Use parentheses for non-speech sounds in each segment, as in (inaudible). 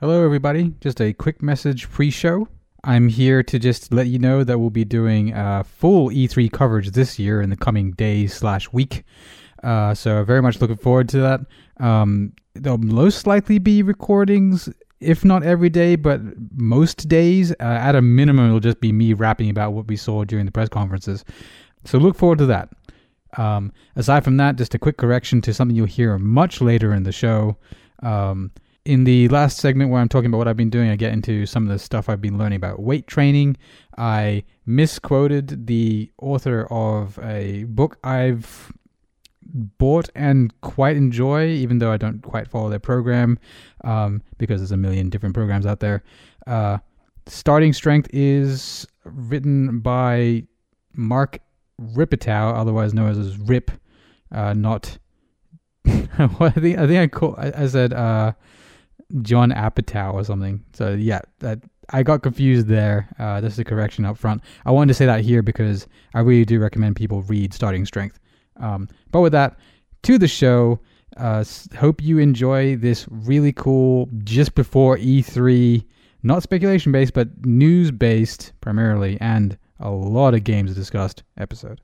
Hello, everybody. Just a quick message pre show. I'm here to just let you know that we'll be doing uh, full E3 coverage this year in the coming days slash week. Uh, so very much looking forward to that. Um, there'll most likely be recordings, if not every day, but most days. Uh, at a minimum, it'll just be me rapping about what we saw during the press conferences. So look forward to that. Um, aside from that, just a quick correction to something you'll hear much later in the show. Um, in the last segment where I'm talking about what I've been doing, I get into some of the stuff I've been learning about weight training. I misquoted the author of a book I've bought and quite enjoy, even though I don't quite follow their program um, because there's a million different programs out there. Uh, Starting Strength is written by Mark Rippetoe, otherwise known as Rip, uh, not. (laughs) I think I think I call I, I said uh, John Apatow or something. So yeah, that I got confused there. Uh, this is a correction up front. I wanted to say that here because I really do recommend people read Starting Strength. Um, but with that, to the show. Uh, hope you enjoy this really cool just before E3, not speculation based, but news based primarily, and a lot of games discussed episode.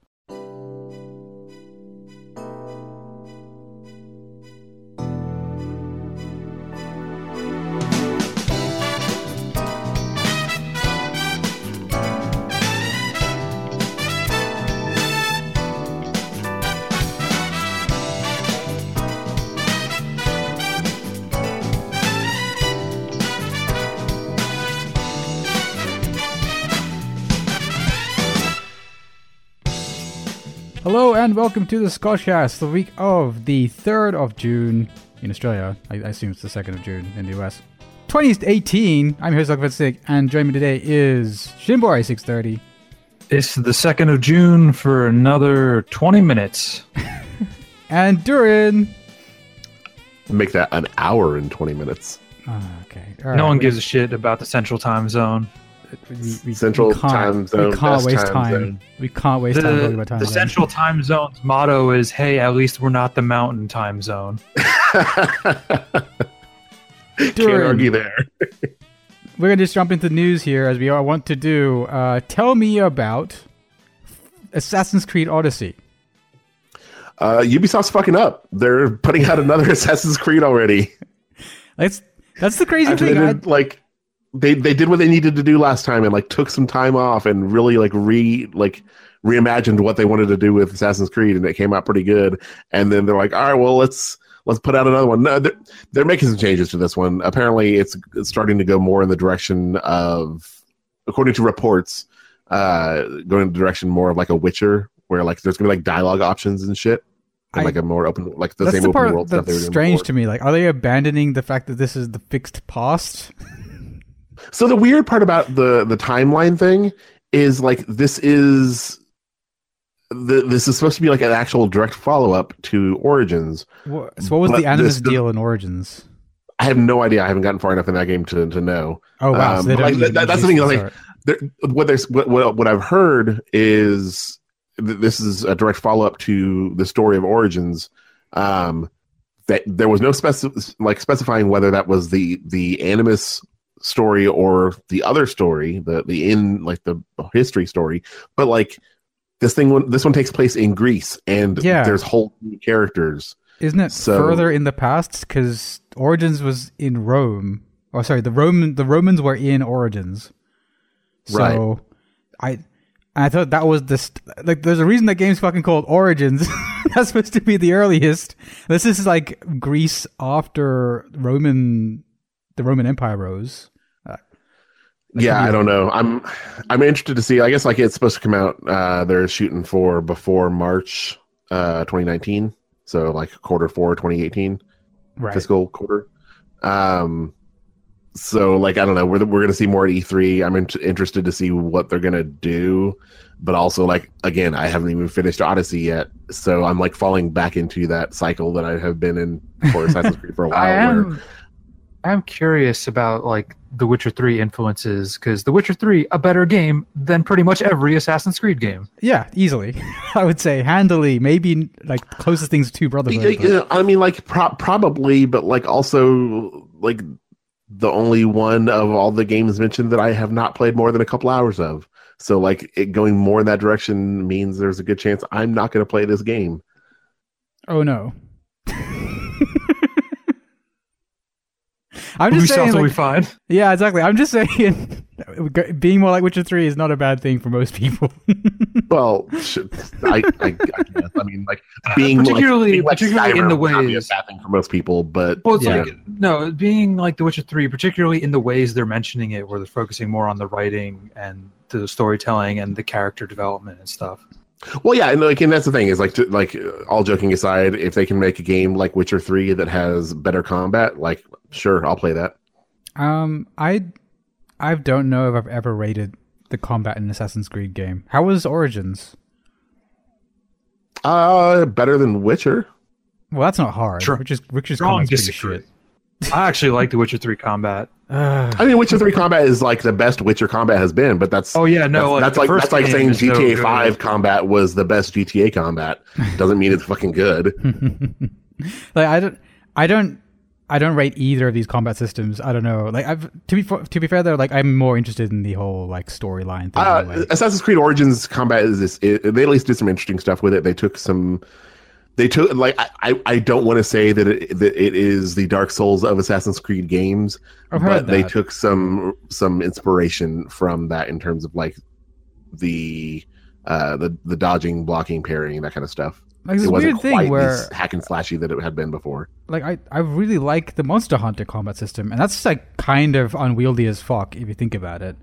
And welcome to the Scotchcast, the week of the 3rd of June in Australia. I, I assume it's the 2nd of June in the US. 2018, I'm here, Zuckerfed Sick, and joining me today is Shinboy630. It's the 2nd of June for another 20 minutes. (laughs) and Dourin. Make that an hour and 20 minutes. Oh, okay. All no right. one gives a shit about the central time zone we, we, Central we Time Zone. We can't waste time. time. We can't waste the, time talking about time. The zone. Central Time Zone's motto is, "Hey, at least we're not the Mountain Time Zone." (laughs) Can't argue there. (laughs) we're gonna just jump into news here, as we all want to do. Uh, tell me about Assassin's Creed Odyssey. Uh, Ubisoft's fucking up. They're putting out (laughs) another Assassin's Creed already. That's that's the crazy thing. Did, like they they did what they needed to do last time and like took some time off and really like re like reimagined what they wanted to do with Assassin's Creed and it came out pretty good. And then they're like, all right, well let's let's put out another one. No, they're, they're making some changes to this one. Apparently, it's, it's starting to go more in the direction of, according to reports, uh, going in the direction more of like a Witcher, where like there's gonna be like dialogue options and shit. And I, like a more open, like the same the open world stuff. That's strange to me. Like, are they abandoning the fact that this is the fixed past? (laughs) So the weird part about the the timeline thing is like this is the, this is supposed to be like an actual direct follow up to Origins. What, so what was the Animus this, deal in Origins? I have no idea. I haven't gotten far enough in that game to, to know. Oh wow! Um, so like, that, that's the thing. Like, what there's what, what, what I've heard is th- this is a direct follow up to the story of Origins. Um, that there was no speci- like specifying whether that was the the Animus story or the other story, the the in like the history story, but like this thing this one takes place in Greece and yeah. there's whole new characters. Isn't it so, further in the past? Because Origins was in Rome. Oh, sorry, the Roman the Romans were in Origins. So right. I I thought that was the st- like. There's a reason that game's fucking called Origins. (laughs) That's supposed to be the earliest. This is like Greece after Roman the Roman Empire rose. Uh, yeah, I don't know. I'm I'm interested to see. I guess like it's supposed to come out. Uh, they're shooting for before March, uh, 2019. So like quarter four, 2018, right. fiscal quarter. Um, so like I don't know. We're we're gonna see more at E3. I'm in- interested to see what they're gonna do, but also like again, I haven't even finished Odyssey yet, so I'm like falling back into that cycle that I have been in for Assassin's Creed for a (laughs) while. I am, where, I'm curious about like The Witcher 3 influences because The Witcher 3 a better game than pretty much every Assassin's Creed game. Yeah, easily. (laughs) I would say handily, maybe like closest things to Brotherhood. Yeah, I mean, like pro- probably, but like also like the only one of all the games mentioned that I have not played more than a couple hours of. So like it going more in that direction means there's a good chance I'm not going to play this game. Oh no. (laughs) I'm just Ubisoft saying, will be like, fine. yeah, exactly. I'm just saying, (laughs) being more like Witcher Three is not a bad thing for most people. (laughs) Well, I, I, I guess. I mean, like being like- Particularly- being like particularly in the Skyrim would not be a ways- bad thing for most people, but Well, it's yeah. like no, being like The Witcher Three, particularly in the ways they're mentioning it, where they're focusing more on the writing and the storytelling and the character development and stuff. Well, yeah, and like, and that's the thing is like, to, like, all joking aside, if they can make a game like Witcher Three that has better combat, like, sure, I'll play that. um, I, I don't know if I've ever rated the combat in Assassin's Creed game. How was Origins? Uh, better than Witcher. Well, that's not hard. Sure. Witcher's, Witcher's Strong combat's pretty disagree. shit. (laughs) I actually like The Witcher Three combat. Ugh. I mean, Witcher Three combat is like the best Witcher combat has been, but that's Oh yeah, no, that's, that's like that's like saying is no GTA good. Five combat was the best GTA combat. (laughs) Doesn't mean it's fucking good. (laughs) like I don't, I don't, I don't rate either of these combat systems. I don't know. Like I've to be to be fair though, like I'm more interested in the whole like storyline thing. Uh, anyway. Assassin's Creed Origins combat is this. It, they at least did some interesting stuff with it. They took some. They took like I, I, don't want to say that it, that it is the Dark Souls of Assassin's Creed games, but they took some some inspiration from that in terms of like the uh the the dodging, blocking, parrying, that kind of stuff. Like it wasn't weird thing quite where as hack and slashy that it had been before. like I, I really like the Monster Hunter combat system, and that's like kind of unwieldy as fuck if you think about it.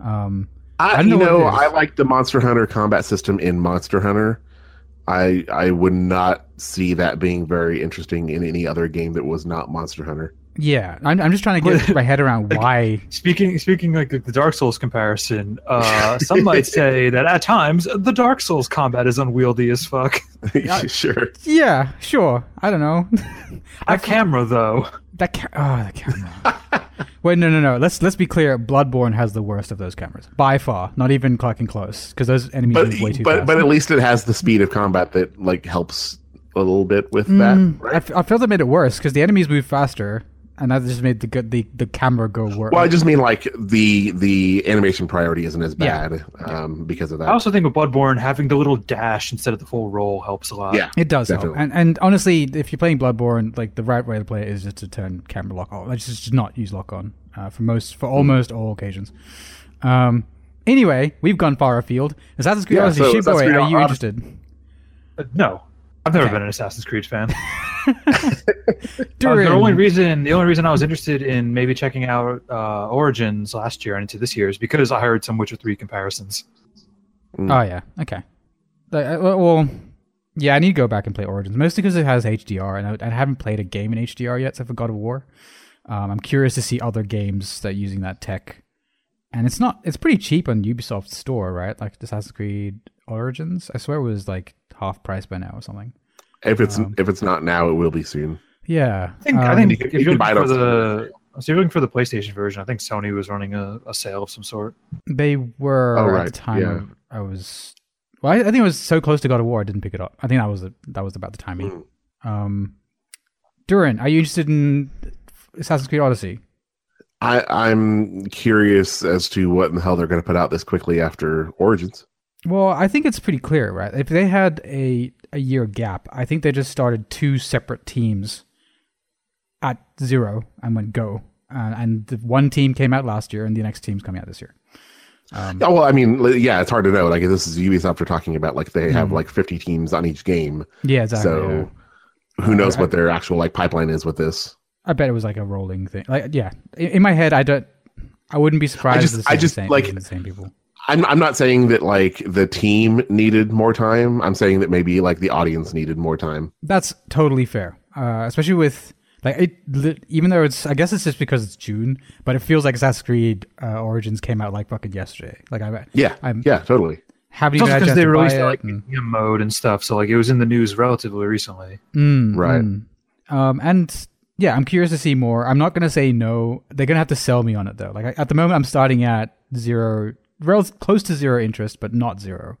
Um, I, you know know. I like the Monster Hunter combat system in Monster Hunter. I I would not see that being very interesting in any other game that was not Monster Hunter. Yeah, I'm, I'm just trying to get (laughs) my head around Like- why. Speaking speaking like the Dark Souls comparison, uh, some might (laughs) say that at times the Dark Souls combat is unwieldy as fuck. (laughs) sure. Yeah, sure. I don't know. That camera though, that ca- oh, the camera. Wait, no, no, no. Let's let's be clear. Bloodborne has the worst of those cameras by far. Not even fucking close, because those enemies But move way too but fast. but at least it has the speed of combat that like helps a little bit with Mm, that. I, Right? f- I felt it made it worse because the enemies move faster, and that just made the the, the camera go worse. Well, I just mean like the the animation priority isn't as Yeah. bad um, because of that. I also think with Bloodborne having the little dash instead of the full roll helps a lot. Yeah, It does help. And and honestly, if you're playing Bloodborne, like the right way to play it is just to turn camera lock on. Like just, just not use lock on uh, for most for almost all occasions. Um. Anyway, we've gone far afield. Assassin's Creed Yeah, Odyssey, so Shitboy, Assassin's Creed are you interested? Uh, no, I've never Okay. been an Assassin's Creed fan. (laughs) Uh, the only reason the only reason I was interested in maybe checking out uh, Origins last year and into this year is because I heard some Witcher Three comparisons. Oh yeah. Okay. Like, uh, well, well, yeah, I need to go back and play Origins mostly because it has HDR, and I, I haven't played a game in HDR yet, except for God of War. Um, I'm curious to see other games that are using that tech, and it's not. It's pretty cheap on Ubisoft Store, right? Like Assassin's Creed Origins. I swear it was like half price by now or something. if it's um, if it's not now, it will be soon. Yeah. I think I um, think you if you're buy looking for the so you're looking for the PlayStation version, I think Sony was running a, a sale of some sort. they were Oh, at the time. yeah. I was. Well, I, I think it was so close to God of War, I didn't pick it up. I think that was the, that was about the timing. Mm. Um, Dourin, are you interested in Assassin's Creed Odyssey? I I'm curious as to what in the hell they're going to put out this quickly after Origins. Well, I think it's pretty clear, right? If they had a a year gap, I think they just started two separate teams at zero and went go, uh, and the one team came out last year, and the next team's coming out this year. Um, Oh well, I mean, yeah, it's hard to know. Like this is Ubisoft are talking about. Like they have Mhm. like 50 teams on each game, yeah, exactly. so yeah. who knows Uh, what their actual like pipeline is with this. I bet it was like a rolling thing. Like, yeah, in, in my head, I don't. I wouldn't be surprised. just- if I just, like- the same people. I'm I'm not saying that like the team needed more time. I'm saying that maybe like the audience needed more time. That's totally fair, uh, especially with like it. Even though it's, I guess it's just because it's June, but it feels like Assassin's Creed uh, Origins came out like fucking yesterday. Like I Yeah, I'm yeah, totally. haven't It's even also had a because they released it. it like and- museum mode and stuff, so like it was in the news relatively recently. Mm, Right. mm. Um, and yeah, I'm curious to see more. I'm not gonna say no. They're gonna have to sell me on it though. Like I, at the moment, I'm starting at zero rel- close to zero interest, but not zero.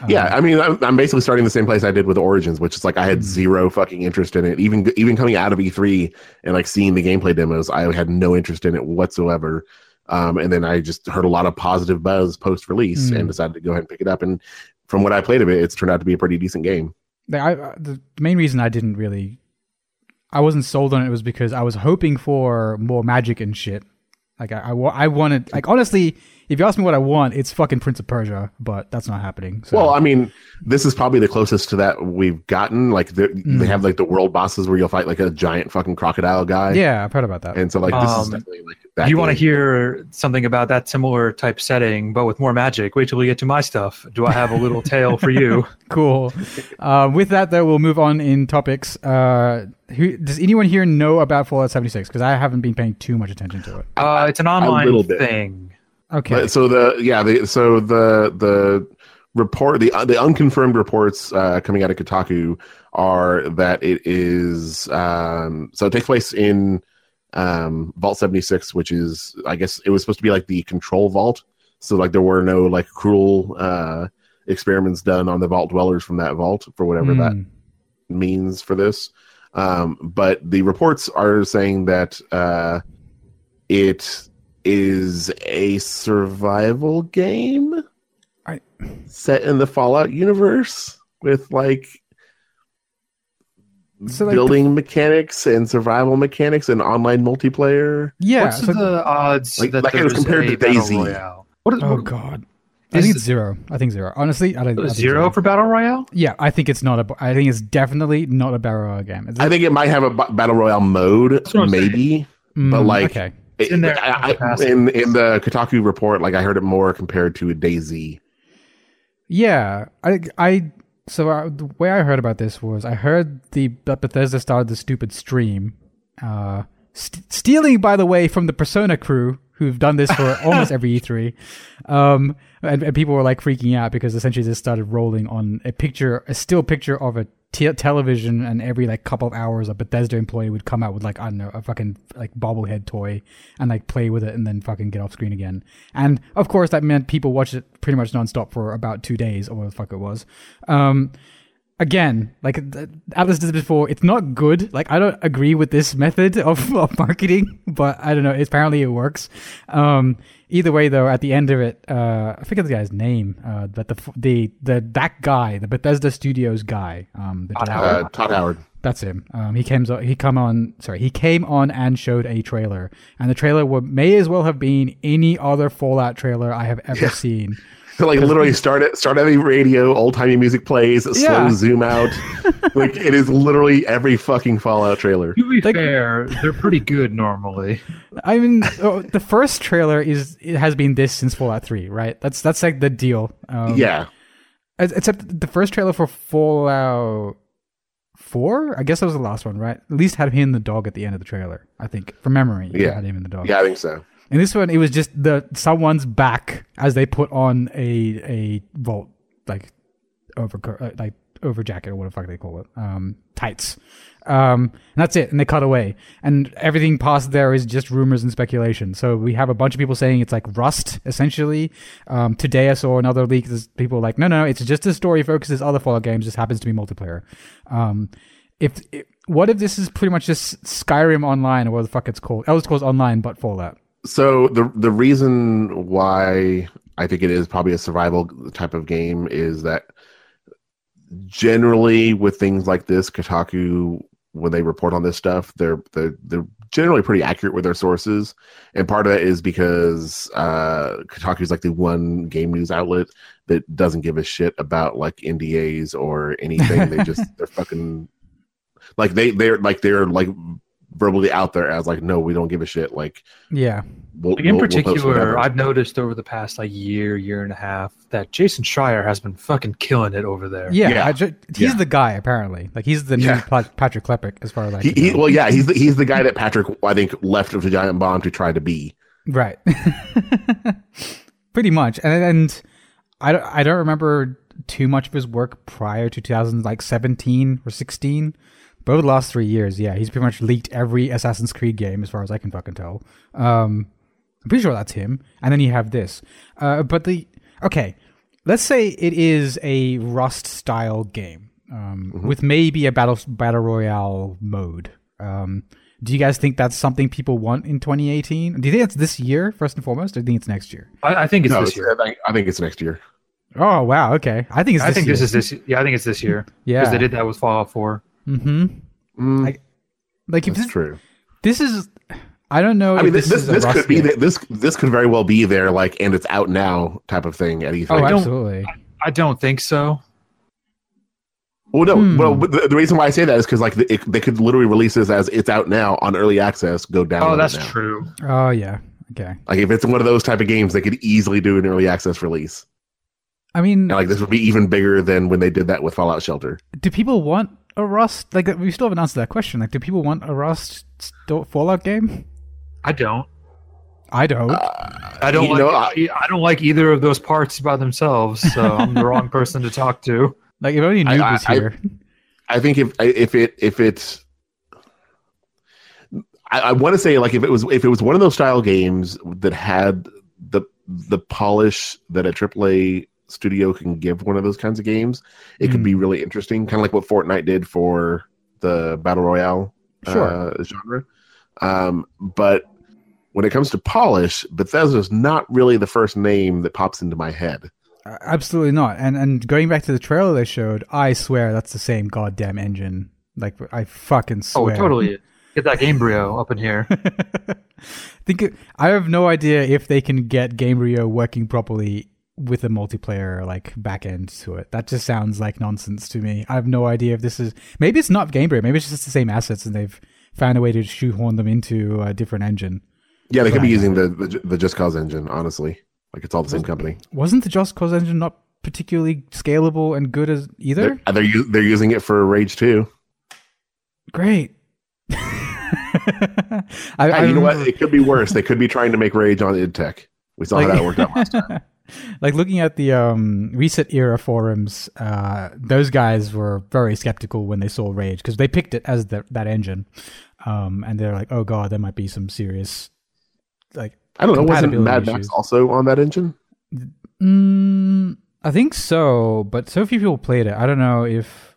Um, yeah, I mean, I'm, I'm basically starting the same place I did with Origins, which is like I had Hmm. zero fucking interest in it. Even even coming out of E3 and like seeing the gameplay demos, I had no interest in it whatsoever. Um, and then I just heard a lot of positive buzz post release Hmm. and decided to go ahead and pick it up. And from what I played of it, it's turned out to be a pretty decent game. I- the main reason I didn't really, I wasn't sold on it was because I was hoping for more magic and shit. Like I, I, I wanted, like honestly, if you ask me what I want, it's fucking Prince of Persia, but that's not happening. So. Well, I mean, this is probably the closest to that we've gotten. Like they Mm. they have like the world bosses where you'll fight like a giant fucking crocodile guy. yeah, I've heard about that. And so like this is Um, definitely like that. you want to hear something about that similar type setting, but with more magic? Wait till we get to my stuff. Do I have a little (laughs) tale for you? (laughs) cool. Uh, with that, though, we'll move on in topics. Uh, who, does anyone here know about Fallout 76? Because I haven't been paying too much attention to it. Uh, it's an online little bit. thing. Okay. So the yeah, the so the the report the the unconfirmed reports uh, coming out of Kotaku are that it is um, so it takes place in um, Vault seventy six, which is I guess it was supposed to be like the control vault. So like there were no like cruel uh, experiments done on the vault dwellers from that vault for whatever that Mm. means for this. Um, but the reports are saying that uh, it is a survival game I- set in the Fallout universe with like So, like, building mechanics and survival mechanics and online multiplayer. Yeah. What's so- the odds Like- that like it compared a to battle royale? What is oh, what- God. I think it's zero. I think zero. Honestly, I don't. I think zero for battle royale? Yeah, I think it's not a. I think it's definitely not a battle royale game. Is I think it might have a b- battle royale mode, what I'm saying. maybe. Mm, but, like, okay. It- in there I- I- in in the Kotaku report, like I heard it more compared to a DayZ. Yeah, I, I, so uh, the way I heard about this was I heard the Bethesda started the stupid stream, uh, st- stealing by the way from the Persona crew who've done this for (laughs) almost every E3, um, and, and people were like freaking out because essentially this started rolling on a picture, a still picture of a te- television, and every like couple of hours a Bethesda employee would come out with like I don't know a fucking like bobblehead toy and like play with it and then fucking get off screen again. And of course that meant people watched it pretty much nonstop for about two days or what the fuck it was. Um, again, like th- Atlus did before, it's not good. Like I don't agree with this method of, (laughs) of marketing, but I don't know. Apparently it works. Um, either way, though, at the end of it, uh, I forget the guy's name, uh, but the the the that guy, the Bethesda Studios guy, um, the Todd Howard. Uh, Todd Howard. that's him. Um, he came. He come on. Sorry, he came on and showed a trailer, and the trailer would, may as well have been any other Fallout trailer I have ever Yeah. seen. So (laughs) like literally start it start having radio, old timey music plays, slow zoom out. (laughs) like it is literally every fucking Fallout trailer. To be Like- fair, they're pretty good normally. I mean, oh, the first trailer is it has been this since Fallout Three, right? That's that's like the deal. Um, yeah. Except the first trailer for Fallout Four, I guess that was the last one, right? At least had him and the dog at the end of the trailer. I think from memory, Yeah. had him and the dog. Yeah, I think so. And this one, it was just the someone's back as they put on a a vault like over uh, like over jacket or what the fuck they call it, um, tights. Um, and that's it. And they cut away, and everything past there is just rumors and speculation. So we have a bunch of people saying it's like Rust, essentially. Um, today I saw another leak. There's people like, no, no, it's just a story focuses other Fallout games. Just happens to be multiplayer. Um, if, if what if this is pretty much just Skyrim Online or what the fuck it's called? Elder Scrolls Online, but Fallout. So the the reason why I think it is probably a survival type of game is that generally with things like this, Kotaku when they report on this stuff, they're they're they're generally pretty accurate with their sources, and part of that is because uh, Kotaku is like the one game news outlet that doesn't give a shit about like NDAs or anything. they just (laughs) they're fucking like they they're like they're like verbally out there as like no we don't give a shit like Yeah. we'll, Like in we'll- we'll particular. I've noticed over the past like year, year and a half that Jason Schreier has been fucking killing it over there. Yeah, Yeah. I ju- he's Yeah. the guy apparently. Like he's the new Yeah. Pa- Patrick Klepek, as far as I he, he, well yeah he's the, he's the guy that Patrick I think left of the Giant Bomb to try to be right. (laughs) Pretty much, and and I don't, I don't remember too much of his work prior to 2017 or 16. But over the last three years, yeah, he's pretty much leaked every Assassin's Creed game, as far as I can fucking tell. Um, I'm pretty sure that's him. And then you have this. Uh, but the okay, let's say it is a Rust style game um, Mhm. with maybe a battle battle royale mode. Um, do you guys think that's something people want in 2018? Do you think it's this year first and foremost, or do you think it's next year? I, I think it's no, this year. I think, I think it's next year. Oh wow, okay. I think it's. I This think year. this is this. Yeah, I think it's this year (laughs) yeah, because they did that with Fallout 4. Mm-hmm. Mm, I- Like if that's this, true. this is, I don't know. I if mean, this this, is a this Rust could be the, this this could very well be there, like, and it's out now type of thing at E3. Oh, don't- absolutely. I don't think so. Well, no. Hmm. Well, but the, the reason why I say that is because like the, it, they could literally release this as it's out now on early access. Go down. Oh, that's now. true. Oh yeah. Okay. Like if it's one of those type of games, they could easily do an early access release, I mean, and like this would be even bigger than when they did that with Fallout Shelter. do people want a Rust? Like we still haven't answered that question. Like, do people want a Rust Fallout game? I don't. I don't. Uh, I don't You like. know, I, I don't like either of those parts by themselves. So (laughs) I'm the wrong person to talk to. like if only I- Noob I- was I- here. I think if if it if it's I, I want to say like if it was if it was one of those style games that had the the polish that a AAA studio can give one of those kinds of games, it could be really interesting. Kind of like what Fortnite did for the battle royale Sure. uh, genre. Um, but when it comes to polish, Bethesda's not really the first name that pops into my head. Absolutely not. And and going back to the trailer they showed, I swear that's the same goddamn engine. Like I fucking swear. Oh, totally. (laughs) Get that Gamebryo up in here. (laughs) think it, I have no idea if they can get Gamebryo working properly with a multiplayer like back end to it. That just sounds like nonsense to me. I have no idea if this is maybe it's not Gamebryo. Maybe it's just the same assets and they've found a way to shoehorn them into a different engine. Yeah, they could be using the, the the Just Cause engine. Honestly, like it's all the same company. Wasn't the Just Cause engine not particularly scalable and good as either? They're uh, they're, they're using it for Rage 2. Great. I, I you know what? It could be worse. They could be trying to make Rage on IdTech. We saw how that worked out last time. (laughs) like looking at the um, ResetEra forums, uh, those guys were very skeptical when they saw Rage because they picked it as the, that engine, um, and they're like, "Oh god, there might be some serious like." I don't know. Wasn't Mad Max issues. also on that engine? Mm, I think so, but so few people played it. I don't know if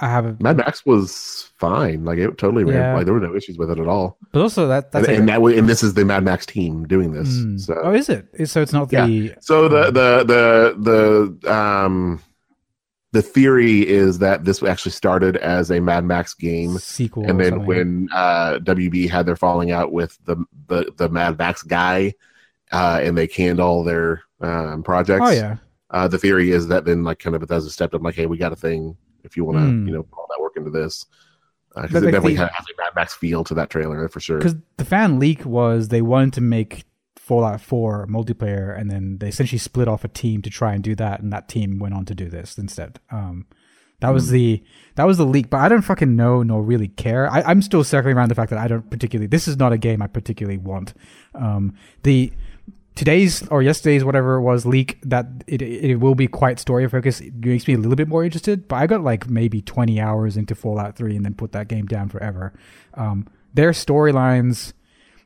I have. Mad Max was fine. Like it totally ran. Yeah. Like there were no issues with it at all. but also that that's and, and that way, and this is the Mad Max team doing this. Mm. So oh, is it? So it's not Yeah. the So the the the the um the theory is that this actually started as a Mad Max game, sequel, and then when uh, WB had their falling out with the the the Mad Max guy, uh, and they canned all their um, projects. oh yeah, Uh, the theory is that then like kind of Bethesda stepped up like, hey, we got a thing. If you want to, Hmm. you know, put all that work into this, because But, it like, definitely the- has a Mad Max feel to that trailer for sure. because the fan leak was they wanted to make Fallout 4 multiplayer, and then they essentially split off a team to try and do that, and that team went on to do this instead. Um, that was the that was the leak, but I don't fucking know nor really care. I, I'm still circling around the fact that I don't particularly. This is not a game I particularly want. Um, the today's or yesterday's whatever it was leak that it it will be quite story focused it makes me a little bit more interested. But I got like maybe 20 hours into Fallout 3 and then put that game down forever. Um, their storylines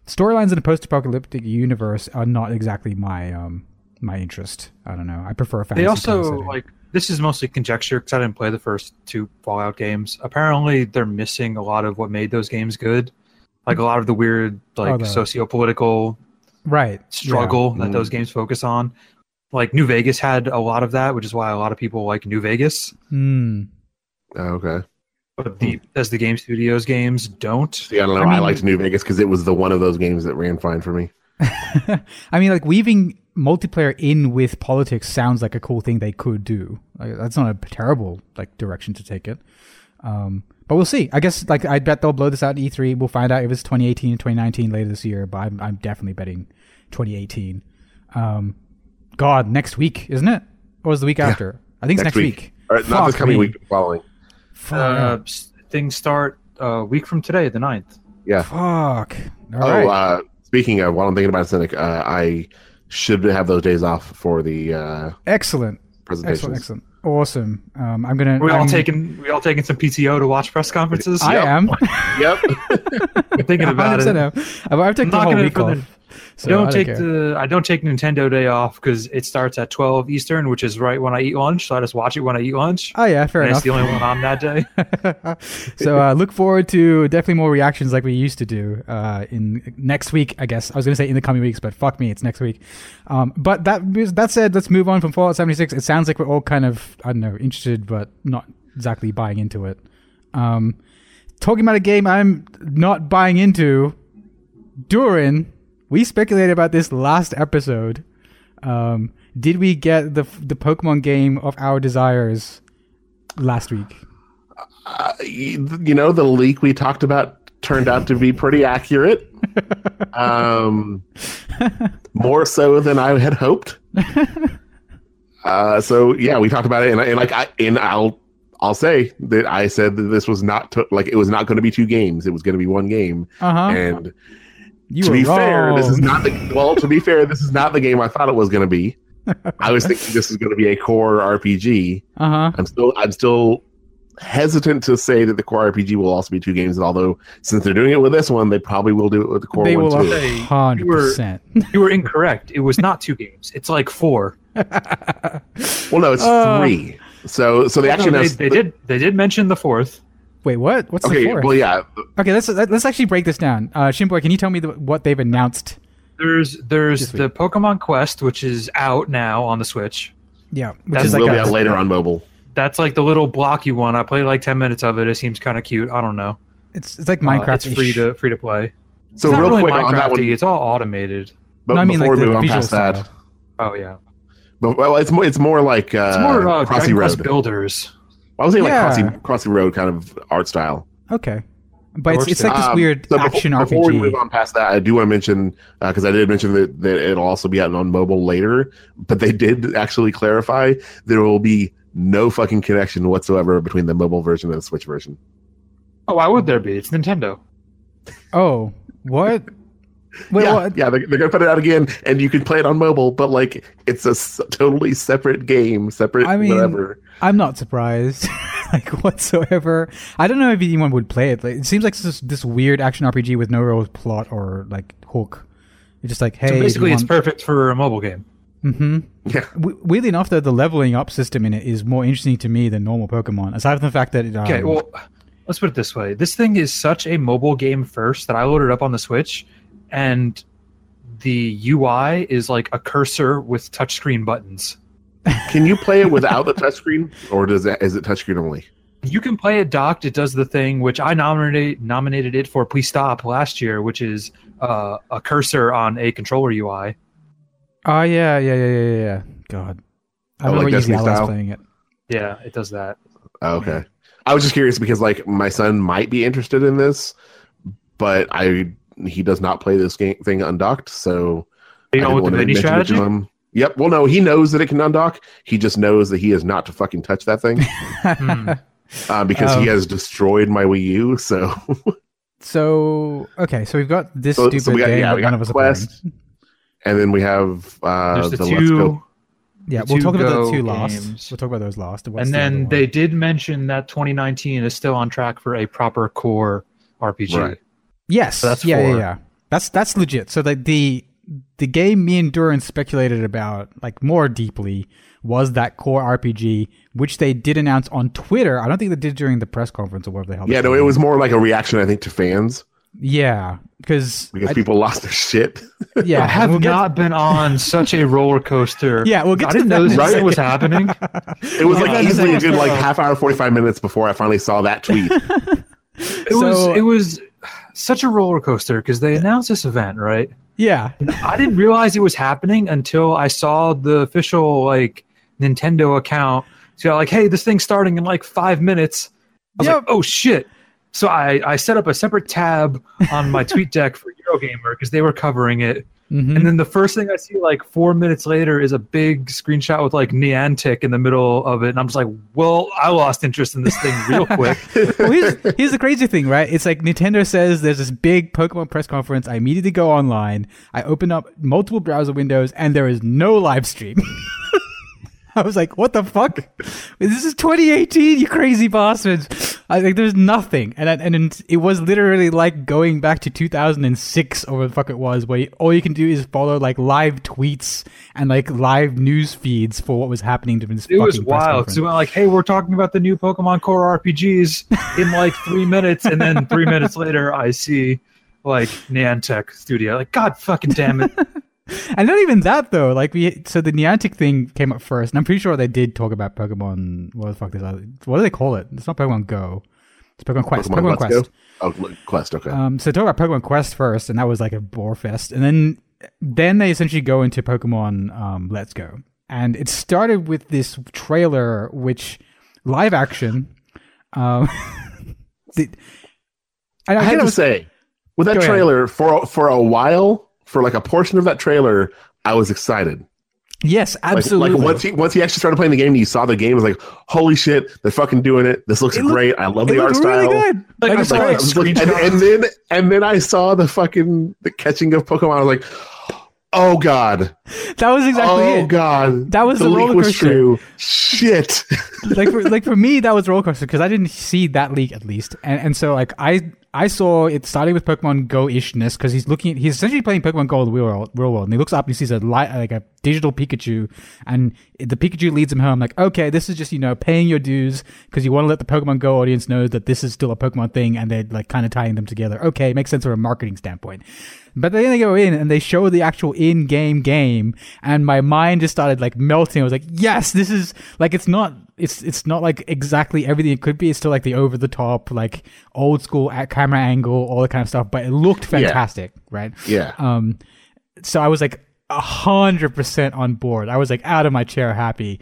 storylines in a post-apocalyptic universe are not exactly my um my interest. I don't know. I prefer a fantasy They also like this is mostly conjecture because I didn't play the first two Fallout games. Apparently, they're missing a lot of what made those games good, like a lot of the weird like Oh, the- socio-political right struggle Yeah. that those games focus on. Like New Vegas had a lot of that, which is why a lot of people like New Vegas. Mm. Oh, okay. But the as the game studios games don't. See, I don't know. I I, liked New Vegas because it was the one of those games that ran fine for me. (laughs) I mean, like weaving multiplayer in with politics sounds like a cool thing they could do. Like, that's not a terrible like direction to take it. Um, but we'll see. I guess like I bet they'll blow this out in E3. We'll find out if it's 2018 or 2019 later this year. But I'm I'm definitely betting 2018. Um, God, next week, isn't it? Or is the week after? I think it's next, Next week. week. Or not this coming me. week, following. Uh, things start a week from today, the 9th. Yeah. Fuck. All oh, right. uh, speaking of, while I'm thinking about Cynic, uh, I should have those days off for the uh, excellent. presentations. Excellent. Excellent. Awesome. Um, I'm gonna. We all I'm- taking we all taking some PTO to watch press conferences. I Yep. am. (laughs) Yep. I'm thinking (laughs) about 100% it. am. I've, I've taken I'm the whole week for off. So I don't I take care. the I don't take Nintendo Day off because it starts at 12 Eastern, which is right when I eat lunch. So I just watch it when I eat lunch. Oh yeah, fair and enough. it's the only one on that day. (laughs) (laughs) so uh, look forward to definitely more reactions like we used to do uh, in next week. I guess I was going to say in the coming weeks, but fuck me, it's next week. Um, but that that said, let's move on from Fallout 76. It sounds like we're all kind of I don't know interested, but not exactly buying into it. Um, talking about a game I'm not buying into. Dourin, we speculated about this last episode. Um, did we get the the Pokemon game of our desires last week? Uh, you know, the leak we talked about turned out to be pretty accurate. (laughs) um, more so than I had hoped. (laughs) Uh, so yeah, we talked about it, and, and like I and I'll I'll say that I said that this was not to, like it was not going to be two games; it was going to be one game. Uh huh. And You to were be fair, this is not the well. To be fair, this is not the game I thought it was going to be. I was thinking this is going to be a core RPG. Uh huh. I'm still I'm still hesitant to say that the core RPG will also be two games. Although since they're doing it with this one, they probably will do it with the core They one will too. Hundred you were- percent. you were incorrect. It was not two games. It's like four. Well, no, it's Uh, three. So so they No, actually they, announced- they did they did mention the fourth. Wait, what? What's the Okay, fourth? well, yeah, Okay, let's let's actually break this down. Uh, Shinboy, can you tell me the, what they've announced? There's there's the Pokemon Quest, which is out now on the Switch. Yeah, which That's is it like will be a, out later on mobile. That's like the little blocky one. I played like ten minutes of it. It seems kind of cute. I don't know. it's it's like Uh, Minecraft. it's free to free to play. So it's not real really quick on that one, It's all automated. but No, I mean before like we move on visual past style. that, Oh yeah. but well, it's more it's more like uh, It's more uh, Crossy Dragon Quest Road. Builders. I was saying like Yeah. Crossy, Crossy Road kind of art style. Okay, but it's, it's like this Um, weird so before- action before, we move on past that, I do want to mention because I did mention that, that it'll also be out on mobile later, but they did actually clarify there will be no fucking connection whatsoever between the mobile version and the Switch version. Oh, why would there be? It's Nintendo. Oh, what? Wait, yeah, what? yeah, they're, they're gonna put it out again, and you can play it on mobile, but like it's a s- totally separate game, separate I mean, whatever. I'm not surprised, (laughs) like whatsoever. I don't know if anyone would play it. Like, it seems like this this weird action RPG with no real plot or like hook. It's just like, hey, So basically, it's perfect for a mobile game. mm-hmm. Yeah, W- weirdly enough, though, the leveling up system in it is more interesting to me than normal Pokemon. Aside from the fact that it, um, Okay, well, let's put it this way. This thing is such a mobile game first that I loaded up on the Switch, and the UI is like a cursor with touchscreen buttons. can you play it without the touchscreen, or does that is it touchscreen only? You can play it docked. It does the thing which I nominated nominated it for Please Stop last year, which is uh, a cursor on a controller UI. oh yeah, yeah, yeah, yeah, yeah. God, I Oh, remember like Easy Destiny playing it. Yeah, it does that. Oh, okay. I was just curious because like my son might be interested in this, but I he does not play this game thing undocked, so You know, didn't with the mini mention to strategy. him. Yep. Well, no, he knows that it can undock. He just knows that he is not to fucking touch that thing (laughs) Hmm. uh, because he Um, has destroyed my Wii U. So, So okay, so we've got this So- so stupid we got- game yeah, that we got of us. Quest. and then we have uh, There's the, the, Let's Go. two, Yeah, we'll talk about the two last. games. We'll talk about those last. What's and then one? they did mention that 2019 is still on track for a proper core RPG. Right. Yes, So that's yeah, yeah, four. yeah. That's that's legit. So the the the game me and Dourin speculated about like more deeply was that core RPG, which they did announce on Twitter. I don't think they did during the press conference or whatever the hell. Yeah, no, it was more like a reaction, I think, to fans Yeah, because because people lost their shit. (laughs) yeah, I have we'll get- not been on such a roller coaster. (laughs) Yeah, we'll get I to didn't know this in a thing was happening. (laughs) It was Yeah, like that's easily a like- good like half hour, forty five minutes before I finally saw that tweet. It So- was it was such a roller coaster because they announced this event, right? Yeah, I didn't realize it was happening until I saw the official like Nintendo account. So like, hey, this thing's starting in like five minutes. I was Yep. like, oh shit. So I, I set up a separate tab on my (laughs) TweetDeck for Eurogamer because they were covering it. Mhm. And then the first thing I see like four minutes later is a big screenshot with like Niantic in the middle of it. And I'm just like, well, I lost interest in this thing real quick. (laughs) well, here's, here's the crazy thing, right? It's like Nintendo says there's this big Pokemon press conference. I immediately go online. I open up multiple browser windows, and there is no live stream. (laughs) I was like, what the fuck? This is 2018, you crazy bastards. I like there's nothing, and and and it was literally like going back to 2006 or what the fuck it was, where you, all you can do is follow like live tweets and like live news feeds for what was happening to this. It was wild. So like, hey, we're talking about the new Pokemon Core RPGs in like three minutes, and then three minutes later, I see like Niantic Studio. Like, God fucking damn it! (laughs) And not even that though. Like we, so the Niantic thing came up first, and I'm pretty sure they did talk about Pokemon. What the fuck is that? What do they call it? It's not Pokemon Go. It's Pokemon Quest. Pokemon Pokemon, Quest. Go? Oh, Quest. Okay. Um, so talk about Pokemon Quest first, and that was like a bore fest, and then then they essentially go into Pokemon um, Let's Go, and it started with this trailer, which live action. Um, (laughs) the, I, I get had it to was- say, with that Go ahead. trailer for for a while, for like a portion of that trailer, I was excited. yes, absolutely. like once he once he actually started playing the game, and you saw the game, it was like, holy shit, they're fucking doing it. This looks It looked- great. I love the art looked really style. good. Like, Like, I it's saw great. I was like- and, and then and then I saw the fucking the catching of Pokemon. I was like, oh god, that was exactly it. oh it. god, That was the the roller was coaster. true. Shit. (laughs) like for like for me that was roller coaster because I didn't see that leak at least, and and so like I I saw it starting with Pokemon Go ishness because he's looking he's essentially playing Pokemon Go in the real world, real world, and he looks up and he sees a light like a digital Pikachu, and the Pikachu leads him home like okay this is just you know paying your dues because you want to let the Pokemon Go audience know that this is still a Pokemon thing and they're like kind of tying them together. Okay, makes sense from a marketing standpoint. But then they go in and they show the actual in-game game, and my mind just started like melting. I was like, "Yes, this is like it's not it's it's not like exactly everything it could be. It's still like the over-the-top, like old school at camera angle, all that kind of stuff. But it looked fantastic, right? Yeah. Um, so I was like a hundred percent on board. I was like out of my chair, happy.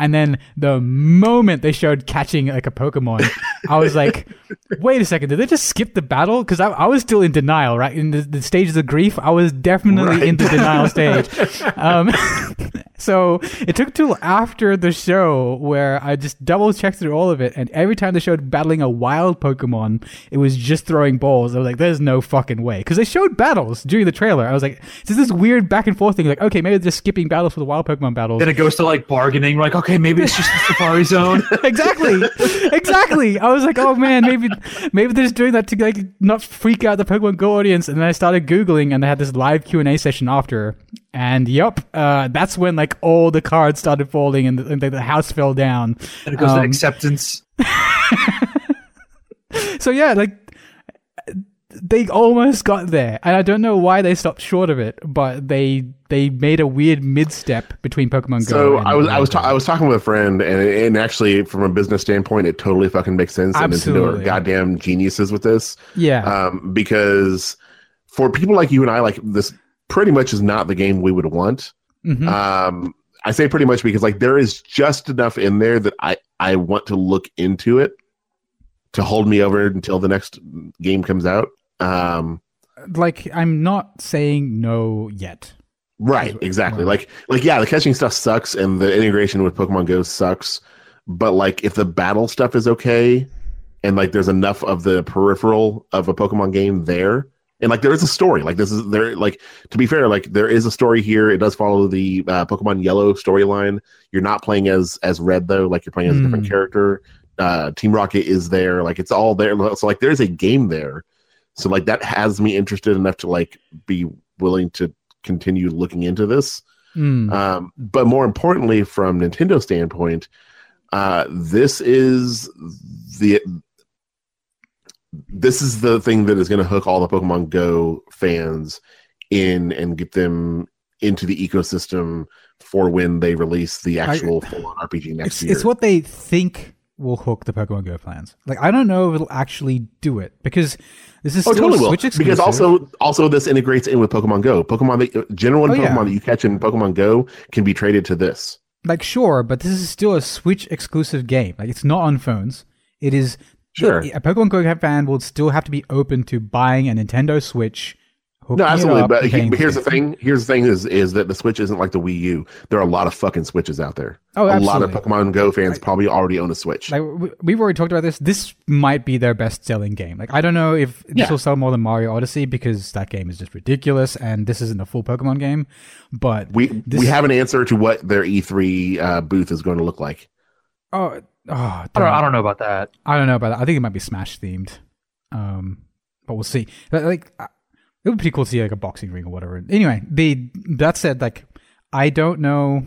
And then the moment they showed catching like a Pokemon, I was like, (laughs) "Wait a second! Did they just skip the battle?" Because I, I was still in denial, right? In the, the stages of grief, I was definitely Right. in the denial (laughs) stage. Um, (laughs) so it took till after the show where I just double checked through all of it, and every time they showed battling a wild Pokemon, it was just throwing balls. I was like, "There's no fucking way," because they showed battles during the trailer. I was like, "It's this weird back and forth thing." Like, okay, maybe they're just skipping battles for the wild Pokemon battles. Then it goes to like bargaining. We're like, okay, maybe it's just the Safari Zone. (laughs) exactly, exactly. I was like, "Oh man, maybe maybe they're just doing that to like not freak out the Pokemon Go audience." And then I started googling, and they had this live Q and A session after. And yep, uh, that's when like all the cards started falling and the, and the house fell down. And it goes to Um, acceptance. (laughs) So yeah, like they almost got there, and I don't know why they stopped short of it, but they they made a weird mid step between Pokemon Go. So I was I was ta- I was talking with a friend, and and actually from a business standpoint, it totally fucking makes sense. And Nintendo Absolutely. are goddamn geniuses with this, yeah, um, because for people like you and I, like this, pretty much is not the game we would want. Mhm. Um, I say pretty much because like there is just enough in there that I I want to look into it to hold me over until the next game comes out. Um, like I'm not saying no yet. Right, exactly. Like like yeah, the catching stuff sucks and the integration with Pokemon Go sucks. But like if the battle stuff is okay and like there's enough of the peripheral of a Pokemon game there and like there is a story. Like this is there like to be fair, like there is a story here. It does follow the uh, Pokemon Yellow storyline. You're not playing as as Red though, like you're playing as a different Hmm. character. Uh Team Rocket is there. Like it's all there. So like there's a game there. So like that has me interested enough to like be willing to continue looking into this. Mm. Um, but more importantly, from Nintendo standpoint, uh, this is the this is the thing that is going to hook all the Pokemon Go fans in and get them into the ecosystem for when they release the actual full-on RPG next it's year. it's what they think will hook the Pokemon Go fans. Like I don't know if it'll actually do it because this is Oh, still totally a will. Switch exclusive. Because also, also this integrates in with Pokemon Go. Pokemon, that, uh, general Oh, Pokemon yeah. that you catch in Pokemon Go can be traded to this. like sure, but this is still a Switch exclusive game. Like it's not on phones. It is Sure. A Pokemon Go fan will still have to be open to buying a Nintendo Switch. No, absolutely. But he, but here's the thing. Here's the thing: is is that the Switch isn't like the Wii U. There are a lot of fucking Switches out there. Oh, a lot of. Pokemon Go fans probably already own a Switch. Like we- we've already talked about this. This might be their best selling game. Like I don't know if this Yeah. will sell more than Mario Odyssey because that game is just ridiculous, and this isn't a full Pokemon game. But we we have an answer to what their E3 uh, booth is going to look like. oh, Oh, I don't, I don't know about that. I don't know about that. I think it might be Smash themed, um, but we'll see. Like, it would be pretty cool to see like a boxing ring or whatever. Anyway, the that said, like, I don't know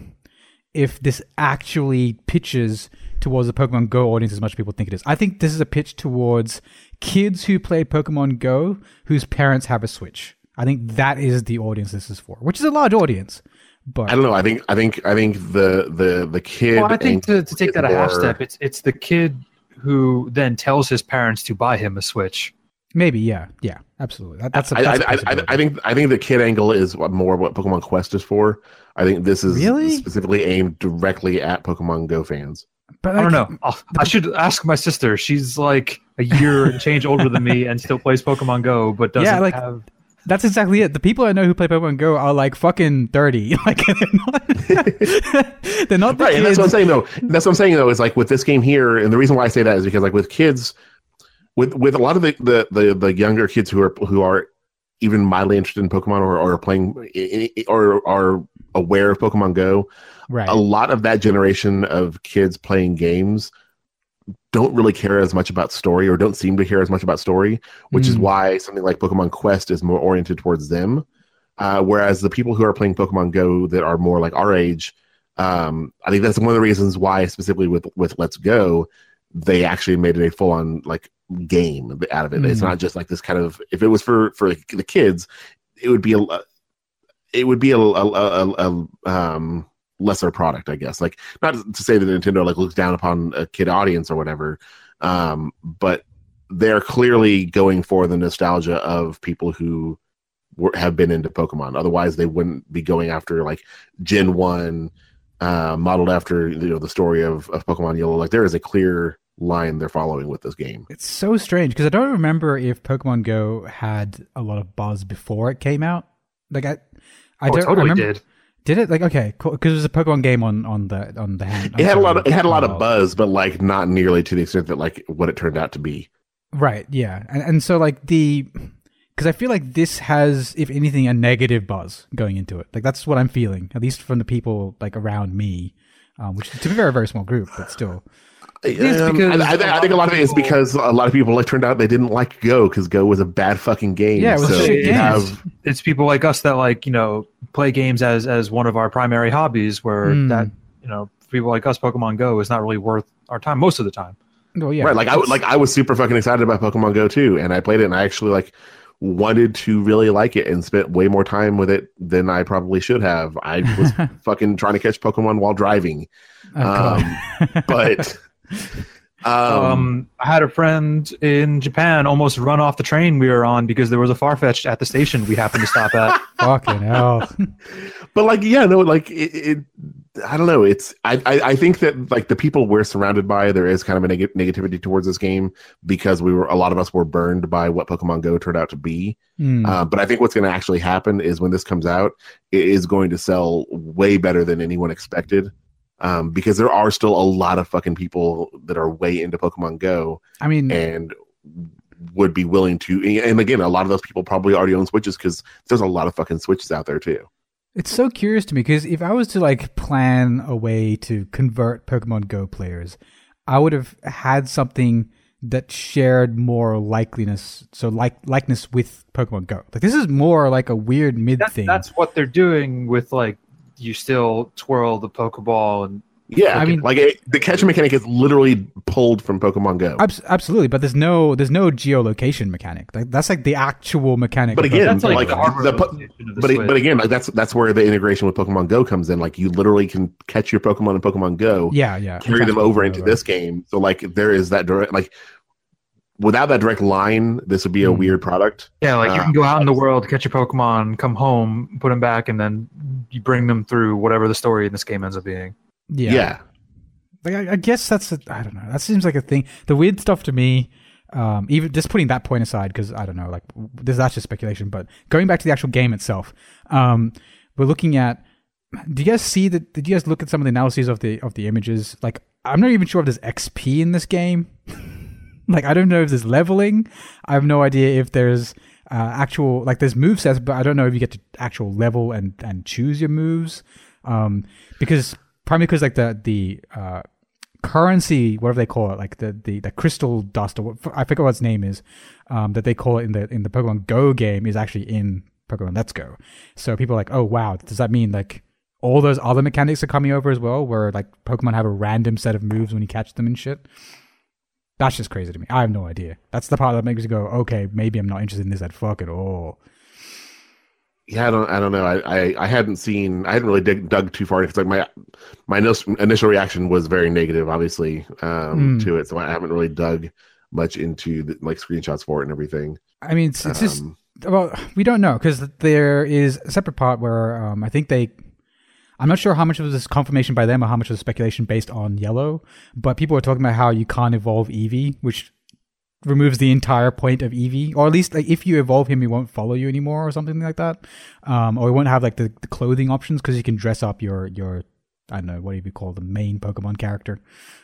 if this actually pitches towards the Pokemon Go audience as much as people think it is. I think this is a pitch towards kids who play Pokemon Go whose parents have a Switch. I think that is the audience this is for, which is a large audience. But I don't know. I think I think I think the the the kid. Well, I think to, to take is that a half step, it's it's the kid who then tells his parents to buy him a Switch. maybe, yeah, yeah, absolutely. That, that's a, I, that's a I, I, possibility. I think I think the kid angle is what more what Pokemon Quest is for. I think this is Really? specifically aimed directly at Pokemon Go fans. but I don't like, know. I'll, I should ask my sister. She's like a year and change older than me and still plays Pokemon Go, but doesn't Yeah, like- have. That's exactly it. The people I know who play Pokemon Go are like fucking thirty. (laughs) Like they're not. (laughs) they're not the Right, and that's what I'm saying though. That's what I'm saying though is like with this game here, and the reason why I say that is because like with kids, with with a lot of the the the, the younger kids who are who are even mildly interested in Pokemon or, or playing or are aware of Pokemon Go, right. a lot of that generation of kids playing games don't really care as much about story or don't seem to care as much about story, which is Mm. why something like Pokemon Quest is more oriented towards them. Uh, whereas the people who are playing Pokemon Go that are more like our age, um, I think that's one of the reasons why specifically with with Let's Go, they actually made it a full on like game out of it. It's Mm. not just like this kind of. If it was for for the kids, it would be a it would be a, a, a, a um lesser product, I guess. Like not to say that Nintendo like looks down upon a kid audience or whatever, um, but they're clearly going for the nostalgia of people who were, have been into Pokemon. Otherwise, they wouldn't be going after like Gen One, uh, modeled after you know the story of, of Pokemon Yellow. Like there is a clear line they're following with this game. It's so strange because I don't remember if Pokemon Go had a lot of buzz before it came out. Like I, I Oh, don't it totally remember. did. Did it? Like okay, cool. Because it was a Pokemon game on on the on the hand. It had a lot. Of, it had a lot of buzz, but like not nearly to the extent that like what it turned out to be. Right. Yeah. And and so like the because I feel like this has, if anything, a negative buzz going into it. Like that's what I'm feeling, at least from the people like around me, um, which to be a very very small group, but still. It's Um, because I, I, I think a lot of it is because a lot of people like turned out they didn't like Go because Go was a bad fucking game. Yeah, it was a so shit game. have it's people like us that like you know play games as as one of our primary hobbies where Hmm. that you know people like us pokemon go is not really worth our time most of the time Well, yeah. right. Like I like I was super fucking excited about Pokemon Go too, and I played it, and I actually like wanted to really like it and spent way more time with it than I probably should have. I was (laughs) fucking trying to catch Pokemon while driving, Oh, um, but (laughs) (laughs) um, um, i had a friend in japan almost run off the train we were on because there was a Farfetch'd at the station we happened to stop at (laughs) fucking hell. (laughs) but like yeah no like it, it i don't know it's I, I i think that like the people we're surrounded by there is kind of a neg- negativity towards this game because we were a lot of us were burned by what pokemon go turned out to be Hmm. uh, but i think what's going to actually happen is when this comes out it is going to sell way better than anyone expected um, because there are still a lot of fucking people that are way into pokemon go I mean, and would be willing to and again a lot of those people probably already own switches because there's a lot of fucking switches out there too It's so curious to me because if I was to like plan a way to convert Pokemon Go players, I would have had something that shared more likeliness, so like likeness with Pokemon Go. Like this is more like a weird mid That- thing. that's what they're doing with like you still twirl the pokeball and Yeah, I I mean- mean, like it, the catch mechanic is literally pulled from Pokemon Go. Abs- absolutely, but there's no there's no geolocation mechanic. Like that's like the actual mechanic. But again, that's like, like, the the po- the but it- but again, like that's that's where the integration with Pokemon Go comes in. Like you literally can catch your Pokemon in Pokemon Go, yeah, yeah, carry them over into this game. So like there is that direct like without that direct line, this would be a Hmm. weird product. Yeah, like you Uh, can go out in the world, catch your Pokemon, come home, put them back, and then you bring them through whatever the story in this game ends up being. Yeah, Yeah, Like I, I guess that's a, I don't know. That seems like a thing. The weird stuff to me, um, even just putting that point aside, because I don't know, like this that's just speculation. But going back to the actual game itself, um, we're looking at. Do you guys see that? Did you guys look at some of the analyses of the of the images? Like, I'm not even sure if there's XP in this game. (laughs) like, I don't know if there's leveling. I have no idea if there's uh, actual like there's move sets, but I don't know if you get to actual level and and choose your moves. Um, because primarily because like the the uh, currency, whatever they call it, like the the, the crystal dust or what, I forget what its name is, um, that they call it in the in the Pokemon Go game is actually in Pokemon Let's Go. So people are like, oh wow, does that mean like all those other mechanics are coming over as well, where like Pokemon have a random set of moves when you catch them and shit? That's just crazy to me. I have no idea. That's the part that makes you go, okay, maybe I'm not interested in this at fuck at all. Yeah, I don't. I don't know. I, I, I hadn't seen. I hadn't really dig, dug too far because like my my initial reaction was very negative, obviously, um, mm. to it. So I haven't really dug much into the, like screenshots for it and everything. I mean, it's, it's um, just well, we don't know because there is a separate part where um, I think they. I'm not sure how much of this confirmation by them or how much of the speculation based on Yellow, but people are talking about how you can't evolve Eevee, which removes the entire point of Eevee, or at least like if you evolve him, he won't follow you anymore, or something like that. Um, or he won't have like the, the clothing options because you can dress up your your I don't know what do you call the main Pokemon character.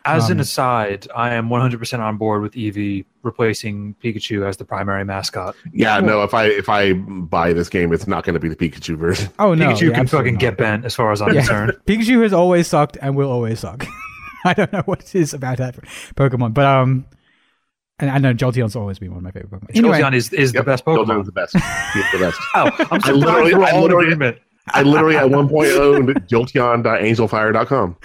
As um, an aside, I am 100% on board with Eevee replacing Pikachu as the primary mascot. Yeah, no, if I if I buy this game, it's not going to be the Pikachu version. Oh no, Pikachu yeah, can fucking not. get bent as far as I'm yeah. concerned. (laughs) Pikachu has always sucked and will always suck. (laughs) I don't know what it is about that Pokemon, but um, and I know Jolteon's always been one of my favorite Pokemon. Anyway, Jolteon is, is yep, the best Pokemon. Jolteon's the best. He's the best. (laughs) oh, I'm I literally, I literally, I literally at one point owned Jolteon.angelfire.com.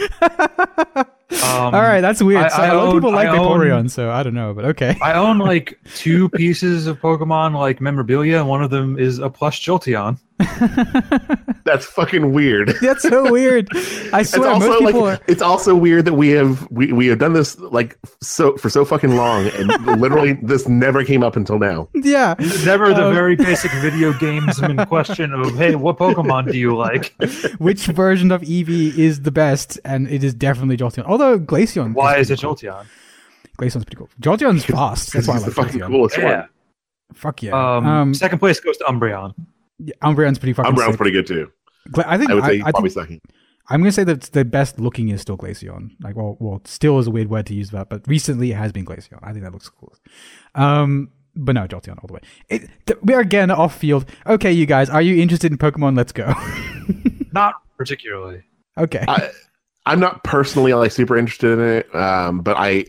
Um, All right, that's weird. I, so I a lot of people like I Vaporeon, own, so I don't know, but okay. I own like two pieces of Pokemon like memorabilia. One of them is a plush Jolteon. (laughs) That's fucking weird. (laughs) That's so weird. I swear, it's most people like, are... It's also weird that we have we, we have done this like so for so fucking long, and (laughs) literally this never came up until now. Yeah, never the um... very basic video games in question of hey, what Pokemon do you like? Which version of Eevee is the best? And it is definitely Jolteon. Although Glaceon. Why is, is it cool. Jolteon? Glaceon's pretty cool. Jolteon's fast. That's why I like the fucking Jolteon. coolest yeah. one. Fuck yeah. Um, um, second place goes to Umbreon. Yeah, Umbreon's pretty fucking. Umbreon's sick. pretty good too. I think I would say I, I probably think, second. I'm gonna say that the best looking is still Glaceon. Like, well, well, still is a weird word to use that, but recently it has been Glaceon. I think that looks cool. Um, but no, Jolteon all the way. It, th- we are again off field. Okay, you guys, are you interested in Pokemon? Let's go. (laughs) Not particularly. Okay. I, I'm not personally like super interested in it, um, but I,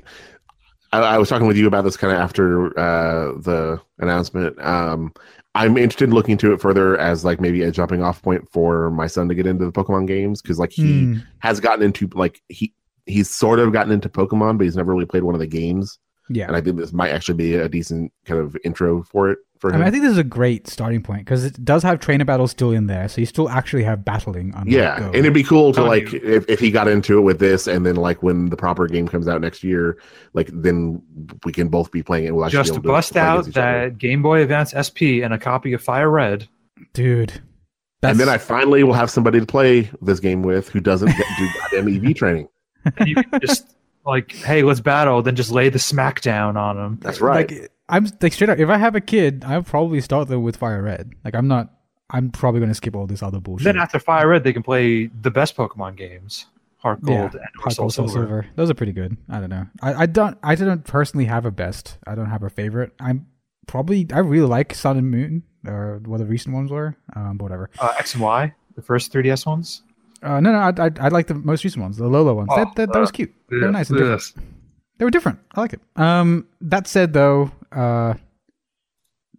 I, I was talking with you about this kind of after uh, the announcement. Um, I'm interested in looking into it further as like maybe a jumping off point for my son to get into the Pokemon games because like he mm. has gotten into like he he's sort of gotten into Pokemon, but he's never really played one of the games. Yeah, and I think this might actually be a decent kind of intro for it for him. I, mean, I think this is a great starting point because it does have trainer battles still in there, so you still actually have battling. On yeah, and it'd be cool to like if, if he got into it with this, and then like when the proper game comes out next year, like then we can both be playing it. We'll just to bust out that Game Boy Advance SP and a copy of Fire Red, dude. That's... And then I finally will have somebody to play this game with who doesn't get, do (laughs) goddamn EV training. And you can just like, hey, let's battle, then just lay the smackdown on them. That's right. Like, I'm like straight up. If I have a kid, I'll probably start them with Fire Red. Like, I'm not. I'm probably going to skip all this other bullshit. Then after Fire Red, they can play the best Pokemon games, Heart Gold yeah, and Heart Soul Silver. Silver. Those are pretty good. I don't know. I, I don't. I don't personally have a best. I don't have a favorite. I'm probably. I really like Sun and Moon, or what the recent ones were. Um, whatever. Uh, X and Y, the first 3DS ones. Uh, no, no, I, I, I like the most recent ones, the Alola ones. Oh, that, that, that was cute. They were nice and different. They were different. I like it. Um, that said, though, uh,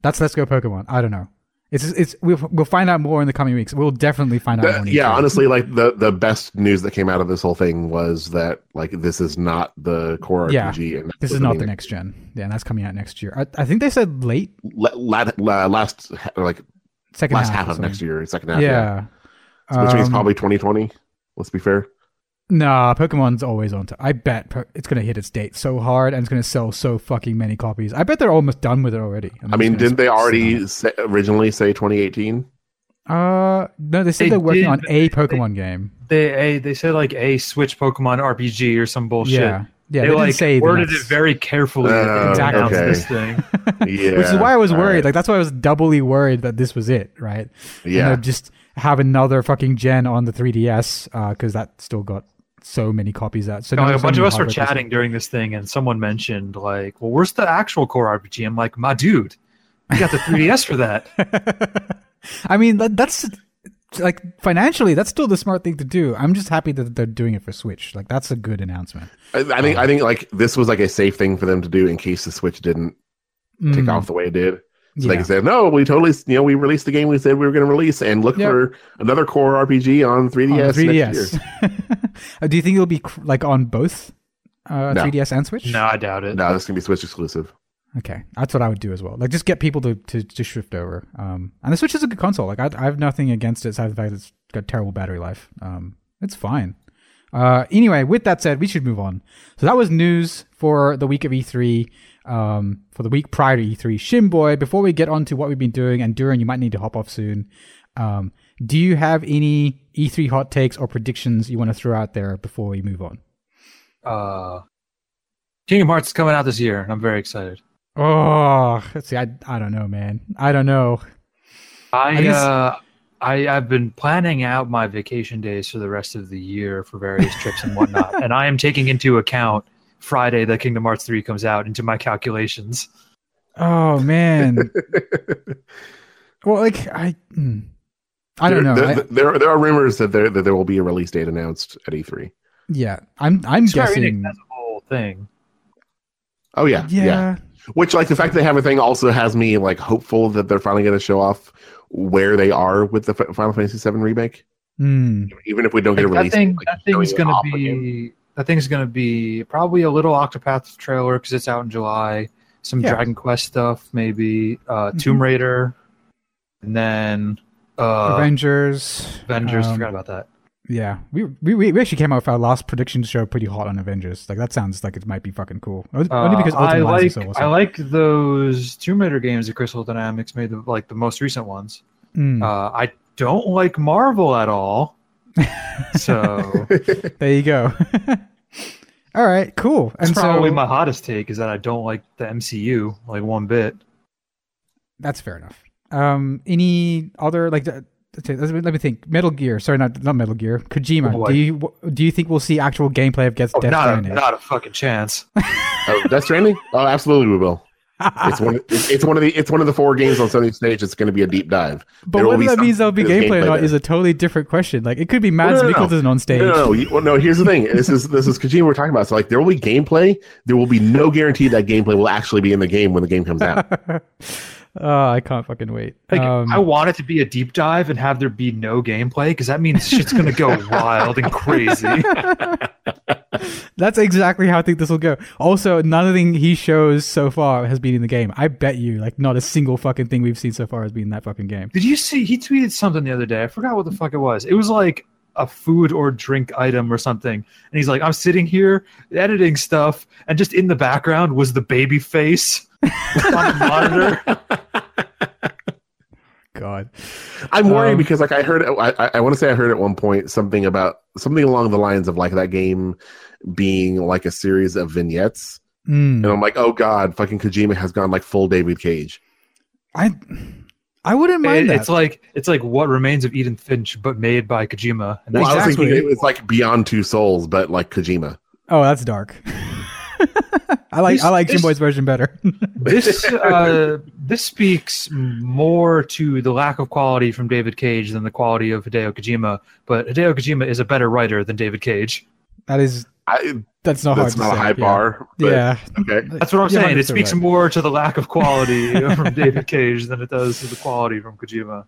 that's Let's Go Pokemon. I don't know. It's it's we'll we'll find out more in the coming weeks. We'll definitely find out. The, yeah, honestly, like the the best news that came out of this whole thing was that like this is not the core yeah, RPG. And this is not the next gen. Yeah, and that's coming out next year. I, I think they said late. La, la, la, last like second last half, half of next year. Second half. Yeah. yeah. Which um, means probably 2020. Let's be fair. Nah, Pokemon's always on. T- I bet po- it's gonna hit its date so hard, and it's gonna sell so fucking many copies. I bet they're almost done with it already. I mean, didn't they already say, originally say 2018? Uh, no, they said they are working did, on a Pokemon they, game. They a, they said like a Switch Pokemon RPG or some bullshit. Yeah, yeah. They, they like say worded it very carefully. Uh, exactly. Okay. This thing. yeah, (laughs) which is why I was worried. Right. Like that's why I was doubly worried that this was it. Right? Yeah. You know, just have another fucking gen on the 3DS because uh, that still got so many copies out. So no, a bunch of us were chatting during this thing, and someone mentioned like, "Well, where's the actual core RPG?" I'm like, "My dude, you got the 3DS for that." (laughs) I mean, that, that's like financially, that's still the smart thing to do. I'm just happy that they're doing it for Switch. Like that's a good announcement. I, I think I think like this was like a safe thing for them to do in case the Switch didn't take Mm, off the way it did. So yeah. they can say, no, we totally, you know, we released the game we said we were going to release, and look Yep. for another core RPG on 3DS. on next year. 3DS. (laughs) Uh, do you think it'll be cr- like on both uh, No. 3DS and Switch? No, I doubt it. No, this is going to be Switch exclusive. Okay, that's what I would do as well. Like, just get people to, to, to shift over. Um, and the Switch is a good console. Like, I, I have nothing against it, aside from the fact that it's got terrible battery life. Um, it's fine. Uh, anyway, with that said, we should move on. So that was news for the week of E3. Um, for the week prior to E3, Shinboy. Before we get on to what we've been doing, and Dourin, you might need to hop off soon. Um, do you have any E3 hot takes or predictions you want to throw out there before we move on? Uh, Kingdom Hearts is coming out this year, and I'm very excited. Oh, let's see. I, I don't know, man. I don't know. I I guess- uh, I I've been planning out my vacation days for the rest of the year for various trips and whatnot, (laughs) and I am taking into account Friday that Kingdom Hearts three comes out into my calculations. Oh man. (laughs) well, like I, hmm. I don't know. There, I- there, there, there are rumors that there that there will be a release date announced at E3. yeah, I'm. I'm Square guessing. that's has a whole thing. Oh yeah, yeah. yeah, Which like the fact they have a thing also has me like hopeful that they're finally going to show off where they are with the Final Fantasy VII remake, Hmm. even if we don't get a release. that thing, date, like, that thing's gonna off again. be that thing's gonna be probably a little Octopath trailer because it's out in July. Some Yeah. Dragon Quest stuff, maybe uh, Mhm. Tomb Raider, and then uh, Avengers. Avengers. um, forgot about that. Yeah, we, we we actually came out with our last prediction show pretty hot on Avengers. Like that sounds like it might be fucking cool. Only Uh, because I Ultimate Lines like so awesome. I like those Tomb Raider games that Crystal Dynamics made, the, like the most recent ones. Hmm. Uh, I don't like Marvel at all. (laughs) So there you go. (laughs) All right, cool. that's And probably so my hottest take is that I don't like the MCU like one bit. that's fair enough. Um, any other like? let's Let me think. Metal Gear. Sorry, not not Metal Gear. Kojima. Oh, do you do you think we'll see actual gameplay of Death, Oh, Death not a, Stranding? not a fucking chance. (laughs) oh, Death Stranding? Oh, absolutely, we will. It's one. (laughs) It's, it's one of the. It's one of the four games on Sony stage. It's going to be a deep dive. But There whether that means there'll be gameplay or not there. is a totally different question. Like it could be Mads no, no, no. Mikkelsen on stage. No, no, no. You- well, no. Here's the thing. This is this is Kojima we're talking about. So like, there will be gameplay. There will be no guarantee that gameplay will actually be in the game when the game comes out. (laughs) oh, I can't fucking wait. Like, Um, I want it to be a deep dive and have there be no gameplay because that means shit's gonna go (laughs) wild and crazy. (laughs) that's exactly how I think this will go. Also, nothing he shows so far has been in the game. I bet you, like, not a single fucking thing we've seen so far has been in that fucking game. Did you see? He tweeted something the other day. I forgot what the fuck it was. It was like a food or drink item or something. And he's like, I'm sitting here editing stuff, and just in the background was the baby face on the monitor. God. I'm worried Um, because like I heard. I, I, I want to say I heard at one point something about something along the lines of like that game being like a series of vignettes, Mm. and I'm like, oh god, fucking Kojima has gone like full David Cage. I, I wouldn't mind It- that. it's like it's like what remains of Edith Finch, but made by Kojima. And Well, that's I was Exactly. thinking it was like Beyond Two Souls, but like Kojima. oh, that's dark. (laughs) I like This- I like Jim this- Boy's version better. (laughs) this uh, this speaks more to the lack of quality from David Cage than the quality of Hideo Kojima. But Hideo Kojima is a better writer than David Cage. that is I, that's not that's hard not to a say. high yeah. bar. But, Yeah. Okay. That's what I'm You're saying. It speaks right. more to the lack of quality (laughs) from David Cage than it does to the quality from Kojima.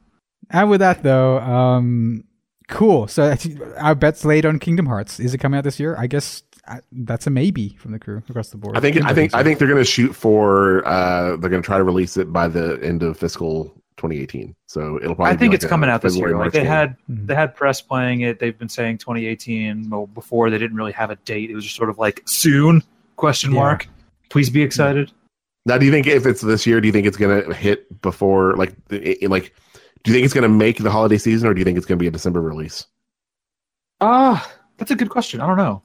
And with that though, um, cool. So that's- our bet's laid on Kingdom Hearts. Is it coming out this year? I guess uh, that's a maybe from the crew across the board. I think I think I think they're going to shoot for. uh They're going to try to release it by the end of fiscal 2018. So it'll probably. I be think like it's a coming out this year. Like they game. had they had press playing it. They've been saying 2018. Well, before they didn't really have a date. It was just sort of like soon question Yeah. mark. Please be excited. Now, do you think if it's this year, do you think it's going to hit before like it, it- like? Do you think it's going to make the holiday season, or do you think it's going to be a December release? Ah, that's a good question. I don't know.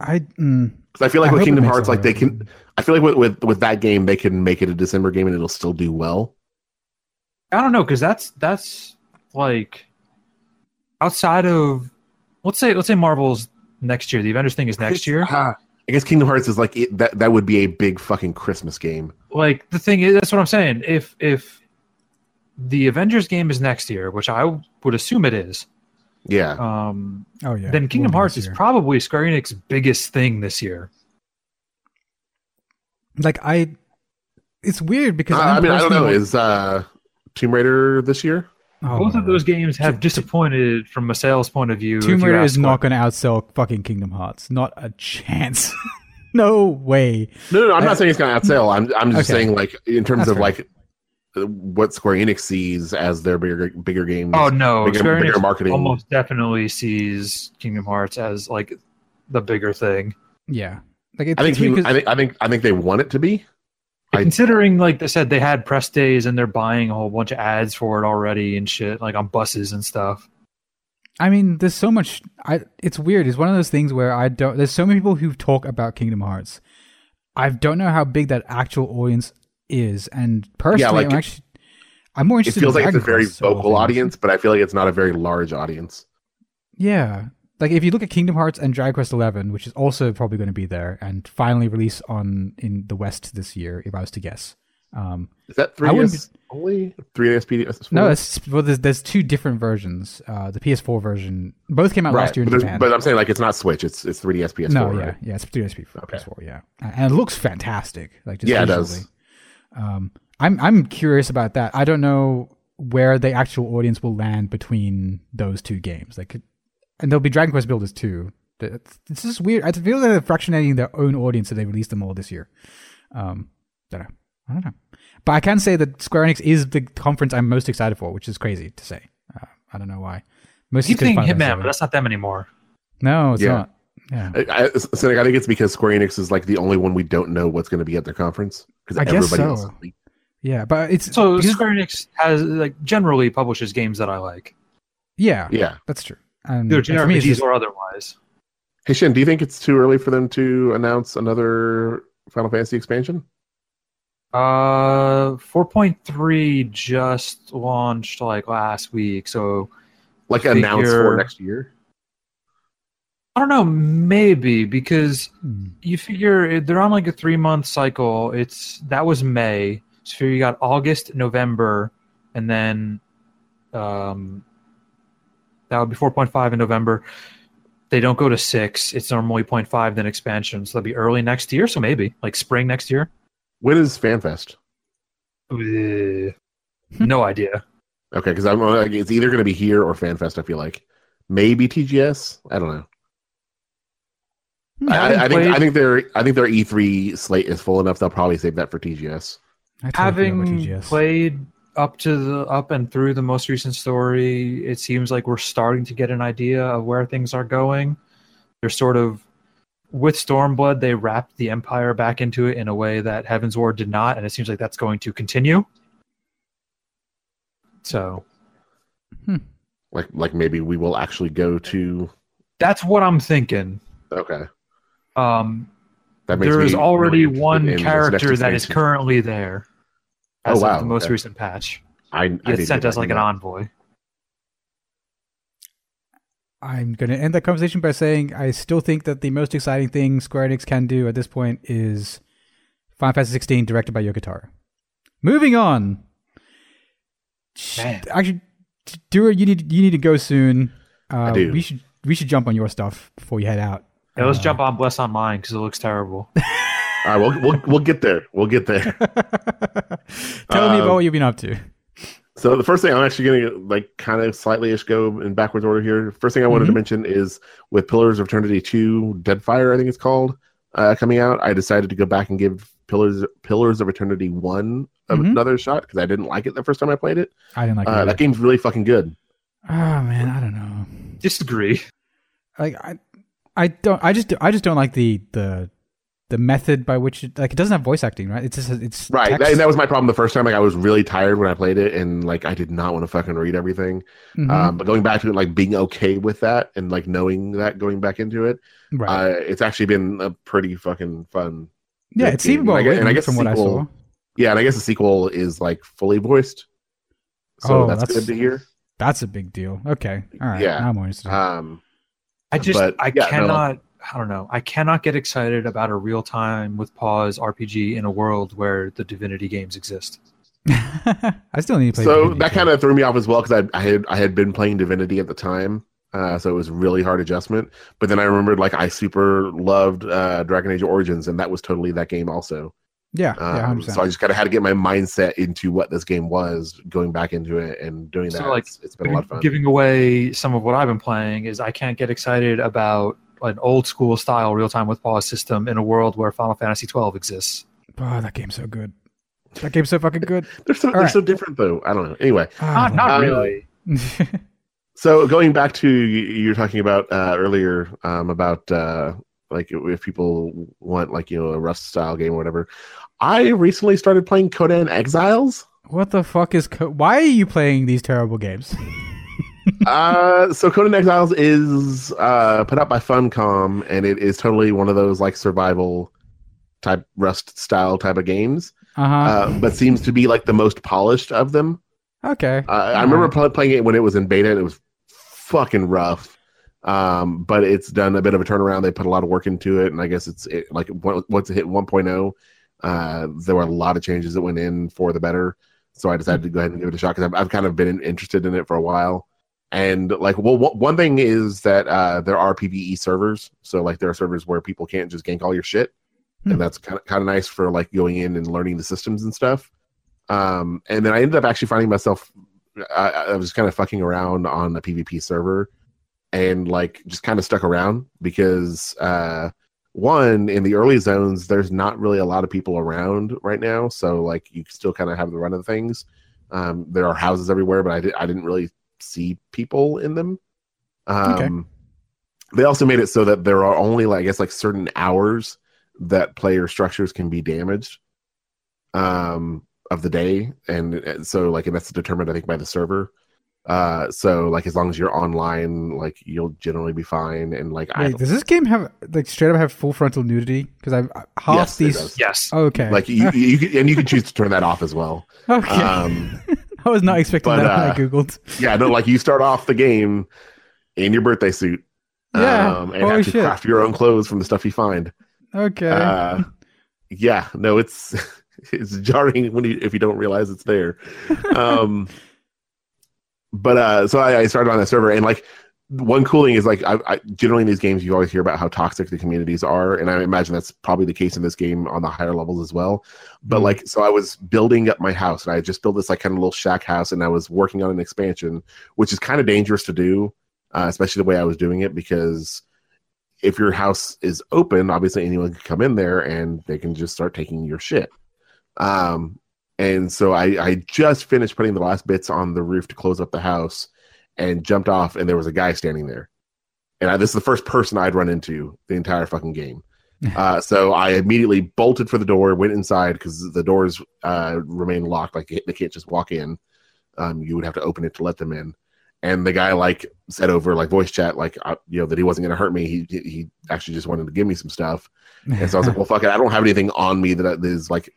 I mm, Because I feel like I with Kingdom Hearts, like they can. I feel like with, with with that game, they can make it a December game and it'll still do well. I don't know because that's that's like outside of let's say let's say Marvel's next year. The Avengers thing is next year. Ah, I guess Kingdom Hearts is like it, that. That would be a big fucking Christmas game. Like the thing is, that's what I'm saying. If if the Avengers game is next year, which I would assume it is, Yeah. um, Oh yeah. then Kingdom Hearts is probably Square Enix's biggest thing this year. like I. It's weird because Uh, I'm mean, I don't know. Is uh, Tomb Raider this year? Oh, Both of those games have disappointed from a sales point of view. if Tomb Raider ask is not going to outsell fucking Kingdom Hearts. Not a chance. (laughs) no way. No, no, no I'm Uh, not saying it's going to outsell. I'm, I'm just Okay. saying, like, in terms That's of fair. like what Square Enix sees as their bigger, bigger games. Oh no, bigger, Square bigger Enix marketing. almost definitely sees Kingdom Hearts as like the bigger thing. Yeah. Like it's, I think, it's weird he, 'cause- I think, I think, I think they want it to be. I- Considering, like they said, they had press days and they're buying a whole bunch of ads for it already and shit, like on buses and stuff. I mean, there's so much. I it's weird. It's one of those things where I don't. There's so many people who talk about Kingdom Hearts. I don't know how big that actual audience is, and personally, yeah, like, I'm actually I'm more It interested. feels in like it's a very Quest of all vocal things. audience, but I feel like it's not a very large audience. Yeah, like if you look at Kingdom Hearts and Dragon Quest Eleven, which is also probably going to be there and finally release on in the West this year, if I was to guess. Um, Is that 3DS only? 3DS PS4? no, it's well, there's there's two different versions. Uh, the PS4 version, both came out right. last year in but, Japan. but I'm saying like it's not Switch. It's it's 3DS PS4. no, right? yeah, yeah, it's 3DS PS4, Okay. PS4, yeah, and it looks fantastic. Like just Yeah, it does. Um, I'm I'm curious about that. I don't know where the actual audience will land between those two games. Like, and there'll be Dragon Quest builders too. It's, it's just weird. I feel like they're fractionating their own audience, so they released them all this year. Um, don't know. I don't know. But I can say that Square Enix is the conference I'm most excited for, which is crazy to say. Uh, I don't know why. Most Keep saying Hitman, but that's not them anymore. no, it's Yeah. not. Yeah. I, I, Cynic, I think it's because Square Enix is like the only one we don't know what's going to be at their conference because I guess everybody so. else. Yeah, but it's So because- Square Enix has like generally publishes games that I like, yeah, Yeah. that's true. And either and for me, it's JRPGs just- or otherwise. Hey Shin, do you think it's too early for them to announce another Final Fantasy expansion? Uh, four point three just launched like last week, so Like Figure- announce for next year? I don't know, maybe because Hmm. you figure they're on like a three month cycle. It's that was May, so you got August, November, and then um, that would be four point five in November. They don't go to six. It's normally 0.5 then expansion, so that'll be early next year. So maybe like spring next year. When is FanFest? Ugh. (laughs) no idea. Okay, because I'm like, it's either going to be here or FanFest. I feel like maybe TGS. I don't know. Hmm. I, I think I think their I think their E3 slate is full enough. They'll probably save that for TGS. I totally forgot about having TGS. played up to the up and through the most recent story it seems like we're starting to get an idea of where things are going they're sort of with stormblood they wrapped the empire back into it in a way that Heavensward did not and it seems like that's going to continue so Like like maybe we will actually go to. that's what i'm thinking Okay, um that makes there is already one in this next character that is currently there as Oh, wow, of the most okay. recent patch I, I he need gets to sent get as like an envoy I'm going to end that conversation by saying I still think that the most exciting thing Square Enix can do at this point is Final Fantasy 16 directed by Yoko Taro. Moving on. Man. Actually, Dura, you need you need to go soon. Uh, do. We should we should jump on your stuff before you head out. Yeah, let's Uh, jump on bless online because it looks terrible (laughs) All right, we'll we'll we'll get there. We'll get there. (laughs) Tell me about Um, what you've been up to. So the first thing I'm actually going to like kind of slightly ish go in backwards order here. First thing I wanted to Mhm. mention is with Pillars of Eternity 2 Deadfire, I think it's called, uh, coming out. I decided to go back and give Pillars Pillars of Eternity 1 Mhm. another shot because I didn't like it the first time I played it. I didn't like Uh, it. that game's really fucking good. Oh man, I don't know. disagree like I, I don't. I just I just don't like the the the method by which it, like it doesn't have voice acting, right? It's just it's Right. That, and that was my problem the first time. Like I was really tired when I played it and like I did not want to fucking read everything. Mhm. Um, but going back to it, like being okay with that and like knowing that going back into it, right. uh, it's actually been a pretty fucking fun yeah, it seemed well And I guess- and I guess from the what I sequel- saw. Yeah, and I guess the sequel is like fully voiced, so Oh, that's, that's- good to hear. That's a big deal. Okay, all right. Yeah. I'm more interested. Um, I just But, I yeah, no, cannot I don't know. I cannot get excited about a real time with pause RPG in a world where the Divinity games exist. (laughs) I still need to play. so Divinity that kind of threw me off as well because I, I had I had been playing Divinity at the time, uh, so it was really hard adjustment. But then I remembered like I super loved uh, Dragon Age Origins, and that was totally that game also. Yeah, yeah, Um, 100%. so I just kind of had to get my mindset into what this game was, going back into it and doing So, that. like, it's, it's been a lot of fun. Giving away some of what I've been playing is I can't get excited about an old school style real time with pause system in a world where Final Fantasy twelve exists. oh, that game's so good. That game's so fucking good. (laughs) they're so they're right. so different though. I don't know. Anyway, Ah, Not, not Um, really. (laughs) So going back to you you were talking about uh, earlier um, about uh, like if people want like you know a Rust style game or whatever. I recently started playing Conan Exiles. what the fuck is? Co- Why are you playing these terrible games? (laughs) uh, so Conan Exiles is uh, put out by Funcom, and it is totally one of those like survival type Rust style type of games, Uh-huh. uh, but seems to be like the most polished of them. okay. Uh, I remember pl- playing it when it was in beta, and it was fucking rough. Um, but it's done a bit of a turnaround. They put a lot of work into it, and I guess it's it, like on- once it hit 1.0, uh, there were a lot of changes that went in for the better. So I decided to go ahead and give it a shot because I've, I've kind of been interested in it for a while. And like, well, wh- one thing is that uh, there are PVE servers. So like, there are servers where people can't just gank all your shit, Hmm. and that's kind of kind of nice for like going in and learning the systems and stuff. Um, and then I ended up actually finding myself I, I was kind of fucking around on a PvP server and like just kind of stuck around because uh one in the early zones there's not really a lot of people around right now so like you still kind of have the run of things. Um there are houses everywhere but i, did, I didn't really see people in them. Um Okay. they also made it so that there are only like i guess like certain hours that player structures can be damaged um of the day and, and so like and that's determined i think by the server uh so like as long as you're online like you'll generally be fine and like i Wait, don't- does this game have like straight up have full frontal nudity? Because I've half Yes, these. does. Yes. Okay. like you, you, you can, and you can choose to turn that off as well (laughs) okay. um (laughs) I was not expecting but, that when uh, I googled. yeah no like you start off the game in your birthday suit Yeah, um and holy have to shit. craft your own clothes from the stuff you find Okay. uh yeah no it's (laughs) it's jarring when you if you don't realize it's there um but uh so I, I started on that server and like one cool thing is like I, I generally in these games you always hear about how toxic the communities are and i imagine that's probably the case in this game on the higher levels as well but Mhm. like so i was building up my house and i just built this like kind of little shack house and i was working on an expansion which is kind of dangerous to do uh, especially the way i was doing it because if your house is open obviously anyone can come in there and they can just start taking your shit um and so I, I just finished putting the last bits on the roof to close up the house and jumped off and there was a guy standing there. And I, this is the first person i'd run into the entire fucking game. (laughs) Uh, so i immediately bolted for the door went inside because the doors uh, remain locked like they can't just walk in. Um, you would have to open it to let them in. And the guy like said over like voice chat like uh, you know that he wasn't going to hurt me. He he actually just wanted to give me some stuff. And so I was like, (laughs) well, fuck it. I don't have anything on me that is like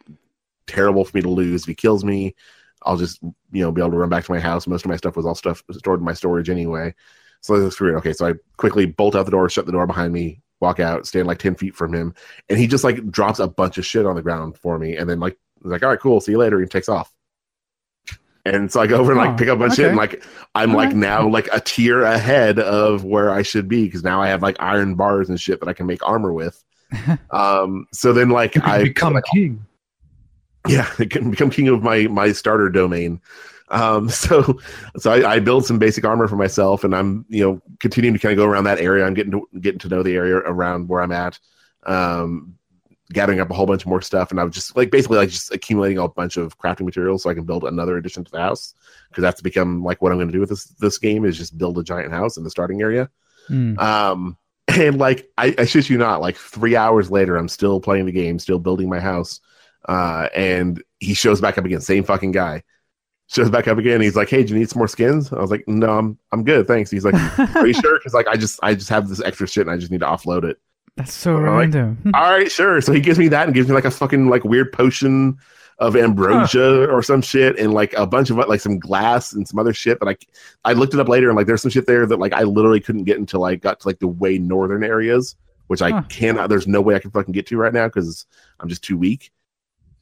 terrible for me to lose. If he kills me, I'll just, you know, be able to run back to my house. Most of my stuff was all stuff stored in my storage anyway. So I was screwed. Okay. So I quickly bolt out the door, shut the door behind me, walk out, stand like 10 feet from him. And he just like drops a bunch of shit on the ground for me. And then like, like, all right, cool. See you later. And takes off. And so I go over and like Oh, pick up a bunch of shit and like I'm like Alright. now like a tier ahead of where I should be because now I have like iron bars and shit that I can make armor with. (laughs) um so then like I become a king. Yeah (laughs) I can become king of my my starter domain. Um (laughs) so so I, I build some basic armor for myself and I'm you know continuing to kind of go around that area. I'm getting to getting to know the area around where I'm at. Um gathering up a whole bunch more stuff and I was just like basically like just accumulating a bunch of crafting materials so I can build another addition to the house because that's become like what I'm going to do with this this game is just build a giant house in the starting area. Hmm. Um, (laughs) and like I, I shit you not, like three hours later, I'm still playing the game, still building my house. Uh, and he shows back up again, same fucking guy. Shows back up again. He's like, "Hey, do you need some more skins?" I was like, "No, I'm I'm good, thanks." He's like, "Are you sure?" Because like I just I just have this extra shit and I just need to offload it. That's so Like- random. (laughs) All right, sure. So he gives me that and gives me like a fucking like weird potion of ambrosia or some shit and like a bunch of like some glass and some other shit. But I I looked it up later and like there's some shit there that like I literally couldn't get until I got to like the way northern areas, which I cannot. There's no way I can fucking get to right now because I'm just too weak.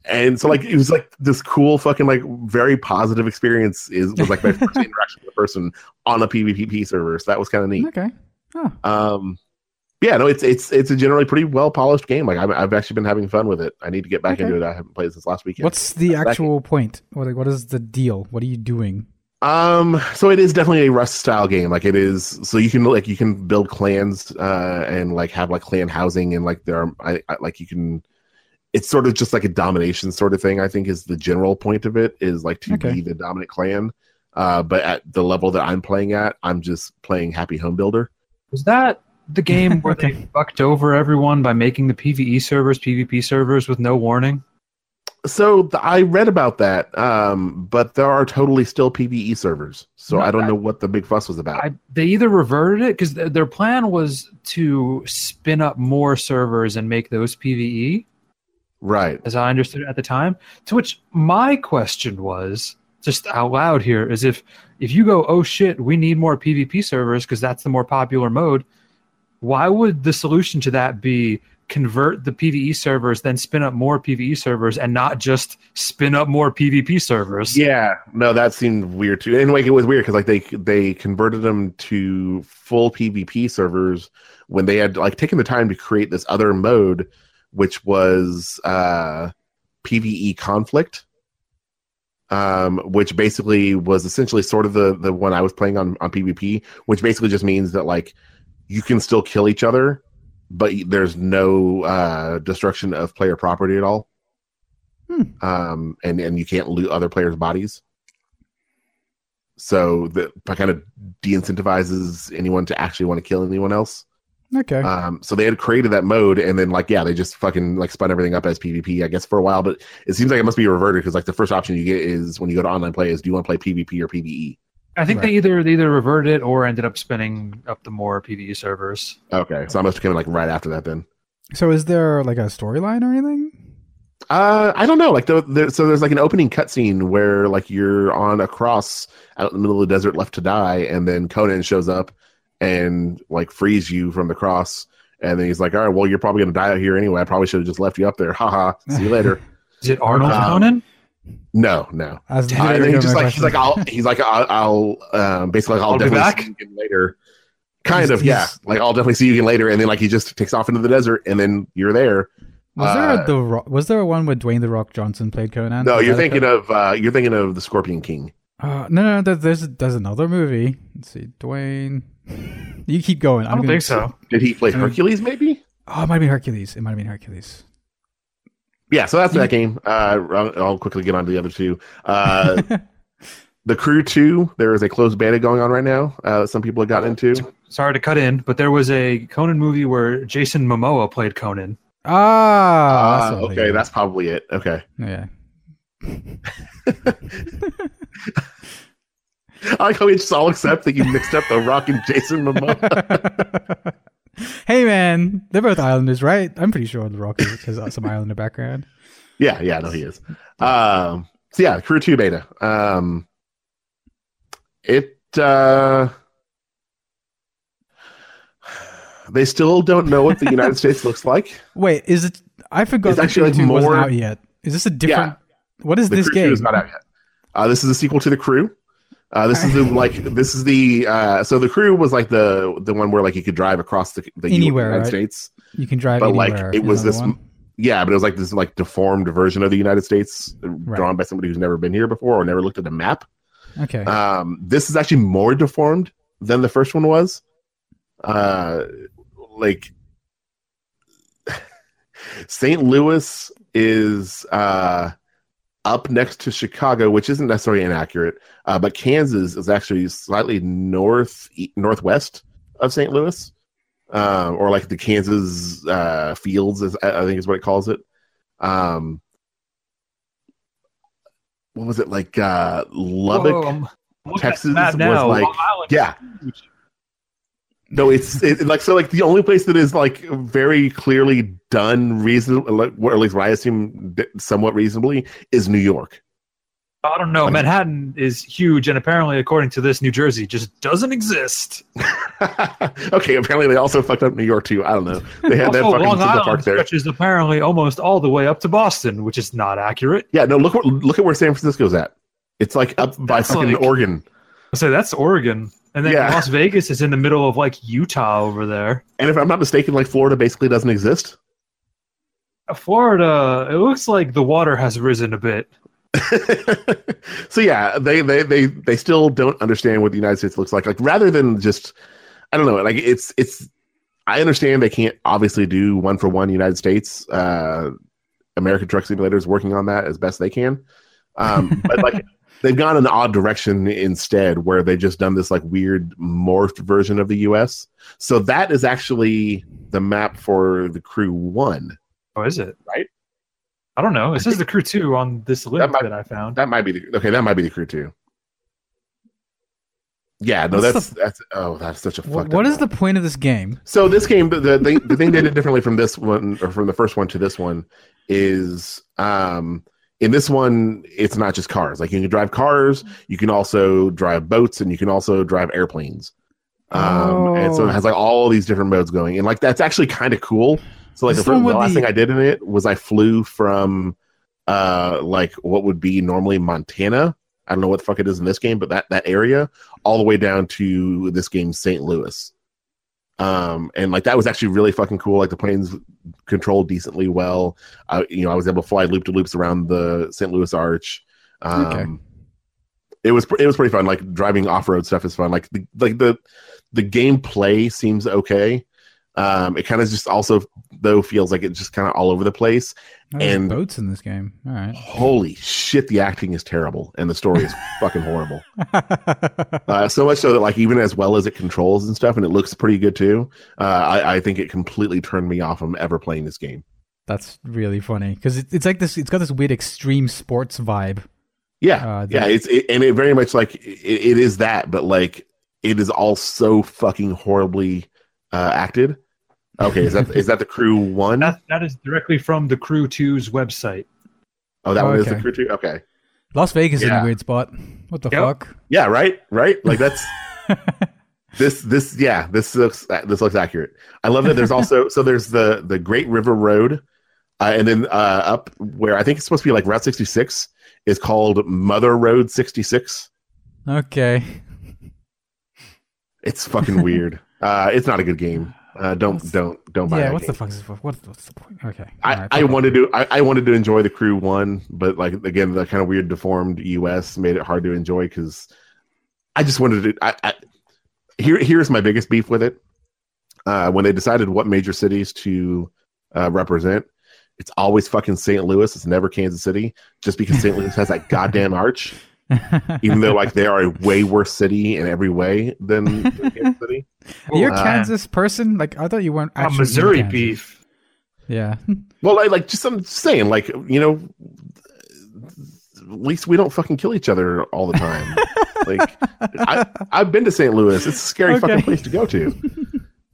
And so like it was like this cool fucking like very positive experience is was like my (laughs) first interaction with a person on a PvP server. So that was kind of neat. Okay. Oh. Um, yeah, no, it's it's it's a generally pretty well polished game. Like I've, I've actually been having fun with it. I need to get back Okay. into it. I haven't played since last weekend. What's the actual point? What what is the deal? What are you doing? Um, so it is definitely a Rust style game. Like it is, so you can like you can build clans uh and like have like clan housing and like there are I, I like you can. It's sort of just like a domination sort of thing. I think is the general point of it is like to Okay. be the dominant clan. Uh, but at the level that I'm playing at, I'm just playing Happy Home Builder. Was that the game (laughs) where Okay. they fucked over everyone by making the PVE servers PvP servers with no warning? So th- I read about that, um, but there are totally still PVE servers. So No, I don't I- know what the big fuss was about. I, they either reverted it because th- their plan was to spin up more servers and make those PVE, right. as I understood it at the time. To which my question was, just out loud here, is if if you go, oh shit, we need more PvP servers because that's the more popular mode. Why would the solution to that be convert the PVE servers, then spin up more PVE servers, and not just spin up more PvP servers? Yeah, no, that seemed weird too. And like it was weird because like they they converted them to full PvP servers when they had like taken the time to create this other mode, which was uh, PVE conflict, um, which basically was essentially sort of the the one I was playing on on PvP, which basically just means that like you can still kill each other, but there's no uh, destruction of player property at all Hmm. um, and and you can't loot other players' bodies. So that kind of de-incentivizes anyone to actually want to kill anyone else. Okay. Um, so they had created that mode, and then like yeah, they just fucking like spun everything up as PvP, I guess, for a while. But it seems like it must be reverted because like the first option you get is when you go to online play is do you want to play PvP or PvE? I think Right. they either they either reverted it or ended up spinning up the more PVE servers. Okay, so I must have came like right after that then. so is there like a storyline or anything? Uh, I don't know. Like, the, the, so there's like an opening cutscene where like you're on a cross out in the middle of the desert, left to die, and then Conan shows up and like frees you from the cross, and then he's like, "All right, well, you're probably gonna die out here anyway. I probably should have just left you up there. Haha. See you later." (laughs) Is it Arnold Um, Conan? no, no. As Uh, and then he's just like he's like I'll he's like I'll, I'll um basically like, I'll, I'll be definitely back? see you again later. Kind He's- of, yeah. Like I'll definitely see you again later, and then like he just takes off into the desert, and then you're there. was there uh, a the was there a one where Dwayne the Rock Johnson played Conan? No, you're thinking of uh you're thinking of the Scorpion King. Uh, no, no, there- there's there's another movie. Let's see, Dwayne. (laughs) You keep going. I I'm don't gonna- think so. Did he play. Hercules? Maybe. Oh, it might be Hercules. It might have been Hercules. Yeah, so that's that game. Uh, I'll, I'll quickly get on to the other two. Uh, (laughs) the Crew Two. There is a closed beta going on right now. Uh, that some people have gotten into. Sorry to cut in, but there was a Conan movie where Jason Momoa played Conan. ah, Uh, that's okay, that's probably it. Okay, yeah. (laughs) (laughs) I like how we just all accept that you mixed up The Rock and Jason Momoa. (laughs) hey man, they're both islanders, right? I'm pretty sure the Rock has, some islander background. yeah, yeah, no, he is. Um, so yeah, Crew Two beta. Um, it. Uh, they still don't know what the United States looks like. (laughs) Wait, is it? I forgot. It's actually, like, 2 wasn't more- out yet. Is this a different? What is the this Crew game? 2 is not out yet. Uh, this is a sequel to the Crew. Uh, this is the like this is the uh, so the Crew was like the the one where like you could drive across the, the Anywhere, United right? States. You can drive but, like, it was this- one. Yeah, but it was like this like deformed version of the United States, uh, drawn by somebody who's never been here before or never looked at a map. Okay. Um, this is actually more deformed than the first one was. Uh, like (sighs) St. Louis is uh, up next to Chicago, which isn't necessarily inaccurate, uh, but Kansas is actually slightly north northwest of St. Louis, uh, or like the Kansas uh, fields, is, I think is what it calls it. Um, what was it like? Uh, Lubbock. Whoa, Texas was now. like- yeah. No, it's it, like so. Like the only place that is like very clearly done reasonable, like, or at least what I assume somewhat reasonably, is New York. I don't know. Like- Manhattan is huge, and apparently, according to this, New Jersey just doesn't exist. (laughs) okay, apparently they also fucked up New York too. I don't know. They had that fucking Long Island Park there. which is apparently almost all the way up to Boston, which is not accurate. Yeah, no. Look look at where San Francisco's at. It's like up by That's fucking like- Oregon. So that's Oregon, and then Yeah. Las Vegas is in the middle of like Utah over there. And if I'm not mistaken, like Florida basically doesn't exist. Florida, it looks like the water has risen a bit. (laughs) so yeah, they, they they they still don't understand what the United States looks like. Like rather than just, I don't know. Like it's it's. I understand they can't obviously do one for one United States. Uh, American Truck Simulator is working on that as best they can, um, but like (laughs) they've gone an odd direction instead, where they've just done this like weird morphed version of the U.S. So that is actually the map for the Crew One. Oh, is it? Right? I don't know. It says the crew two on this link might- that I found. That might be the okay. That might be the Crew Two. Yeah, no, What's that's the- that's oh, that's such a Wh- fucked what up is the point of this game? So this game, the the the thing they did differently from this one or from the first one to this one is um in this one it's not just cars. Like you can drive cars, you can also drive boats, and you can also drive airplanes. Um, and so it has like all these different modes going, and like that's actually kind of cool. So like the, first, the last thing I did in it was I flew from uh like what would be normally Montana. I don't know what the fuck it is in this game, but that that area all the way down to this game St. Louis. Um, and like that was actually really fucking cool. Like the planes controlled decently well. Uh, you know, I was able to fly loop to loops around the St. Louis Arch. Um, Okay. It was it was pretty fun. Like driving off road stuff is fun. Like the like the the gameplay seems okay. Um, it kind of just also though feels like it's just kind of all over the place. Oh, and- boats in this game. All right. Holy shit, the acting is terrible and the story is (laughs) fucking horrible. Uh, so much so that like even as well as it controls and stuff, and it looks pretty good too. Uh, I, I think it completely turned me off from ever playing this game. That's really funny because it, it's like this. It's got this weird extreme sports vibe. Yeah, Uh, yeah, it's it, and it very much like it, it is that, but like it is all so fucking horribly uh, acted. Okay, is that is that the crew one? That, that is directly from the Crew 2's website. Oh, that one is the crew two. Okay, Las Vegas is in a weird spot. What the Yep. fuck? yeah, right, right. Like that's (laughs) this this yeah this looks this looks accurate. I love that. There's also so there's the the Great River Road, uh, and then uh, up where I think it's supposed to be like Route 66 is called Mother Road 66. okay. It's fucking weird. (laughs) Uh, it's not a good game. Uh, don't don't don't buy Yeah. What's game. the fuck is? What, what's the point? Okay. I, right, I wanted to I, I wanted to enjoy the crew one, but like again the kind of weird deformed US made it hard to enjoy because I just wanted to. I, I here here's my biggest beef with it. Uh, when they decided what major cities to uh, represent, it's always fucking St. Louis. It's never Kansas City, just because St. Louis has that (laughs) goddamn arch. Off. Even though like they are a way worse city in every way than, (laughs) than Kansas City. You're a Uh, Kansas person? Like I thought you weren't A actually in Missouri beef. Yeah. (laughs) Well, I like just I'm saying, like you know, at least we don't fucking kill each other all the time. (laughs) like I, I've been to St. Louis. It's a scary Okay. fucking place to go to.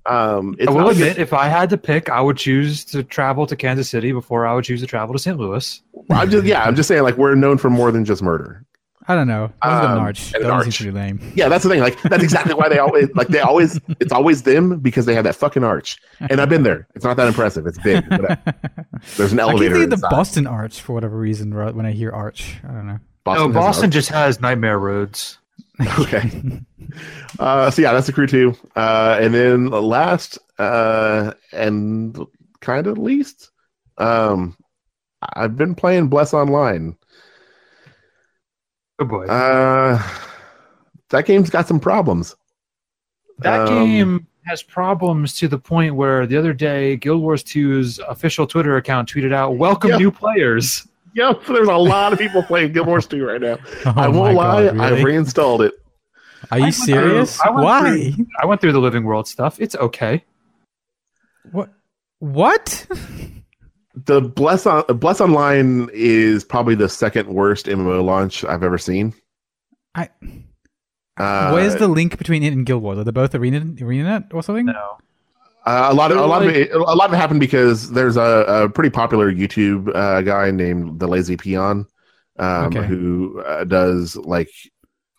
Um, it's I will not like admit, if I had to pick, I would choose to travel to Kansas City before I would choose to travel to St. Louis. I'm just yeah, I'm just saying like we're known for more than just murder. I don't know. That was an Um, arch. and That an arch. seems pretty lame. Yeah, that's the thing. Like that's exactly why they always like they always it's always them because they have that fucking arch. And I've been there. It's not that impressive. It's big. But uh, (laughs) there's an elevator. I keep elevator. thinking the inside. Boston Arch for whatever reason right, when I hear arch. I don't know. no, Boston arch. just has nightmare roads. (laughs) okay. Uh, so yeah, that's the crew two. Uh, and then last uh, and kind of least, um, I've been playing Bless Online. Oh boy, Uh, that game's got some problems. that um, game has problems to the point where the other day, Guild Wars 2's official Twitter account tweeted out, "Welcome Yeah. new players." Yep, there's a lot of people playing Guild Wars 2 right now. (laughs) Oh I won't lie, God, I've reinstalled it. Are you went through- serious? I Why? through- I went through the Living World stuff. It's okay. What? What? (laughs) The Bless on Bless Online is probably the second worst MMO launch I've ever seen. I- Uh, Where's the link between it and Guild Wars? Are they both Arena ArenaNet or something? No, Uh, a lot of a They're lot of it, a lot of it happened because there's a, a pretty popular YouTube uh, guy named the Lazy Peon um, Okay. who uh, does like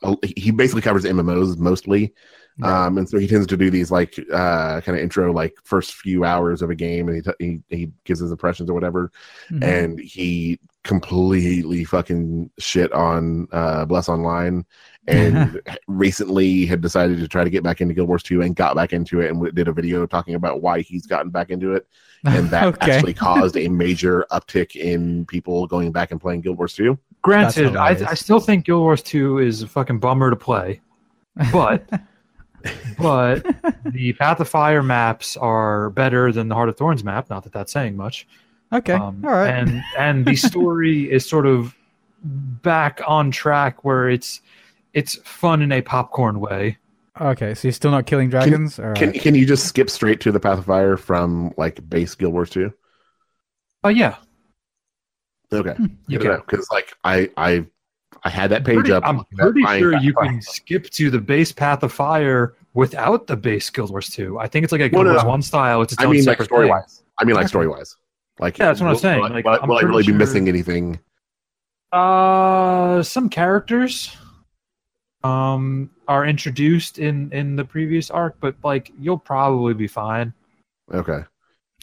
a- he basically covers MMOs mostly. Right. Um, and so he tends to do these like uh, kind of intro, like first few hours of a game, and he, t- he he gives his impressions or whatever. Mhm. And he completely fucking shit on uh, Bless Online, (laughs) and recently had decided to try to get back into Guild Wars 2 and got back into it, and w- did a video talking about why he's gotten back into it, and (laughs) that okay. actually (laughs) caused a major uptick in people going back and playing Guild Wars 2. Granted, I. I still think Guild Wars 2 is a fucking bummer to play, but but (laughs) the Path of Fire maps are better than the Heart of Thorns map. Not that that's saying much. okay. Um, All right. And and the (laughs) story is sort of back on track where it's it's fun in a popcorn way. okay. So you're still not killing dragons? Can right. can you just skip straight to the Path of Fire from like base Guild Wars 2? Oh yeah, Okay, you good can. because like I I I had that page Pretty- up. I'm pretty sure you Fire. can skip to the base Path of Fire without the base Guild Wars 2. I think it's like a Well, Guild no, Wars no. 1 style. It's its I own mean, like separate story thing. wise. I mean, like story wise. Like, Yeah, that's what I'm saying. Will, I- Like, will I- I'm will I pretty really be missing anything? Uh, some characters um are introduced in in the previous arc, but like you'll probably be fine. Okay.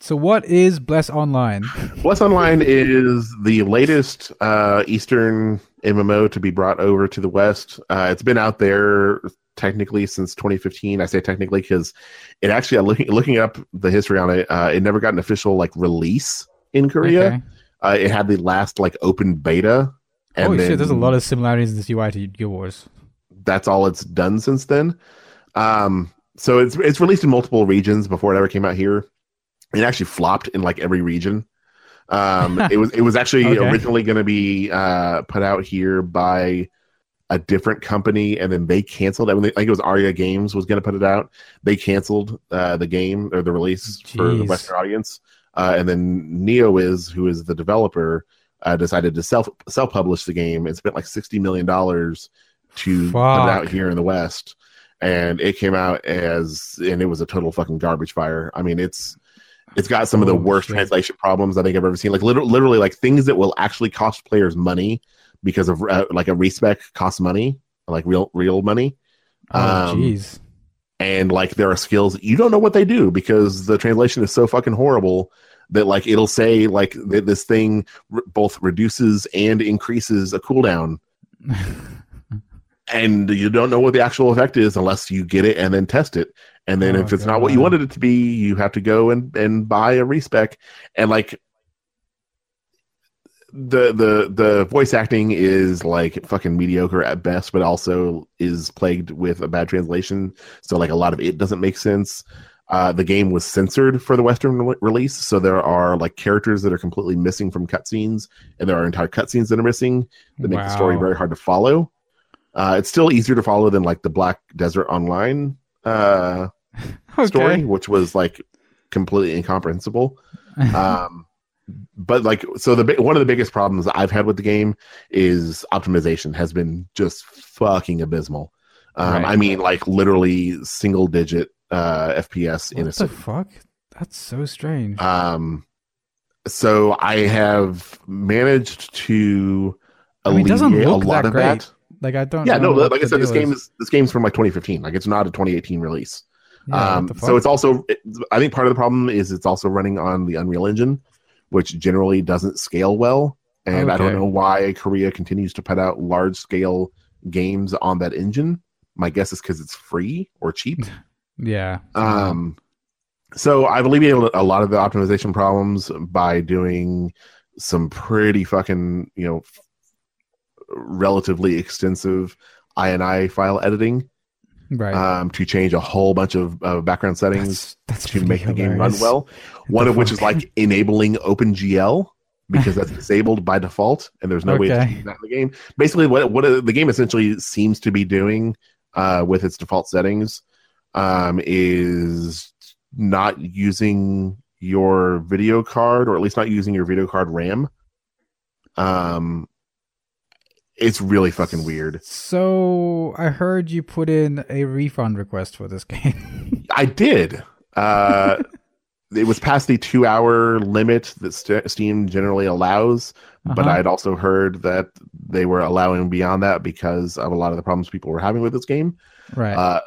So what is Bless Online? Bless Online is the latest uh, Eastern MMO to be brought over to the West. Uh, it's been out there technically since 2015. I say technically because it actually, uh, looking, looking up the history on it, uh, it never got an official like release in Korea. Okay. Uh, it had the last like open beta. Oh then shit, there's a lot of similarities in this UI to Guild Wars. that's all it's done since then. Um, so it's it's released in multiple regions before it ever came out here. It actually flopped in like every region. Um, it was it was actually (laughs) Okay. originally going to be uh, put out here by a different company, and then they canceled. I, mean, I think it was Aeria Games was going to put it out. They canceled uh, the game or the release for the Western audience, uh, and then NeoWiz, who is the developer, uh, decided to self self publish the game and spent like sixty million dollars to put it out here in the West, and it came out as and it was a total fucking garbage fire. I mean, it's it's got some of the worst shit. translation problems I think I've ever seen. Like literally, literally, like things that will actually cost players money because of uh, like a respec costs money, like real real money. Oh, Um, jeez. and like there are skills you don't know what they do because the translation is so fucking horrible that like it'll say like that this thing r- both reduces and increases a cooldown (laughs) and you don't know what the actual effect is unless you get it and then test it. And then Oh, if it's not what you wanted it to be you have to go and and buy a respec. And like the the the voice acting is like fucking mediocre at best but also is plagued with a bad translation. So like a lot of it doesn't make sense. Uh, the game was censored for the Western re- release, so there are like characters that are completely missing from cutscenes, and there are entire cutscenes that are missing that make the story very hard to follow. Uh, it's still easier to follow than like the Black Desert Online uh, (laughs) story, which was like completely incomprehensible. (laughs) um, but like, so the one of the biggest problems I've had with the game is optimization has been just fucking abysmal. Um, Right. I mean, like literally single digit uh, FPS in a what the fuck? That's so strange. Um, so I have managed to I mean, alleviate a lot of that. Like I don't. Yeah, no, like I said, this game is this game's from like 2015. Like it's not a 2018 release. Yeah, um, so it's also, it, I think part of the problem is it's also running on the Unreal Engine, which generally doesn't scale well. And I don't know why Korea continues to put out large scale games on that engine. My guess is because it's free or cheap. (laughs) yeah. Um, so I've alleviated a lot of the optimization problems by doing some pretty fucking, you know, relatively extensive INI file editing right. um, to change a whole bunch of uh, background settings that's, that's to make the game run well. One the of which is like enabling OpenGL because that's (laughs) disabled by default, and there's no way to Okay. change that in the game. Basically, what what the game essentially seems to be doing uh, with its default settings um, is not using your video card, or at least not using your video card RAM. Um, it's really fucking weird. So I heard you put in a refund request for this (laughs) game. I did. Uh, it was past the two hour limit that St- Steam generally allows, but Uh-huh. I'd also heard that they were allowing beyond that because of a lot of the problems people were having with this game. Right. Uh,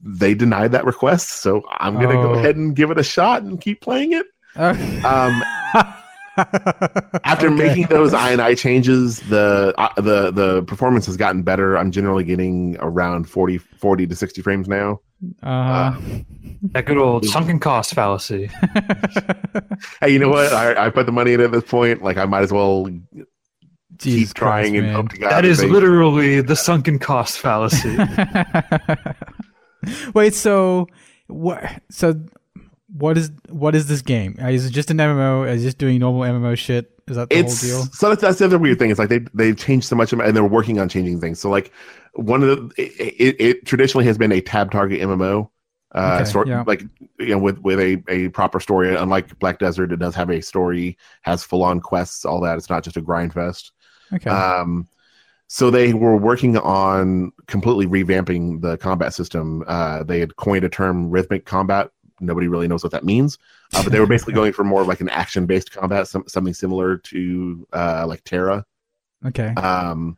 they denied that request, so I'm gonna go Oh. ahead and give it a shot and keep playing it. Um, (laughs) After Okay. making those INI changes, the uh, the the performance has gotten better. I'm generally getting around 40, 40 to sixty frames now. Uh, That good old sunken cost fallacy. (laughs) Hey, you know what? I, I put the money in at this point. Like I might as well Jesus keep trying Christ, and man. hope to God That is they- literally the sunken cost fallacy. (laughs) Wait, so what? So what is what is this game? Uh, Is it just an MMO? Is it just doing normal MMO shit? Is that the it's whole deal? so that's, that's the other weird thing. It's like they they've changed so much and they're working on changing things. So like one of the it, it, it traditionally has been a tab target MMO. Uh, Okay, sort yeah. like you know with with a, a proper story. Unlike Black Desert, it does have a story, has full on quests, all that. It's not just a grind fest. Okay. Um, so they were working on completely revamping the combat system. Uh, they had coined a term rhythmic combat. Nobody really knows what that means, uh, but they were basically (laughs) going for more of like an action based combat, some, something similar to uh, like TERA. okay. Um,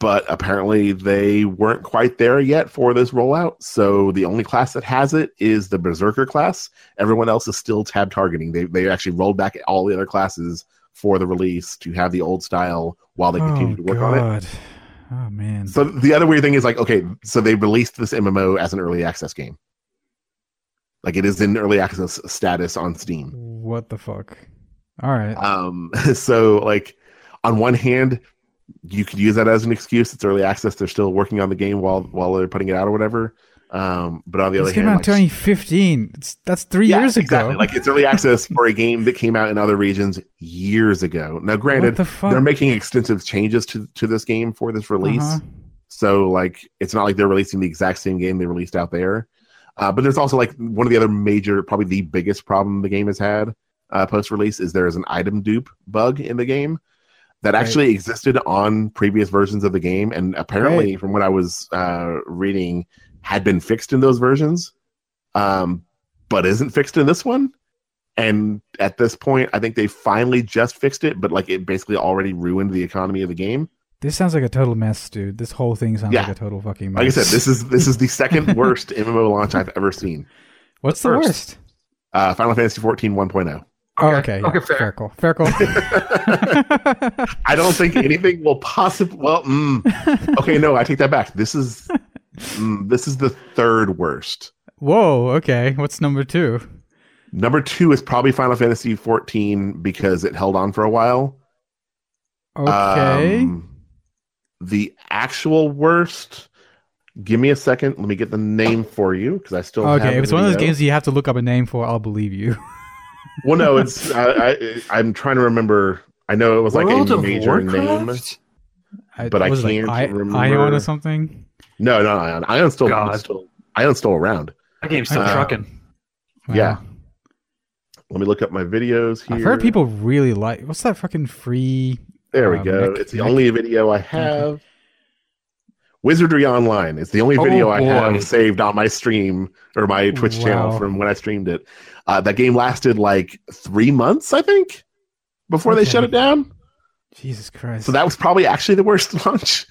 but apparently they weren't quite there yet for this rollout. So the only class that has it is the Berserker class. Everyone else is still tab targeting. They they actually rolled back all the other classes for the release to have the old style while they continue to work on it. Oh man. So the other weird thing is like, okay, so they released this MMO as an early access game. Like it is in early access status on Steam. what the fuck? All right. Um, (laughs) so like on one hand, you could use that as an excuse. It's early access. They're still working on the game while while they're putting it out or whatever. Um, but on the this other came hand, out in like, 2015. It's, that's three yeah, years exactly. ago. Like it's early (laughs) access for a game that came out in other regions years ago. Now, granted, the they're making extensive changes to to this game for this release. Uh-huh. So like it's not like they're releasing the exact same game they released out there. Uh, but there's also like one of the other major, probably the biggest problem the game has had uh, post release is there is an item dupe bug in the game that Right. actually existed on previous versions of the game, and apparently, from what I was uh, reading, had been fixed in those versions, um, but isn't fixed in this one. And at this point, I think they finally just fixed it, but like it basically already ruined the economy of the game. This sounds like a total mess, dude. This whole thing sounds Yeah. like a total fucking mess. Like I said, this is this is the second (laughs) worst MMO launch I've ever seen. What's the first. worst? Uh, Final Fantasy 14 1.0. Oh, Okay. okay. Okay, yeah. fair. call. Fair call. (laughs) I don't think anything will possibly. Well, mm, okay, no, I take that back. This is mm, this is the third worst. Whoa. Okay. What's number two? Number two is probably Final Fantasy 14 because it held on for a while. Okay. Um, the actual worst. Give me a second. Let me get the name for you because I still. okay. the If it's one of those games you have to look up a name for, I'll believe you. Well, no, it's. (laughs) I, I, I'm trying to remember. I know it was like World a major name. Warcraft? I, But I was it can't like remember. Aion or something. No, no, Aion. Aion's still, God. still Aion's still around. That game's still Uh, trucking. Yeah. Let me look up my videos here. I've heard people really like. What's that fucking free? There we uh, go. mech- it's the mech- only video I have. Wizardry Online. It's the only Oh, video I have saved on my stream or my Twitch channel from when I streamed it. Uh, that game lasted like three months, I think, before they shut it down. Jesus Christ. So that was probably actually the worst (laughs) launch.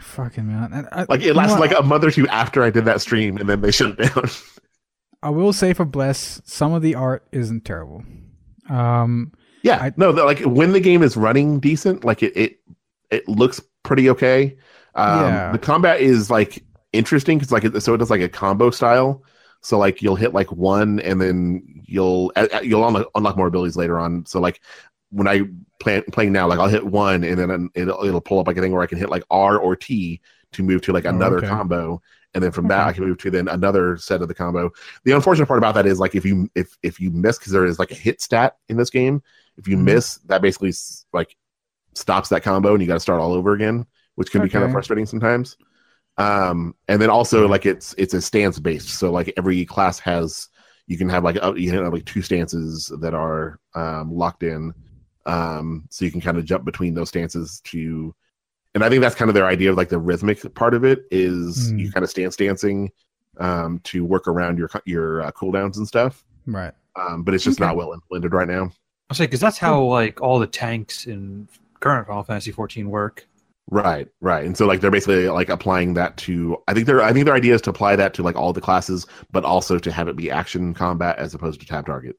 fucking man. I, Like it lasted like a month or two after I did that stream, and then they shut it down. I will say for Bless, some of the art isn't terrible. Um, Yeah, I- no, like when the game is running decent, like it it, it looks pretty okay. Um, Yeah. The combat is like interesting because like so it does like a combo style. So like you'll hit like one and then you'll you'll unlock, unlock more abilities later on. So like when I play playing now, like I'll hit one and then it'll, it'll pull up like a thing where I can hit like R or T to move to like Oh, another okay. combo. And then from that, I can move to then another set of the combo. The unfortunate part about that is like if you if if you miss because there is like a hit stat in this game. If you Mhm. miss, that basically like stops that combo, and you got to start all over again, which can be kind of frustrating sometimes. Um, and then also like it's it's a stance based, so like every class has you can have like uh, you can have like two stances that are um, locked in, um, so you can kind of jump between those stances to. And I think that's kind of their idea of like the rhythmic part of it is Mm. you kind of stance dancing um, to work around your your uh, cooldowns and stuff. right. Um, but it's just Okay. not well implemented right now. I say because that's how like all the tanks in current Final Fantasy 14 work. Right, right. And so like they're basically like applying that to I think their I think their idea is to apply that to like all the classes, but also to have it be action combat as opposed to tab target.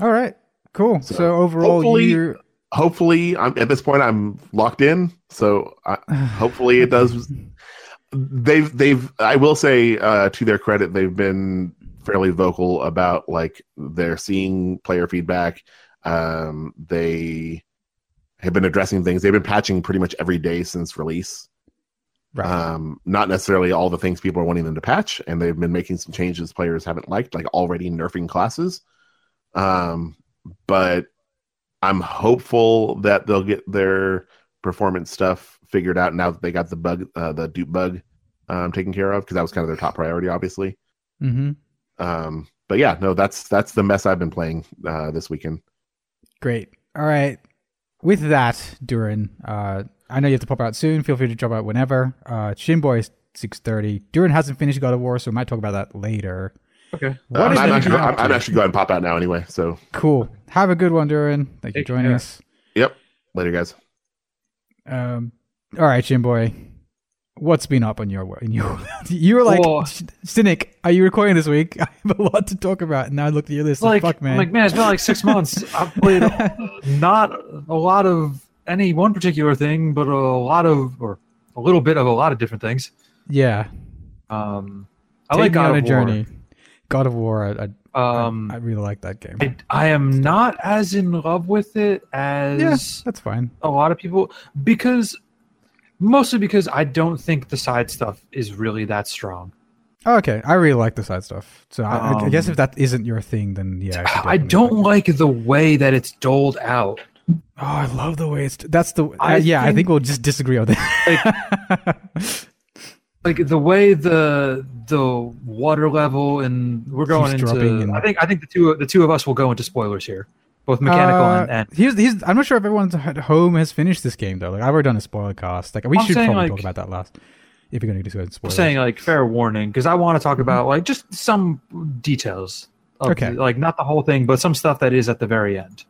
All right, cool. So, So, overall, hopefully- you're Hopefully, I'm at this point I'm locked in. So I, (sighs) hopefully it does. (laughs) They've they've I will say uh, to their credit they've been fairly vocal about like they're seeing player feedback. Um, they have been addressing things. They've been patching pretty much every day since release. right. um, not necessarily all the things people are wanting them to patch, and they've been making some changes players haven't liked, like already nerfing classes. Um, but I'm hopeful that they'll get their performance stuff figured out now that they got the bug, uh, the dupe bug, um, taken care of because that was kind of their top priority, obviously. mm-hmm. Um, but yeah, no, that's that's the mess I've been playing uh, this weekend. Great. All right. With that, Dourin, uh, I know you have to pop out soon. Feel free to drop out whenever. Uh, Shinboy is six thirty. Dourin hasn't finished God of War, so we might talk about that later. Okay. What I'm, is I'm actually, I'm, I'm actually going to pop out now anyway. So Cool. Have a good one, Dourin. Thank you for joining care. us. yep, later guys. Um, all right, Shinboy. What's been up on your in your? (laughs) you were like cynic. Are you recording this week? (laughs) I have a lot to talk about, and now I look at your list. Like, fuck, man. I'm like man, it's been like six months. I've played (laughs) not a lot of any one particular thing, but a lot of or a little bit of a lot of different things. yeah. Um, I Take like God on a of War. journey. God of War. I, I, Um, I really like that game. I, I am not as in love with it as yeah, that's fine. a lot of people because mostly because I don't think the side stuff is really that strong. Oh, okay, I really like the side stuff. So I, I guess Um, if that isn't your thing, then yeah. should I don't like the way that it's doled out. Oh, I love the way it's. That's the. I uh, yeah, I think- think we'll just disagree on that. Like the way the the water level and we're going Keeps into. I think I think the two the two of us will go into spoilers here, both mechanical Uh, and, and here's, here's, I'm not sure if everyone at home has finished this game though. Like I've already done a spoiler cast. Like we I'm should probably like- talk about that last. If you're going to do I'm spoilers. saying like fair warning because I want to talk about like just some details. Of Okay. the- like not the whole thing, but some stuff that is at the very end.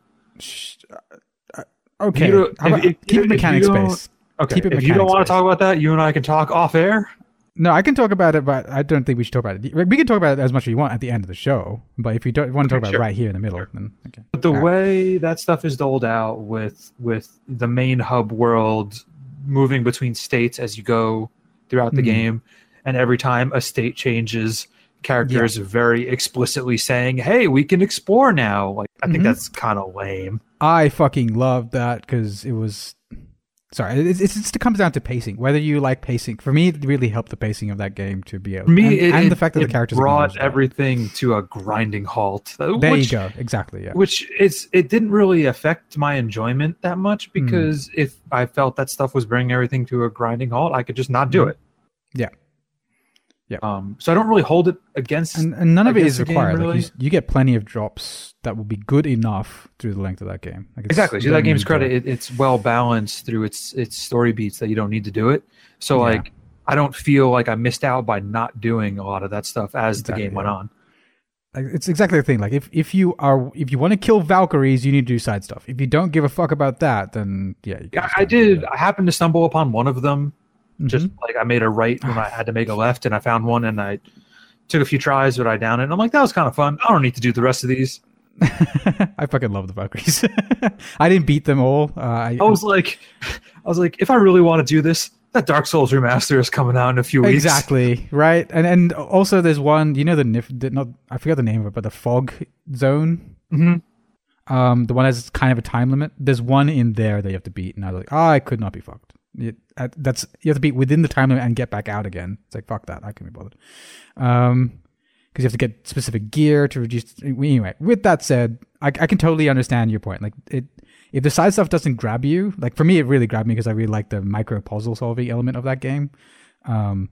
Uh, okay. You don't- about- if- if- keep if mechanics based. Okay. Keep it if you don't want to talk about that, you and I can talk off air. No, I can talk about it, but I don't think we should talk about it. We can talk about it as much as you want at the end of the show. But if you don't want to talk about sure. it right here in the middle, then okay. But the All right. way that stuff is doled out with with the main hub world moving between states as you go throughout the Mhm. game, and every time a state changes, characters very explicitly saying, "Hey, we can explore now." Like I think Mhm. that's kind of lame. I fucking loved that because it was. Sorry, it's, it's just it comes down to pacing. Whether you like pacing, for me, it really helped the pacing of that game to be able. For me, and, it, and the fact that it the characters brought everything to a grinding halt. There which, you go. Exactly. Yeah. Which it's it didn't really affect my enjoyment that much Hmm. because if I felt that stuff was bringing everything to a grinding halt, I could just not do Mhm. it. Yeah. Yeah. Um. So I don't really hold it against. And, and none of it is the game, required. Like, you, you get plenty of drops that will be good enough through the length of that game. Like exactly. To that game's credit, it, it's well balanced through its its story beats that you don't need to do it. So Yeah. like, I don't feel like I missed out by not doing a lot of that stuff as Exactly, the game went yeah. on. Like, it's exactly the thing. Like if, if you are if you want to kill Valkyries, you need to do side stuff. If you don't give a fuck about that, then yeah. You can Yeah, I did. I happened to stumble upon one of them that. just like I made a right when I had to make a left, and I found one, and I took a few tries, but I downed it. And I'm like, that was kind of fun. I don't need to do the rest of these. (laughs) I fucking love the Valkyries. (laughs) I didn't beat them all. Uh, I, I was like, I was like, if I really want to do this, that Dark Souls remaster is coming out in a few weeks. exactly right, and and also there's one. You know the nif the, not I forgot the name of it, but the fog zone. hmm Um, the one has kind of a time limit. There's one in there that you have to beat, and I was like, oh, I could not be fucked. It, uh, that's you have to be within the time limit and get back out again. It's like fuck that, I can be bothered. Um, because you have to get specific gear to reduce. Anyway, with that said, I, I can totally understand your point. Like it, if the side stuff doesn't grab you, like for me, it really grabbed me because I really like the micro puzzle solving element of that game. Um,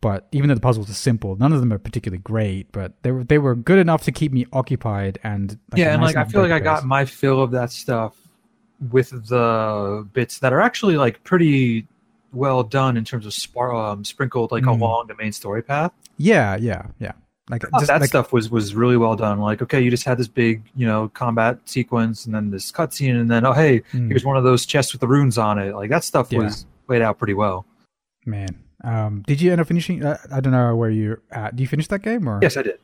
but even though the puzzles are simple, none of them are particularly great, but they were they were good enough to keep me occupied and like, yeah, a and nice like I feel like I got my fill of that stuff with the bits that are actually like pretty well done in terms of spar- um, sprinkled like Mm. along the main story path. Yeah, yeah, yeah. Like Oh, just that like, stuff was was really well done. Like, okay, you just had this big, you know, combat sequence, and then this cutscene, and then oh, hey, mm, here's one of those chests with the runes on it. Like that stuff Yeah. was laid out pretty well. man. Um, did you end up finishing? Uh, I don't know where you're at. Do you finish that game or? Yes, I did.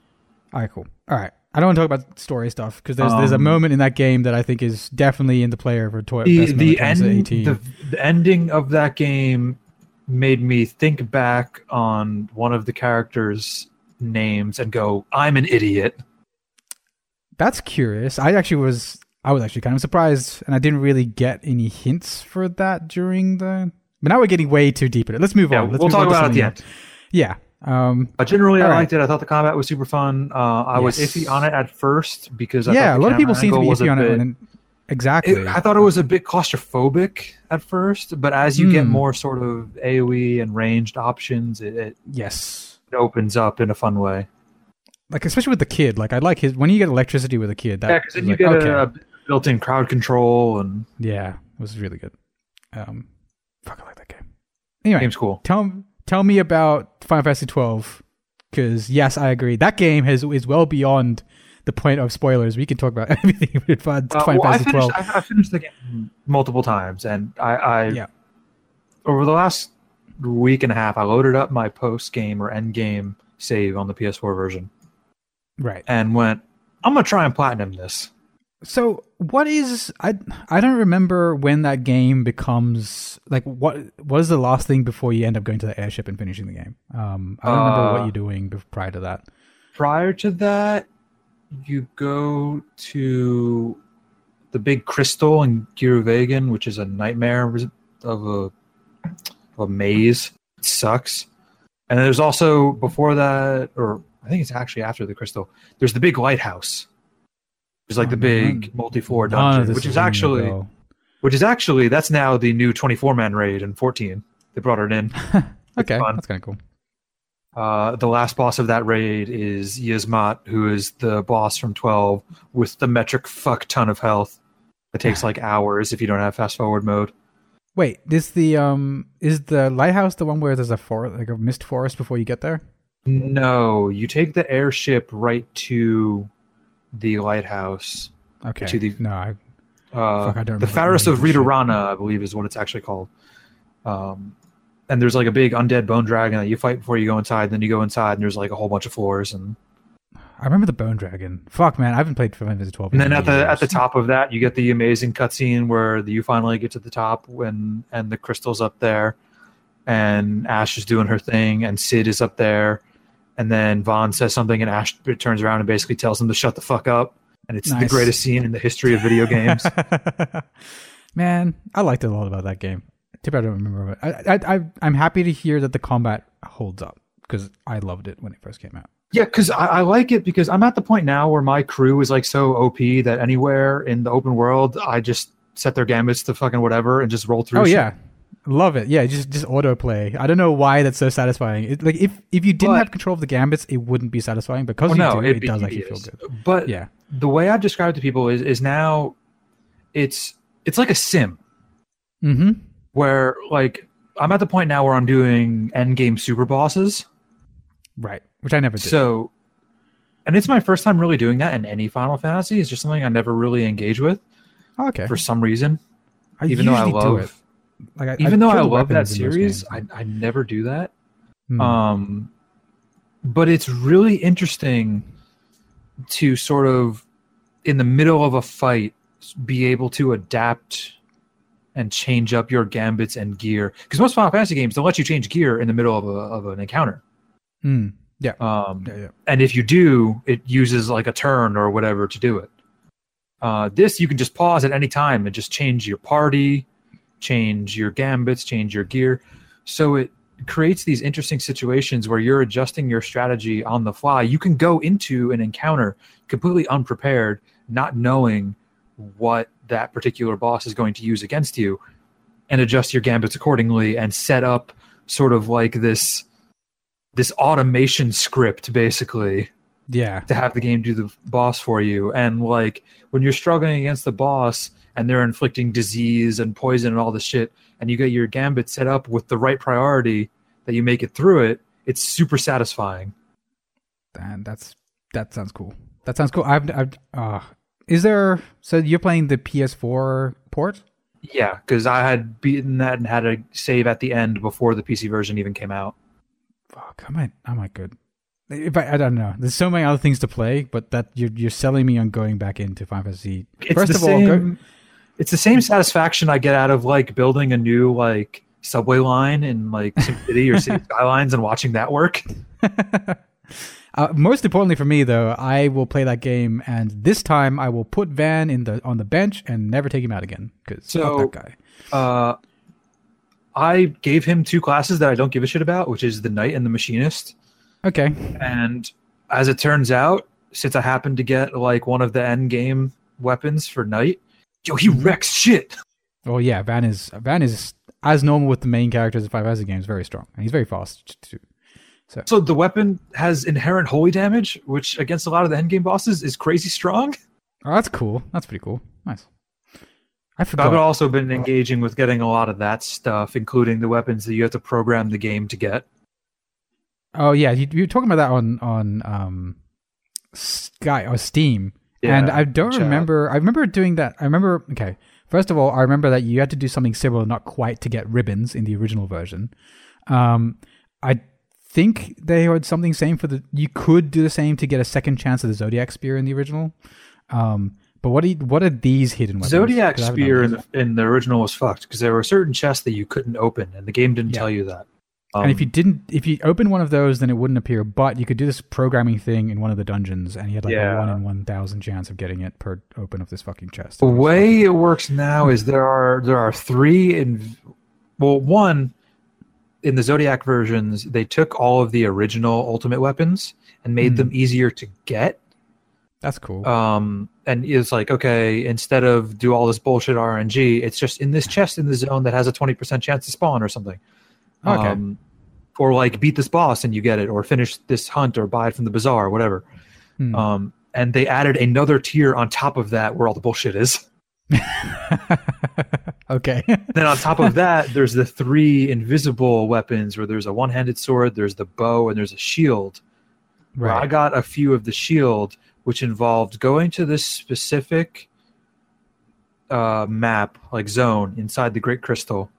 All right, cool. All right. I don't want to talk about story stuff because there's there's a Um, moment in that game that I think is definitely in the player for toy. The the end 2018. the, the ending of that game made me think back on one of the characters' names and go, "I'm an idiot." That's curious. I actually was I was actually kind of surprised, and I didn't really get any hints for that during the. But now we're getting way too deep in it. Let's move Yeah, on. Let's we'll move talk on about it at the end. Yeah. Um, But generally, I right. liked it. I thought the combat was super fun. Uh, I was iffy on it at first because I yeah, thought a lot of people seem to be iffy on it. And exactly. It, I thought it was a bit claustrophobic at first, but as you get Hmm. more sort of AOE and ranged options, it, it, yes. it opens up in a fun way. Like especially with the kid. Like I like his when you get electricity with a kid. That yeah, because then you like, get okay. a, a built-in crowd control, and Yeah, it was really good. Um, fuck, I like that game. Anyway, game's cool. tell tell me about Final Fantasy twelve. Because yes, I agree. That game has is well beyond the point of spoilers. We can talk about (laughs) everything with Final Uh, Final well, I Fantasy finished, twelve. I, I finished the game multiple times, and I, I Yeah. over the last week and a half, I loaded up my post-game or end-game save on the PS4 version Right. and went, "I'm gonna try and platinum this." So what is I I don't remember when that game becomes like what what is the last thing before you end up going to the airship and finishing the game? Um, I don't remember Uh, what you're doing prior to that. prior to that, you go to the big crystal in Giruvegan, which is a nightmare of a of a maze. It sucks. And there's also before that, or I think it's actually after the crystal. There's the big lighthouse. There's like Oh, the man, big multi-floor dungeon, which is a actually which is actually that's now the new 24 man raid in 14. They brought it in. (laughs) okay. That's kind of cool. Uh, the last boss of that raid is Yiazmat, who is the boss from 12 with the metric fuck ton of health. It takes like (sighs) hours if you don't have fast forward mode. Wait, is the um is the lighthouse the one where there's a forest like a mist forest before you get there? No, you take the airship right to the lighthouse. Okay. To the- no, I, Uh, Fuck, I don't the Pharos any of. Ridorana, I believe, is what it's actually called. Um, and there's like a big undead bone dragon that you fight before you go inside. And Then you go inside, and there's like a whole bunch of floors. And, I remember the bone dragon. Fuck man, I haven't played Final Fantasy 12. and then at the years. at the top of that, you get the amazing cutscene where you finally get to the top when and the crystal's up there, and Ashe is doing her thing, and Cid is up there, and then Vaughn says something, and Ashe turns around and basically tells him to shut the fuck up. And it's the greatest scene in the history of video games. (laughs) Man, I liked it a lot about that game. Too bad I don't remember it. I, I, I, I'm happy to hear that the combat holds up because I loved it when it first came out. Yeah, because I, I like it because I'm at the point now where my crew is like so OP that anywhere in the open world, I just set their gambits to fucking whatever and just roll through. Oh shit. yeah, love it. Yeah, just just autoplay. I don't know why that's so satisfying. It, like if if you didn't But- have control of the gambits, it wouldn't be satisfying. Because Well, you no, do, it, it, does actually feel good. But Yeah. the way I describe it to people is is now it's it's like a sim Mm-hmm. where like I'm at the point now where I'm doing end game super bosses. Right. Which I never did. So, and it's my first time really doing that in any Final Fantasy. It's just something I never really engage with okay. for some reason. I even though I love, it. Like I, even though I love that weapons in those series. I, I never do that. Hmm. Um, but it's really interesting to sort of, in the middle of a fight, be able to adapt and change up your gambits and gear. Because most Final Fantasy games don't let you change gear in the middle of, a, of an encounter. Hmm. Um, Yeah, yeah. and if you do, it uses like a turn or whatever to do it. Uh, this you can just pause at any time and just change your party, change your gambits, change your gear. So it creates these interesting situations where you're adjusting your strategy on the fly. You can go into an encounter completely unprepared, not knowing what that particular boss is going to use against you, and adjust your gambits accordingly and set up sort of like this this automation script basically Yeah. to have the game do the boss for you. And like when you're struggling against the boss and they're inflicting disease and poison and all this shit, and you get your gambit set up with the right priority that you make it through it, it's super satisfying. And that's that sounds cool. That sounds cool. I've, I've uh, is there? So you're playing the PS4 port? Yeah, because I had beaten that and had a save at the end before the PC version even came out. Fuck, I might, I might good. If I, I don't know. There's so many other things to play, but that you're you're selling me on going back into Final Fantasy. It's First of all, go, it's the same satisfaction I get out of like building a new like subway line in like city or City (laughs) Skylines and watching that work. (laughs) uh, most importantly for me, though, I will play that game, and this time I will put Vaan in the on the bench and never take him out again because So- that guy. Uh, I gave him two classes that I don't give a shit about, which is the Knight and the Machinist. Okay, And as it turns out, since I happened to get like one of the end game weapons for Knight, yo, he wrecks shit. Oh yeah, Vaan is Vaan is as normal with the main characters of Five Hazard games, very strong, and he's very fast too. So the weapon has inherent holy damage, which against a lot of the end game bosses is crazy strong. Oh, that's cool. That's pretty cool. Nice. I I've also been engaging with getting a lot of that stuff, including the weapons that you have to program the game to get. Oh yeah, you, you were talking about that on on um Sky or Steam, and I don't chat. remember. I remember doing that. I remember. Okay, first of all, I remember that you had to do something similar, not quite to get ribbons in the original version. Um, I think they had something same for the. You could do the same to get a second chance at the Zodiac Spear in the original. Um, but what are you, what are these hidden weapons? Zodiac Spear in the, in the original was fucked because there were certain chests that you couldn't open, and the game didn't Yeah. tell you that. Um, and if you didn't, if you open one of those, then it wouldn't appear. But you could do this programming thing in one of the dungeons, and you had like Yeah. a one in one thousand chance of getting it per open of this fucking chest. the way it works now is there are there are three in well one in the Zodiac versions they took all of the original Ultimate weapons and made Hmm. them easier to get. That's cool. um and it's like okay instead of do all this bullshit rng it's just in this chest in the zone that has a 20% chance to spawn or something Okay. um or like beat this boss and you get it or finish this hunt or buy it from the bazaar or whatever Hmm. um and they added another tier on top of that where all the bullshit is (laughs) (laughs) okay. then on top of that there's the three invisible weapons where there's a one-handed sword there's the bow and there's a shield where I got a few of the shield, which involved going to this specific uh, map, like zone inside the Great Crystal,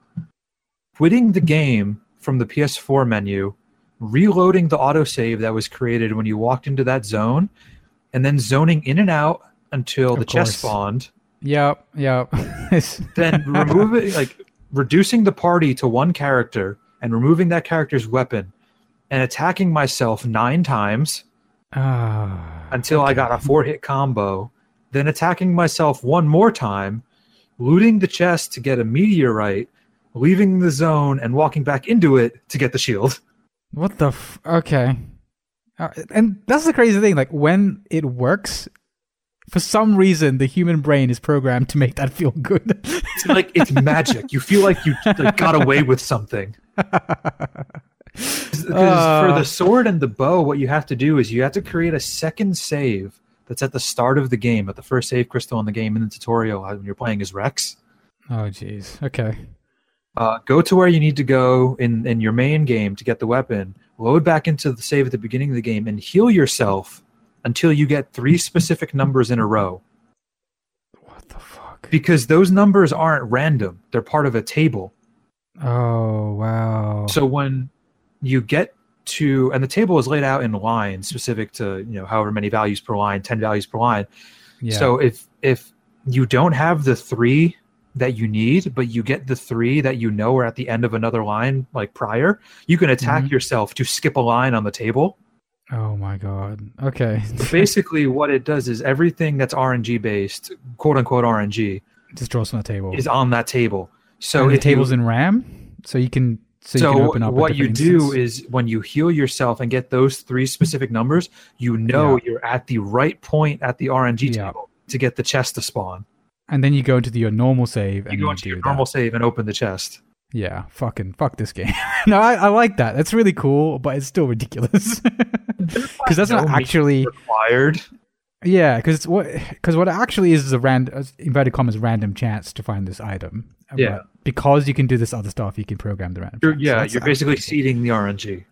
quitting the game from the PS4 menu, reloading the autosave that was created when you walked into that zone, and then zoning in and out until Of the chest spawned. Yep. Yep. (laughs) Then remove it, like reducing the party to one character and removing that character's weapon, and attacking myself nine times Ah. until I got a four hit combo, then attacking myself one more time, looting the chest to get a meteorite, leaving the zone and walking back into it to get the shield. What the? F- okay. Uh, and that's the crazy thing. Like when it works, for some reason, the human brain is programmed to make that feel good. (laughs) It's like it's magic. You feel like you like, got away with something. (laughs) Because for Uh. the sword and the bow, what you have to do is you have to create a second save that's at the start of the game, at the first save crystal in the game in the tutorial uh, when you're playing as Reks. oh, jeez. Okay. Uh, go to where you need to go in, in your main game to get the weapon, load back into the save at the beginning of the game, and heal yourself until you get three specific numbers in a row. What the fuck? Because those numbers aren't random, they're part of a table. Oh wow. So when you get to, and the table is laid out in lines specific to, you know, however many values per line, 10 values per line. yeah. So if if you don't have the three that you need, but you get the three that you know are at the end of another line, like prior, you can attack Mhm. yourself to skip a line on the table. oh my god. Okay. (laughs) Basically, what it does is everything that's RNG based, quote unquote RNG, Just draws from the table. is on that table. So So the if you- table's in RAM, so you can so, you can open up. what you different do is when you heal yourself and get those three specific numbers, you know you're at the right point at the RNG Yeah. table to get the chest to spawn. And then you go into the, your normal save and You go into your that. normal save and open the chest. Yeah, fucking fuck this game. (laughs) no, I, I like that. That's really cool, but it's still ridiculous (laughs) because that's not No meat actually required. yeah. Because what because what it actually is is a random uh, inverted commas random chance to find this item. Uh, yeah. But because you can do this other stuff, you can program the random. You're, chance. yeah, That's you're basically cool. seeding the RNG.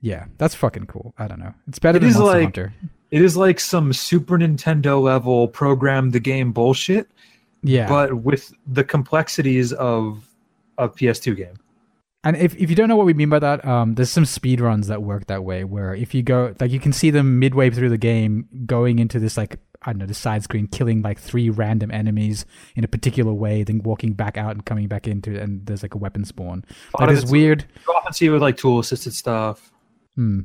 Yeah, that's fucking cool. I don't know. It's better It than is Monster like- Hunter. It is like some Super Nintendo level program the game bullshit, Yeah, but with the complexities of a PS2 game. And if, if you don't know what we mean by that, um, there's some speed runs that work that way, where if you go, like, you can see them midway through the game going into this, like, I don't know, the side screen, killing like three random enemies in a particular way, then walking back out and coming back into it, and there's like a weapon spawn. That is lot Like, of it's it's- weird. You often see it with like tool assisted stuff. Hmm.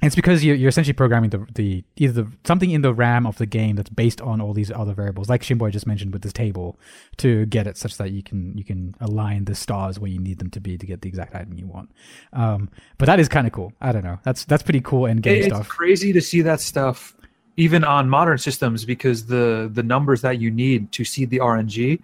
It's because you're, you're essentially programming the, the either the, something in the RAM of the game that's based on all these other variables, like Shinboy just mentioned with this table, to get it such that you can you can align the stars where you need them to be to get the exact item you want. Um, but that is kind of cool. I don't know. That's that's pretty cool end game It- it's stuff. crazy to see that stuff even on modern systems because the the numbers that you need to see the RNG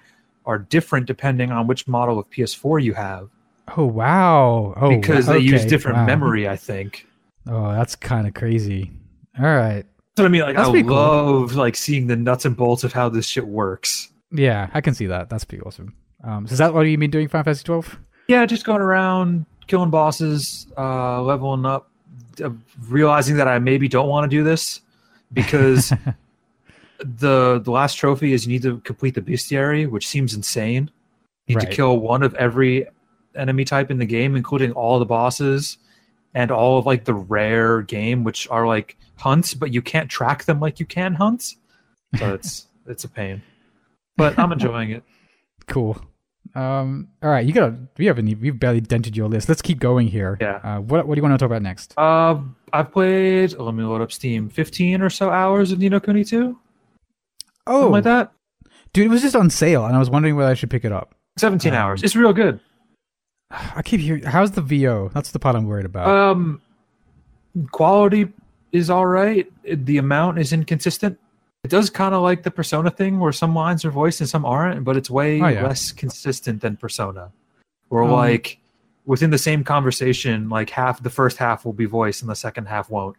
are different depending on which model of PS4 you have Oh wow! Oh, because wow. they use different wow. memory. I think. Oh, that's kind of crazy. All right. That's what I mean. Like That's I pretty cool. love like seeing the nuts and bolts of how this shit works. Yeah, I can see that. That's pretty awesome. Um, so is that what you mean doing Final Fantasy 12? Yeah, just going around killing bosses, uh, leveling up, uh, realizing that I maybe don't want to do this because (laughs) the the last trophy is you need to complete the bestiary, which seems insane. You need Right. to kill one of every enemy type in the game, including all the bosses and all of like the rare game, which are like hunts, but you can't track them like you can hunts. So it's (laughs) it's a pain, but I'm enjoying it. (laughs) Cool. Um, all right, you got. We haven't. We've barely dented your list. Let's keep going here. Yeah. Uh, what What do you want to talk about next? Uh, I've played. Let me load up Steam. Fifteen or so hours of Ni no Kuni two, Oh, something like that. dude, it was just on sale, and I was wondering whether I should pick it up. Seventeen Um, hours. It's real good. I keep hearing. How's the VO? That's the part I'm worried about. Um, quality is all right. The amount is inconsistent. It does kind of like the Persona thing, where some lines are voiced and some aren't, but it's way Oh, yeah. less consistent than Persona. Where Um, like within the same conversation, like half the first half will be voiced and the second half won't.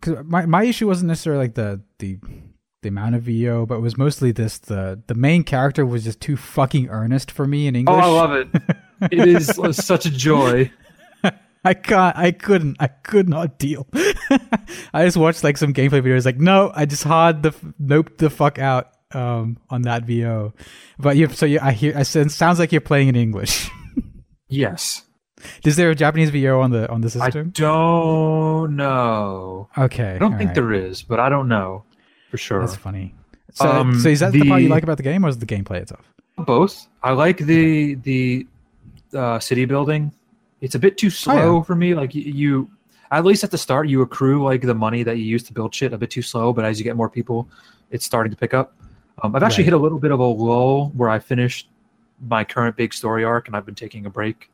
'Cause my my issue wasn't necessarily like the the the amount of VO, but it was mostly this the the main character was just too fucking earnest for me in English. Oh. I love it. (laughs) it is such a joy. (laughs) I can't. I couldn't. I could not deal. (laughs) I just watched like some gameplay videos. Like, no, I just hard the f- nope the fuck out um on that VO. But you, so you, I hear. I said, sounds like you're playing in English. (laughs) Yes. Is there a Japanese VO on the on the system? I don't know. okay, I don't think right. there is, but I don't know for sure. That's funny. So, Um, so is that the, part you like about the game, or is the gameplay itself? Both. I like the the uh, city building. It's a bit too slow for me. Like you, at least at the start, you accrue like the money that you use to build shit a bit too slow. But as you get more people, it's starting to pick up. Um, I've actually Right. hit a little bit of a lull where I finished my current big story arc, and I've been taking a break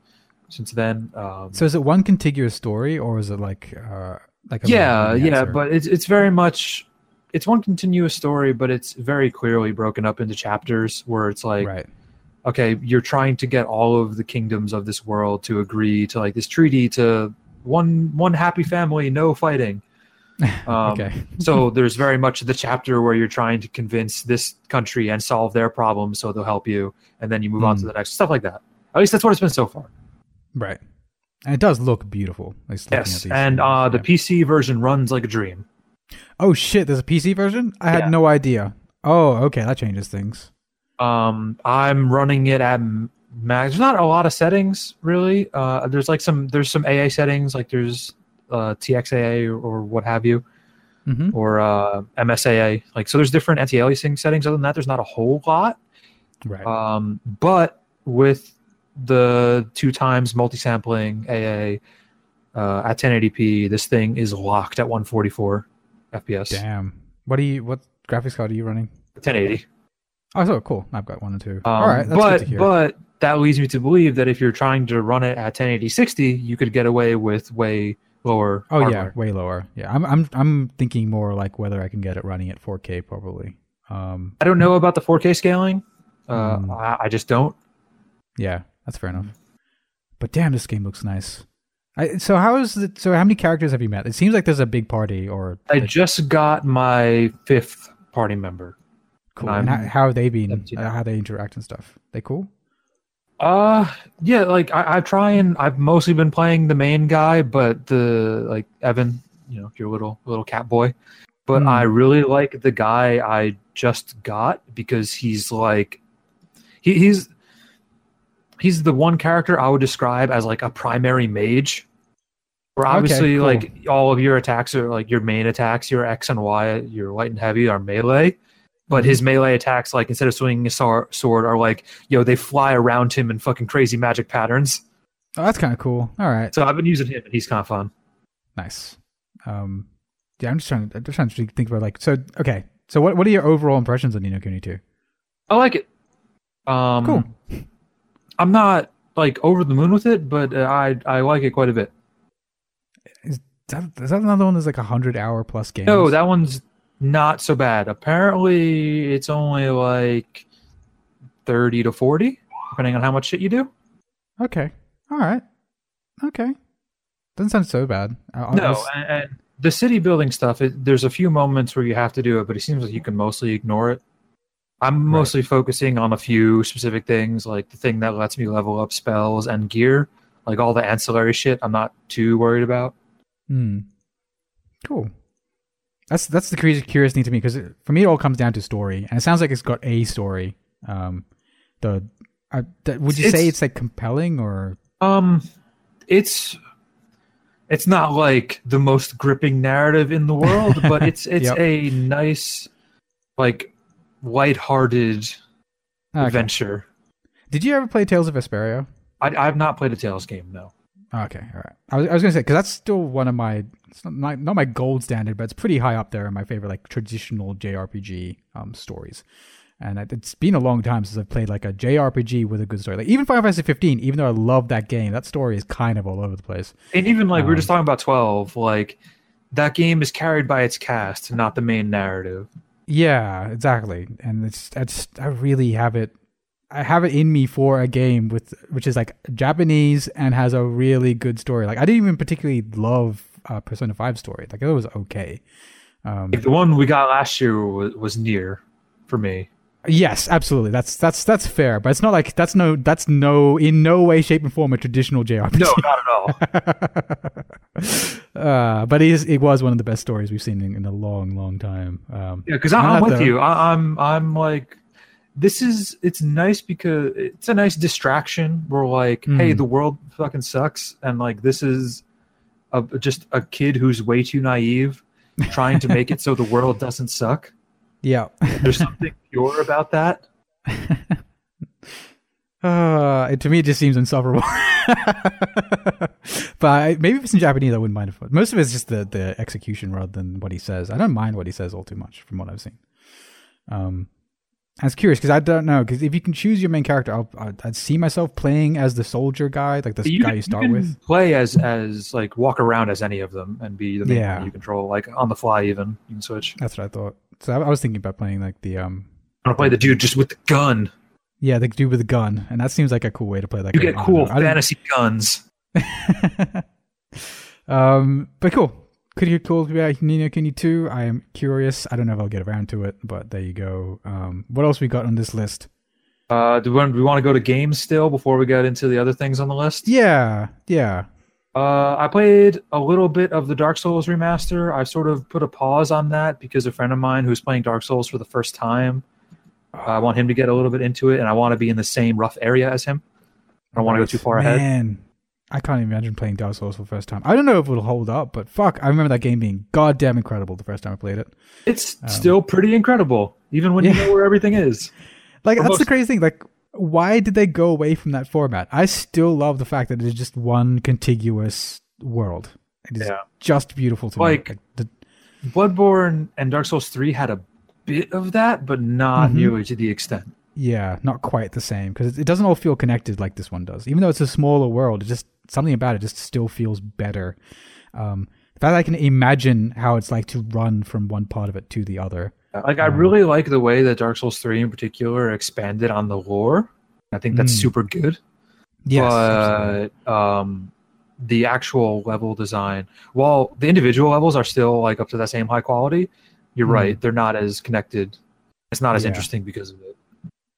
since then. Um, So is it one contiguous story, or is it like uh like a yeah yeah but it's it's very much it's one continuous story but it's very clearly broken up into chapters where it's like right, okay you're trying to get all of the kingdoms of this world to agree to like this treaty to one one happy family no fighting (laughs) um, okay, (laughs) so there's very much the chapter where you're trying to convince this country and solve their problems so they'll help you and then you move on to Hmm. the next stuff like that at least that's what it's been so far right. And it does look beautiful. Like, just at yes these and uh the yeah. pc version runs like a dream Oh shit! There's a PC version. I had no idea. Oh, okay, that changes things. Um, I'm running it at max. There's not a lot of settings really. Uh, there's like some there's some AA settings like there's uh, TXAA or, or what have you hmm or uh, MSAA. Like so, there's different anti-aliasing settings. Other than that, there's not a whole lot. Right. Um, but with the two times multi-sampling AA uh, at 1080p, this thing is locked at 144 FPS. Damn. What do you? What graphics card are you running? 1080. Oh, so cool. I've got one and two. Um, All right, that's but good to hear. but that leads me to believe that if you're trying to run it at 1080 60, you could get away with way lower. oh yeah, way lower. Yeah, I'm I'm I'm thinking more like whether I can get it running at 4K probably. Um, I don't know about the 4K scaling. Uh, Hmm. I, I just don't. yeah, that's fair enough. But damn, this game looks nice. I, so how is it? So how many characters have you met? It seems like there's a big party or I just got my fifth party member. Cool. And how, how have they been? Uh, how they interact and stuff? They cool? Uh, yeah, like I, I try and I've mostly been playing the main guy, but the like Evan, you know, your little little cat boy. But Hmm. I really like the guy I just got because he's like, he, he's he's the one character I would describe as like a primary mage. Where Okay, obviously, cool. like all of your attacks are like your main attacks, your X and Y, your light and heavy are melee. But his melee attacks, like instead of swinging a sword, are like, yo, they fly around him in fucking crazy magic patterns. Oh, that's kind of cool. All right, So I've been using him, and he's kind of fun. nice. Um, yeah, I'm just trying. I'm just trying to think about like. So okay, so what what are your overall impressions of Ni no Kuni 2? I like it. Um, Cool. I'm not like over the moon with it, but uh, I I like it quite a bit. Is that, is that another one that's like a hundred hour plus game? No, that one's not so bad. Apparently, it's only like thirty to forty, depending on how much shit you do. Okay. All right. Okay. Doesn't sound so bad. I- I No, was- and, and the city building stuff. It, there's a few moments where you have to do it, but it seems like you can mostly ignore it. I'm mostly focusing on a few specific things, like the thing that lets me level up spells and gear. Like all the ancillary shit, I'm not too worried about. Hmm. Cool. That's that's the curious curious thing to me because for me it all comes down to story, and it sounds like it's got a story. Um, the I, th- would you say It's- it's like compelling or Um, it's it's not like the most gripping narrative in the world, but (laughs) it's it's Yep. a nice, like, lighthearted Okay. adventure. Did you ever play Tales of Vesperia? I, I've not played a Tales game, no. Okay, all right. I was, I was gonna say because that's still one of my it's not my, not my gold standard, but it's pretty high up there in my favorite like traditional JRPG um stories. And it- it's been a long time since I've played like a JRPG with a good story. Like even Final Fantasy 15, even though I love that game, that story is kind of all over the place. And even like we were just Um, talking about twelve, like that game is carried by its cast, not the main narrative. Yeah, exactly. And it's it's I really have it I have it in me for a game with which is like Japanese and has a really good story. Like I didn't even particularly love uh, Persona 5 story. Like it was okay. Um Like the one we got last year was, was near for me. yes, absolutely. That's that's that's fair, but it's not like that's no that's no in no way shape and form a traditional JRPG. No, not at all. (laughs) uh, but it is it was one of the best stories we've seen in, in a long long time. Um Yeah, because I'm with the- you. I, I'm I'm like, this is it's nice because it's a nice distraction. We're like, hey, Mm. the world fucking sucks, and like this is a, just a kid who's way too naive, trying to make it so the world doesn't suck. (laughs) yeah. There's something pure about that. (laughs) Uh, it, to me, it just seems insufferable. (laughs) but I, maybe if it's in Japanese, I wouldn't mind it. Most of it's just the, the execution rather than what he says. I don't mind what he says all too much from what I've seen. Um, I was curious because I don't know because if you can choose your main character, I'll, I'd, I'd see myself playing as the soldier guy, like the You guy can- you start can with. play as as like walk around as any of them and be the main Yeah. you control, like on the fly. Even you can switch. That's what I thought. So I, I was thinking about playing like the um, I'm gonna play the dude just with the gun. yeah, the dude with the gun, and that seems like a cool way to play that. You game. get I cool. Fantasy guns. (laughs) um, but cool. Could you cool about Ni no Kuni 2? I am curious. I don't know if I'll get around to it, but there you go. Um, what else we got on this list? Uh, do we, want- do we want to go to games still before we get into the other things on the list? Yeah, yeah. Uh, I played a little bit of the Dark Souls remaster. I sort of put a pause on that because a friend of mine who's playing Dark Souls for the first time, I want him to get a little bit into it, and I want to be in the same rough area as him. I don't want to go too far ahead. I can't even imagine playing Dark Souls for the first time. I don't know if it'll hold up, but fuck, I remember that game being goddamn incredible the first time I played it. It's still pretty incredible, even when you Um, know where everything is. (laughs) Like that's the crazy thing. Like, why did they go away from that format? I still love the fact that it is just one contiguous world. It is Yeah. just beautiful to Like- me. the, Bloodborne and Dark Souls 3 had a bit of that, but not Mhm. nearly to the extent. Yeah, not quite the same because it doesn't all feel connected like this one does. Even though it's a smaller world, it just something about it just still feels better. Um, the fact that I can imagine how it's like to run from one part of it to the other. Like I Um, really like the way that Dark Souls 3 in particular expanded on the lore. I think that's Mm. super good. Yes, but um, the actual level design, while the individual levels are still like up to that same high quality, you're Mm. right. They're not as connected. It's not as Yeah. interesting because of it.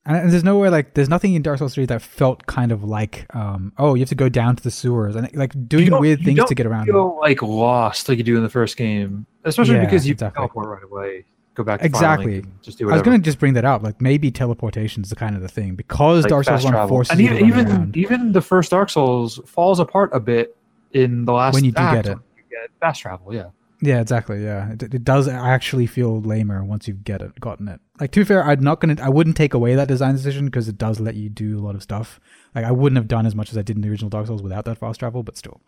And there's nowhere like there's nothing in Dark Souls 3 that felt kind of like um oh you have to go down to the sewers and like doing weird things to get around. feel like lost like you do in the first game, especially Yeah, because you exactly. teleport right away. Go back to Exactly. Just do I was going to just bring that up. Like maybe teleportation is the kind of the thing because Like Dark Souls fast 1 travel. forces and even even, even the first Dark Souls falls apart a bit in the last When you do act get it. You get fast travel, yeah. Yeah, exactly. Yeah, it, it does actually feel lamer once you've get it, gotten it. Like to be fair, I'm not gonna, I wouldn't take away that design decision because it does let you do a lot of stuff. Like I wouldn't have done as much as I did in the original Dark Souls without that fast travel, but still.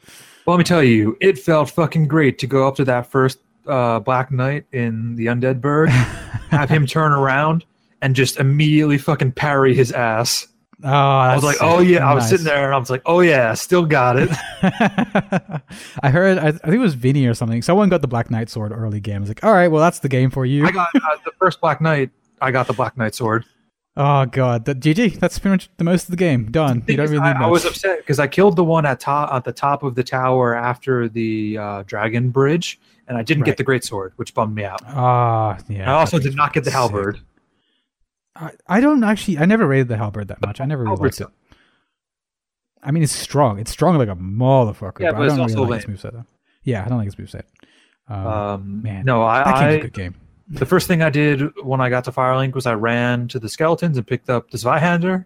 Well, let me tell you, it felt fucking great to go up to that first uh, Black Knight in the Undead Burg, have him (laughs) turn around and just immediately fucking parry his ass. Oh, I was like, oh yeah, I was sitting there and I was like, oh yeah, I still got it. (laughs) I heard, I, think it was Vinny or something. Someone got the Black Knight sword early game. I was like, all right, well that's the game for you. I got uh, the first Black Knight. I got the Black Knight sword. oh god, that GG. That's pretty much the most of the game. Done. You don't really I, I was upset because I killed the one at top at the top of the tower after the uh, dragon bridge, and I didn't Right. get the great sword, which bummed me out. Ah, yeah. I also did not get the halberd. I, I don't actually. I never rated the halberd that much. I never really liked it. I mean, it's strong. It's strong like a motherfucker. Yeah, but, I it's don't also really like its moveset though. Yeah, I don't like its moveset. Um, Um, man, no, I. that I, game's a I good game. the first thing I did when I got to Firelink was I ran to the skeletons and picked up the Zweihander.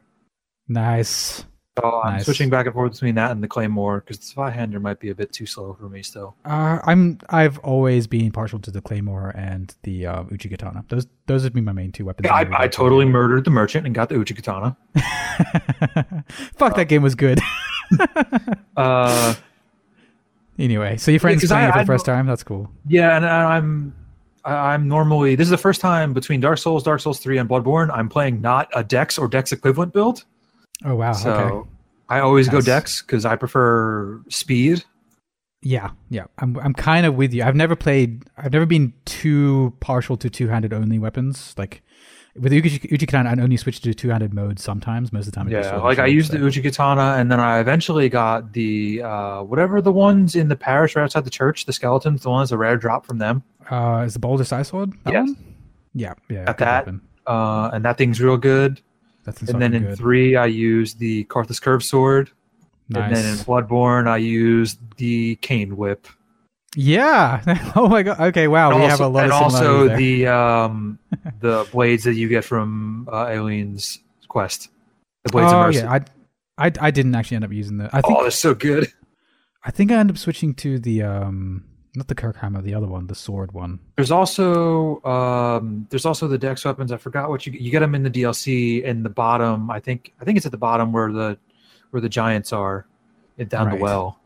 Nice. So I'm Nice. switching back and forth between that and the Claymore because the Zweihander might be a bit too slow for me still. Uh, I'm. I've always been partial to the claymore and the uh, Uchigatana. Those those have been my main two weapons. I, I every totally murdered the merchant and got the Uchikatana. game. (laughs) Fuck, that game was good. (laughs) Uh, anyway, so your friend's 'cause playing I- it for I the first time. That's cool. yeah, and I- I'm I'm normally this is the first time between Dark Souls, Dark Souls three, and Bloodborne I'm playing not a Dex or Dex equivalent build. Oh wow. so okay. I always go. Dex because I prefer speed. Yeah, yeah. I'm I'm kind of with you. I've never played. I've never been too partial to two-handed only weapons. Like with Uchi- Uchikatana, I only switch to two-handed mode sometimes. Most of the time, Yeah, like I used so- the Uchikatana, and then I eventually got the uh, whatever the ones in the parish right outside the church, the skeletons, the ones a rare drop from them. Uh, is the Balder Side Sword? That Yes. one? Yeah, yeah. Got that. weapon. Uh, and that thing's real good. And then in good. three, I used the Carthus Curve Sword. nice. And then in Bloodborne, I used the Cane Whip. yeah. (laughs) oh my god. Okay. Wow. and we also, have a lot and of also the um, (laughs) the blades that you get from uh, Eileen's quest. The blades of oh mercy. yeah. I, I I didn't actually end up using the. I think oh, they're so good. I think I ended up switching to the um not the Kirkhammer, the other one, the sword one. There's also um, there's also the Dex weapons. I forgot what you you get them in the DLC in the bottom. I think I think it's at the bottom where the where the giants are, down Right. the well.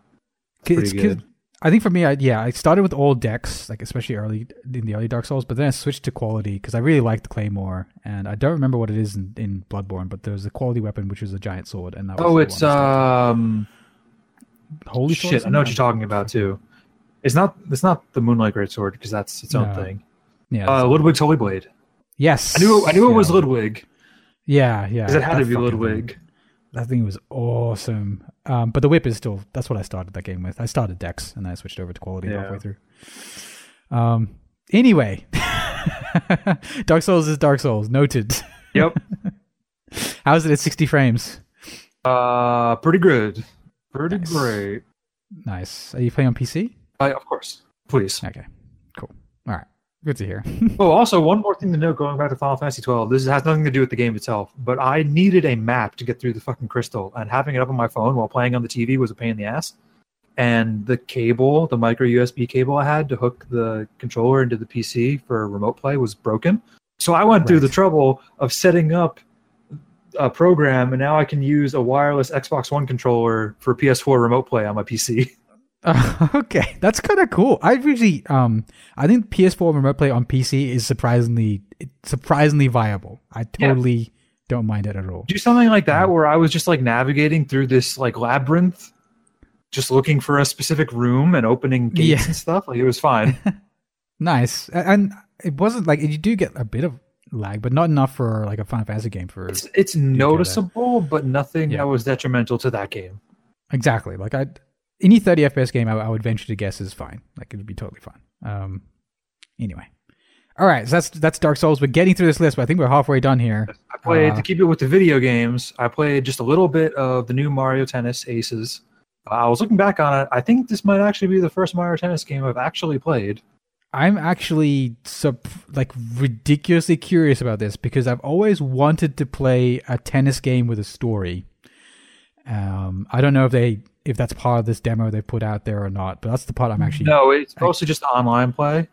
It's good. I think for me, I, yeah, I started with old decks, like especially early in the early Dark Souls, but then I switched to quality because I really liked the Claymore, and I don't remember what it is in, in Bloodborne, but there's a quality weapon which was a giant sword, and that was Oh, it's um holy shit. I know what you're talking about too. It's not it's not the Moonlight Greatsword because that's its own No. thing. Yeah, Uh, that's- Ludwig's Holy Blade. yes, I knew I knew it was yeah. Ludwig Yeah, yeah, because it had that to be fucking thing. Ludwig. That thing was awesome. Um, but the whip is still that's what I started that game with. I started Dex and then I switched over to quality Yeah. halfway through. Um anyway. (laughs) Dark Souls is Dark Souls, noted. Yep. (laughs) How's it at 60 frames? uh, pretty good. Pretty Nice. great. Nice. Are you playing on PC? Uh, of course, please. Okay. Cool. All right. Good to hear. (laughs) Oh, also one more thing to note going back to Final Fantasy 12. This has nothing to do with the game itself, but I needed a map to get through the fucking crystal, and having it up on my phone while playing on the TV was a pain in the ass. And the cable, the micro USB cable I had to hook the controller into the PC for remote play was broken. So I went through the trouble of setting up a program, and now I can use a wireless Xbox One controller for PS4 remote play on my PC. (laughs) Uh, (laughs) okay, that's kind of cool. I really, um, I think PS4 remote play on PC is surprisingly, surprisingly viable. I Yeah. totally don't mind it at all. do something like that where I was just like navigating through this like labyrinth, just looking for a specific room and opening gates Yeah. and stuff. Like it was fine. (laughs) Nice, and it wasn't like you do get a bit of lag, but not enough for like a Final Fantasy game. For it's it's noticeable, but nothing Yeah. that was detrimental to that game. exactly like I, any 30 FPS game, I, I would venture to guess is fine. Like it would be totally fine. Um, anyway, All right, so that's that's Dark Souls. We're getting through this list, but I think we're halfway done here. I played Uh, to keep it with the video games. I played just a little bit of the new Mario Tennis Aces. Uh, I was looking back on it. I think this might actually be the first Mario Tennis game I've actually played. I'm actually sup- like ridiculously curious about this because I've always wanted to play a tennis game with a story. Um, I don't know if they if that's part of this demo they put out there or not, but that's the part I'm actually. No, it's mostly just online play.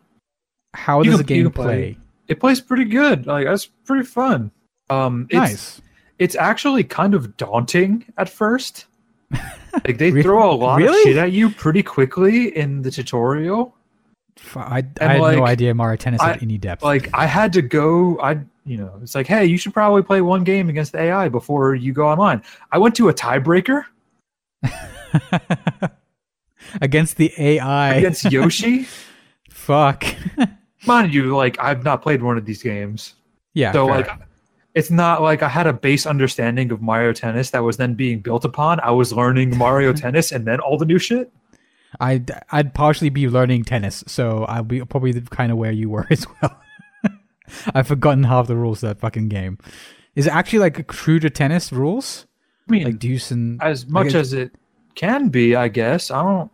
How You does can- the game play? play. It plays pretty good. Like that's pretty fun. Um, it's, Nice. It's actually kind of daunting at first. (laughs) Like they Re- throw a lot really? of shit at you pretty quickly in the tutorial. I had no idea Mario Tennis had I- any depth. Like I had to go. I you know it's like hey, you should probably play one game against the AI before you go online. I went to a tiebreaker (laughs) (laughs) Against the AI. against Yoshi. (laughs) Fuck. (laughs) Mind you, like I've not played one of these games, yeah. so fair. like it's not like I had a base understanding of Mario Tennis that was then being built upon. I was learning Mario Tennis and then all the new shit. I'd I'd partially be learning tennis, so I'll be probably the kind of where you were as well. I've forgotten half the rules of that fucking game. Is it actually like true to tennis rules, I mean, like deuce and? as much it- as it can be, I guess. I don't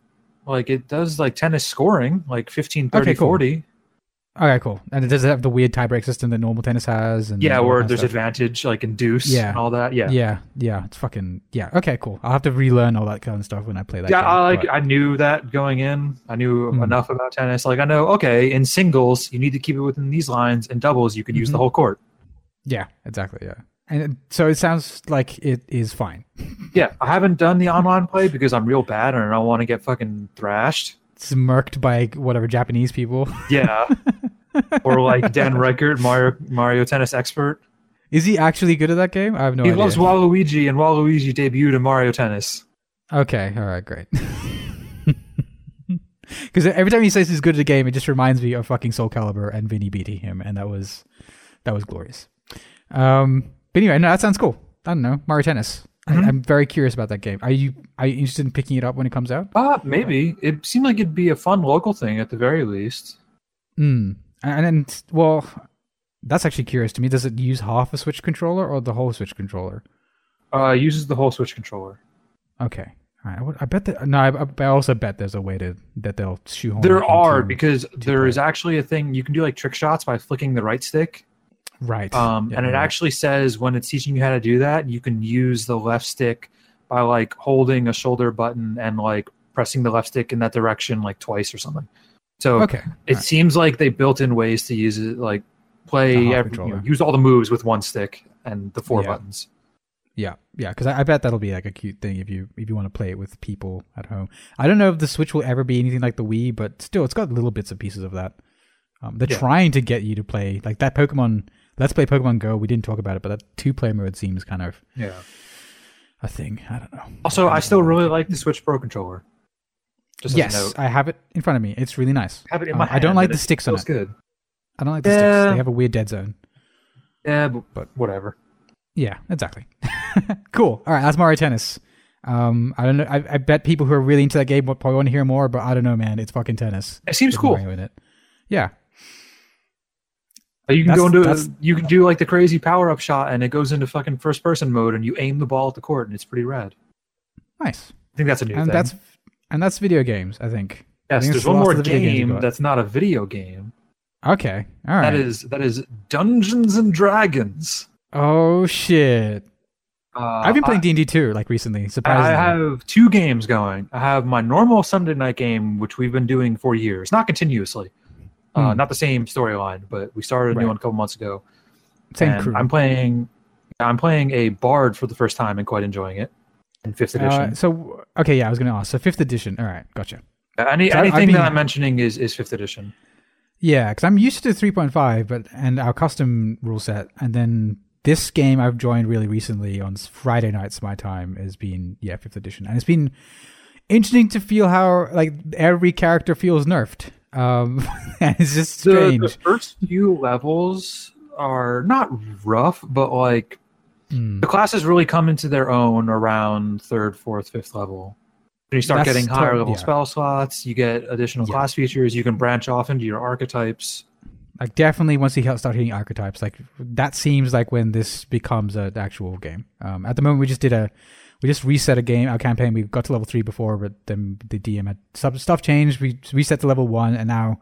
like it does like tennis scoring, like 15, 30, Okay, cool. 40. Okay, cool. And it does it have the weird tiebreak system that normal tennis has? And Yeah, where there's stuff? advantage like in deuce Yeah. and all that. Yeah. Yeah, yeah, it's fucking yeah. Okay, cool. I'll have to relearn all that kind of stuff when I play that. yeah, game, I like but- I knew that going in. I knew Hmm. enough about tennis. Like I know, okay, in singles you need to keep it within these lines. In doubles you can use the Mhm. whole court. yeah, exactly. Yeah, and so it sounds like it is fine. Yeah, I haven't done the online play because I'm real bad and I don't want to get fucking thrashed. Smirked by whatever Japanese people. (laughs) Yeah. or like Dan Ryckert, Mario Mario tennis expert. Is he actually good at that game? I have no he idea. He loves Waluigi and Waluigi debuted in Mario Tennis. Okay, all right, great. (laughs) Because every time he says he's good at a game, it just reminds me of fucking Soul Calibur and Vinny beating him, and that was that was glorious. Um, but anyway, no, that sounds cool. I don't know Mario Tennis. Mhm. I, I'm very curious about that game. Are you are you interested in picking it up when it comes out? Uh, maybe. It seemed like it'd be a fun local thing at the very least. Hmm. And then, well, that's actually curious to me. Does it use half a Switch controller or the whole Switch controller? Uh, it uses the whole Switch controller. Okay. All right. I would- I bet that. No, I, I also bet there's a way to that they'll shoehorn. There are because there play. is actually a thing you can do like trick shots by flicking the right stick. Right. Um, Yeah, and it right. actually says when it's teaching you how to do that, you can use the left stick by like holding a shoulder button and like pressing the left stick in that direction like twice or something. So Okay. it Alright. seems like they built in ways to use it like play every, you know, use all the moves with one stick and the four Yeah. buttons. Yeah, yeah, because I, I bet that'll be like a cute thing if you if you want to play it with people at home. I don't know if the Switch will ever be anything like the Wii, but still, it's got little bits and pieces of that. Um, they're Yeah. trying to get you to play like that Pokemon. Let's play Pokemon Go. We didn't talk about it, but that two player mode seems kind of Yeah. a thing. I don't know. Also, I still really like the Switch Pro controller. Just as a yes. I have it in front of me. It's really nice. have it in Uh, my I don't like the sticks on it. good. I don't like the sticks. Yeah. They have a weird dead zone. Yeah, but, but whatever. Yeah, exactly. (laughs) cool. All right, that's Mario Tennis. Um, I don't know. I, I bet people who are really into that game will probably want to hear more, but I don't know, man. It's fucking tennis. It seems with cool. Mario in it. Yeah. You can That's- go into you can do like the crazy power up shot, and it goes into fucking first person mode, and you aim the ball at the court, and it's pretty rad. Nice. I think that's a new and thing. that's and that's video games, I think. I yes. think There's one more the game that's not a video game. Okay. All right. That is that is Dungeons and Dragons. Oh shit. Uh, I've been playing D and D too, like recently. I have two games going. I have my normal Sunday night game, which we've been doing for years, not continuously, uh, Hmm. not the same storyline, but we started a new Right. one a couple months ago. Same crew. I'm playing. I'm playing a bard for the first time and quite enjoying it. In fifth edition, Uh, so okay, yeah, I was gonna ask. So fifth edition. All right, gotcha. Any, so anything been- that I'm mentioning is is fifth edition. Yeah, because I'm used to 3.5, but and our custom rule set, and then this game I've joined really recently on Friday nights. My time has been yeah fifth edition, and it's been interesting to feel how like every character feels nerfed. Um, (laughs) it's just The, strange. the first few levels are not rough, but like Hmm. the classes really come into their own around third, fourth, fifth level. When you start That's getting higher level yeah. spell slots, you get additional Yeah. class features. You can branch off into your archetypes. Like definitely once you start hitting archetypes, like that seems like when this becomes an actual game. Um, at the moment, we just did a, we just reset a game, our campaign. We got to level three before, but then the DM had stuff, stuff changed. We reset to level one, and now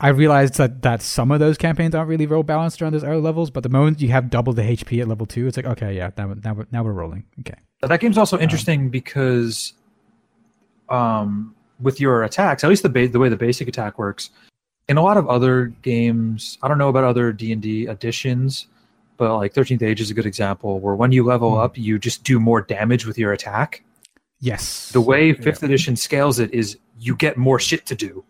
I realized that that some of those campaigns aren't really real balanced around those early levels. But the moment you have double the HP at level two, it's like okay, yeah, now now we're, now we're rolling. Okay. That game's also interesting um, because, um, with your attacks, at least the ba- the way the basic attack works, in a lot of other games, I don't know about other D and D editions, but like Thirteenth Age is a good example where when you level mm. up, you just do more damage with your attack. Yes. The way Fifth yeah. Edition scales it is you get more shit to do.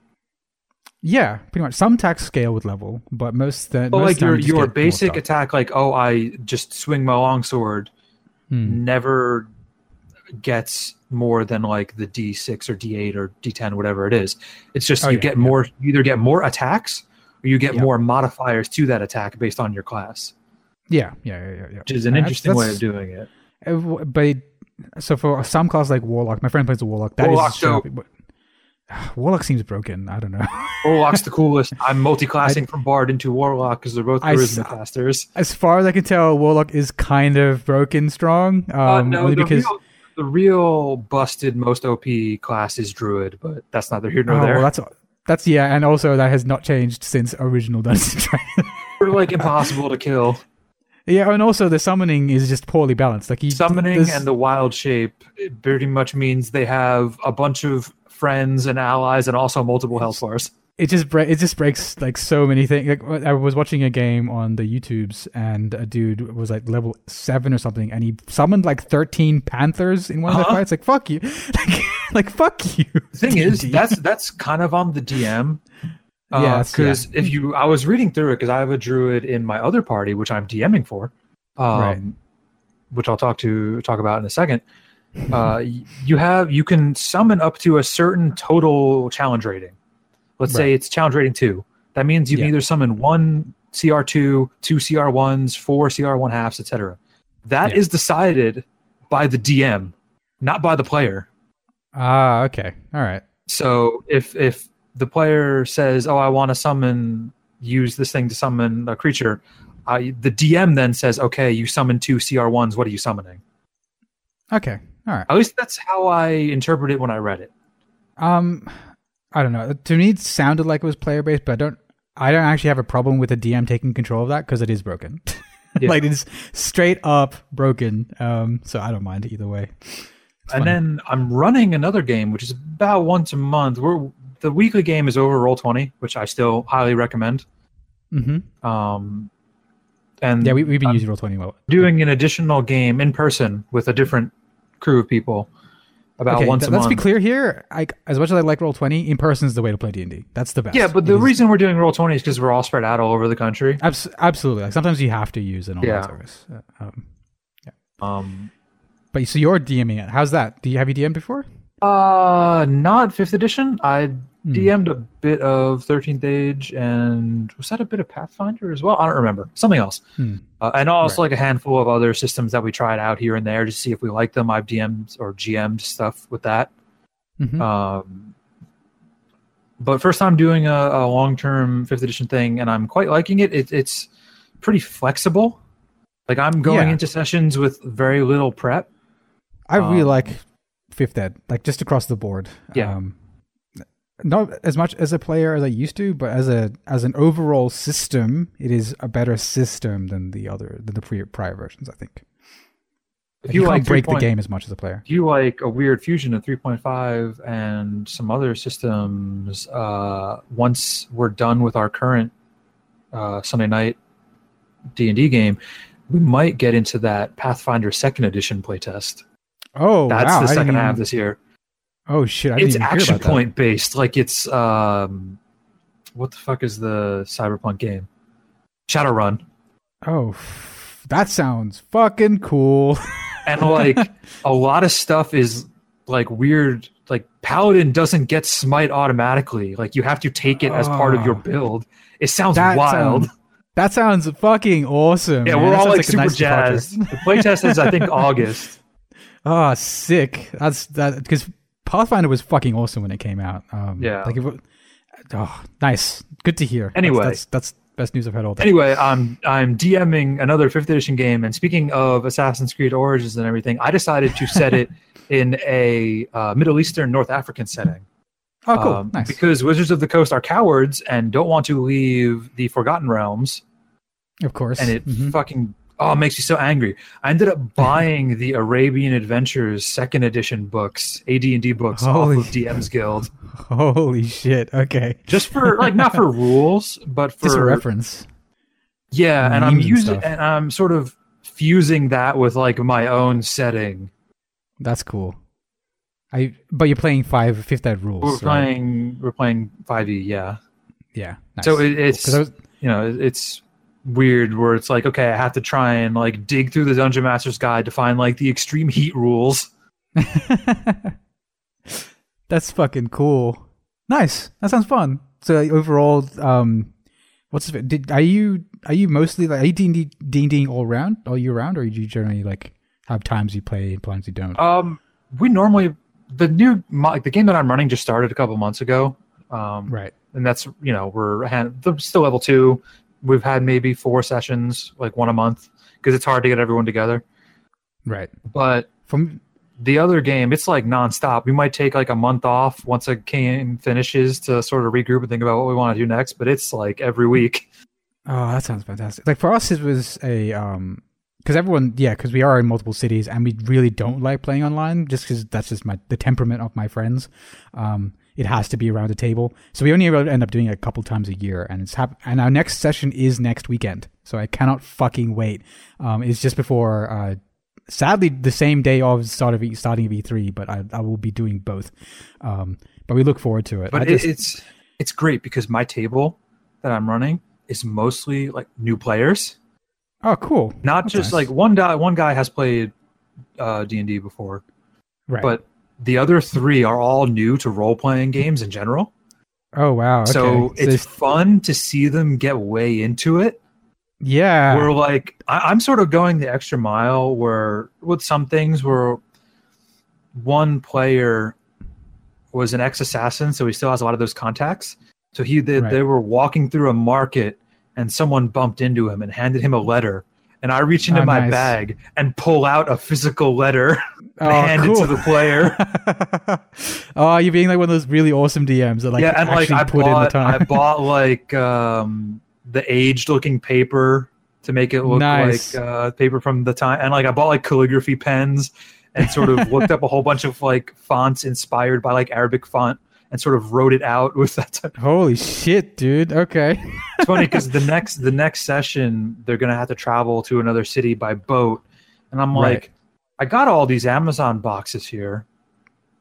Yeah, pretty much. Some attacks scale with level, but most but most like your your basic attack, like oh, I just swing my longsword, hmm. never gets more than like the D6 or D8 or D10, whatever it is. It's just oh, you yeah, get yeah. more. You either get more attacks or you get yeah. more modifiers to that attack based on your class. Yeah, yeah, yeah, yeah. Which is an interesting way of doing it. Uh, but so for some class like Warlock, my friend plays a Warlock. That Warlock, is dope. Warlock seems broken. I don't know. (laughs) Warlock's the coolest. I'm multi-classing I, from Bard into Warlock because they're both charisma I, casters. As far as I can tell, Warlock is kind of broken strong. Uh, um, uh, no, only because real, the real busted most OP class is Druid, but that's neither here nor oh, there. Well, that's that's yeah, and also that has not changed since original Dungeons and They're like (laughs) impossible to kill. Yeah, and also the summoning is just poorly balanced. Like summoning and the wild shape pretty much means they have a bunch of friends and allies and also multiple health bars. It just bre- it just breaks like so many things. Like I was watching a game on the YouTubes and a dude was like level seven or something, and he summoned like thirteen panthers in one uh-huh. of the fights. Like fuck you, (laughs) like, like fuck you. The thing is, (laughs) that's that's kind of on the DM. Uh, yeah, because yeah. if you, I was reading through it because I have a druid in my other party, which I'm DMing for, um, right. which I'll talk to talk about in a second uh, you have you can summon up to a certain total challenge rating. Let's right. say it's challenge rating two. That means you yeah. can either summon one CR two, two CR ones, four CR one halves, etc. That yeah. is decided by the DM, not by the player. Ah, okay, all right. So if if the player says, "Oh, I want to summon, use this thing to summon a creature," the DM then says, "Okay, you summon two CR ones. What are you summoning?" Okay, all right. At least that's how I interpret it when I read it. Um, I don't know. To me, it sounded like it was player based, but I don't. I don't actually have a problem with the DM taking control of that because it is broken. (laughs) Yeah. like it's straight up broken. Um, so I don't mind either way. It's and funny. then I'm running another game, which is about once a month. We're the weekly game is over Roll Twenty, which I still highly recommend. Mm-hmm. Um, and yeah, we, we've been I'm using Roll Twenty. Well, doing an additional game in person with a different crew of people about okay, once th- a let's month. be clear here. I, as much as I like Roll Twenty, in person is the way to play D and D. That's the best. Yeah, but the reason we're doing Roll Twenty is because we're all spread out all over the country. Abs- absolutely. Like sometimes you have to use an online yeah. service. Uh, um, yeah. Um, but so you're DMing it. How's that? Do you have you DM'd before? Uh, not fifth edition. I Hmm. DM'd a bit of 13th Age, and was that a bit of Pathfinder as well? I don't remember. Something else. Hmm. Uh, and also right. like a handful of other systems that we tried out here and there to see if we like them. I've DM'd or GM'd stuff with that. Mm-hmm. Um, but first time doing a, a long term fifth edition thing, and I'm quite liking it. it it's pretty flexible. Like I'm going yeah. into sessions with very little prep. I really um, like fifth ed, like just across the board. Yeah. Um, not as much as a player as I used to, but as a as an overall system, it is a better system than the other than the pre, prior versions. I think. If you, you like break the game as much as a player. If you like a weird fusion of 3.5 and some other systems, uh, once we're done with our current uh, Sunday night D and D game, we might get into that Pathfinder Second Edition playtest. Oh, that's wow. the second half this year. Oh shit! I it's action point that. based. Like it's um, what the fuck is the cyberpunk game? Shadowrun. Oh, that sounds fucking cool. (laughs) and like a lot of stuff is like weird. Like Paladin doesn't get smite automatically. Like you have to take it as part of your oh. build. It sounds that wild. Sounds, that sounds fucking awesome. Yeah, man. we're all like, like super nice jazzed. the playtest is I think (laughs) August. Oh, sick. That's that because Pathfinder was fucking awesome when it came out. Um, yeah. Like, it, oh, nice. Good to hear. Anyway. that's, that's best news I've had all day. Anyway, I'm I'm DMing another fifth edition game, and speaking of Assassin's Creed Origins and everything, I decided to set it (laughs) in a uh, Middle Eastern, North African setting. oh, cool. Um, nice. Because Wizards of the Coast are cowards and don't want to leave the Forgotten Realms, of course. and it Mhm. fucking oh it makes me so angry. I ended up buying the Arabian Adventures second edition books, AD and D books Holy- off of DM's Guild, Holy shit. Okay. just for like not for (laughs) rules, but for Just a reference. Yeah, and I'm memes and using stuff. and I'm sort of fusing that with like my own setting. That's cool. I but you're playing five fifth ed rules. We're right? playing we're playing 5e, yeah. Yeah. Nice. So it, it's 'Cause I was- you know, it's weird where it's like okay, I have to try and like dig through the dungeon master's guide to find like the extreme heat rules. (laughs) That's fucking cool. Nice. That sounds fun. So like, overall, um, what's it? Did are you are you mostly like are you D and D D all round all year round, or do you generally like have times you play and times you don't? Um we normally the new like the game that I'm running just started a couple months ago. Um right. and that's you know we're hand, still level 2. We've had maybe 4 sessions, like one a month because it's hard to get everyone together. Right. But From the other game, it's like nonstop. We might take like a month off once a game finishes to sort of regroup and think about what we want to do next. But it's like every week. oh, that sounds fantastic. Like for us, it was a um because everyone yeah because we are in multiple cities and we really don't like playing online just because that's just my the temperament of my friends. Um, it has to be around a table, so we only end up doing it a couple times a year, and it's hap- and our next session is next weekend, so I cannot fucking wait. Um, it's just before uh, sadly the same day of start of E- starting of E3, but I, I will be doing both. Um, but we look forward to it. But it, just- it's it's great because my table that I'm running is mostly like new players. oh cool, Not That's just nice. like one guy. One guy has played uh, D and D before, right. but the other three are all new to role playing games in general. oh wow, okay. So it's this- fun to see them get way into it. yeah, we're like I, I'm sort of going the extra mile where with some things where one player was an ex-assassin, so he still has a lot of those contacts. So he they, Right. they were walking through a market and someone bumped into him and handed him a letter. And I reach into Oh, my nice. bag and pull out a physical letter (laughs) and Oh, hand it cool. to the player. (laughs) oh, you're being like one of those really awesome DMs that like yeah, and like actually I put bought, in the time. I (laughs) bought like um, the aged-looking paper to make it look Nice. like uh, paper from the time, and like I bought like calligraphy pens and sort of looked up a whole bunch of like fonts inspired by like Arabic font and sort of wrote it out with that. Type. Holy shit, dude. Okay. It's funny because the next the next session they're gonna have to travel to another city by boat, and I'm Right. like, I got all these Amazon boxes here.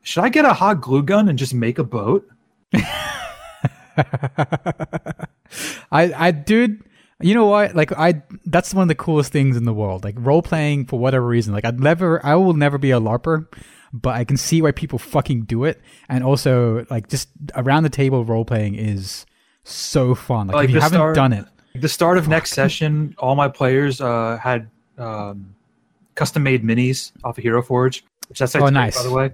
Should I get a hot glue gun and just make a boat? (laughs) I I dude, you know what? Like I that's one of the coolest things in the world. Like role playing for whatever reason. Like I'd never I will never be a larper, but I can see why people fucking do it. And also like just around the table role playing is so fun. Like, Like if you haven't start- done it. the start of next session, all my players uh, had um, custom made minis off of Hero Forge, which that's Oh, nice. by the way.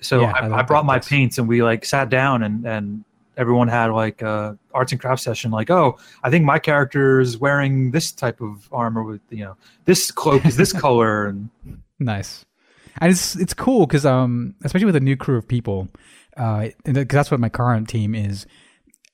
So Yeah, I I, I, brought my paints and we like sat down and and everyone had like a arts and crafts session. Like, oh, I think my character is wearing this type of armor with you know this cloak is this (laughs) color and Nice, and it's it's cool because um especially with a new crew of people, uh, because that's what my current team is.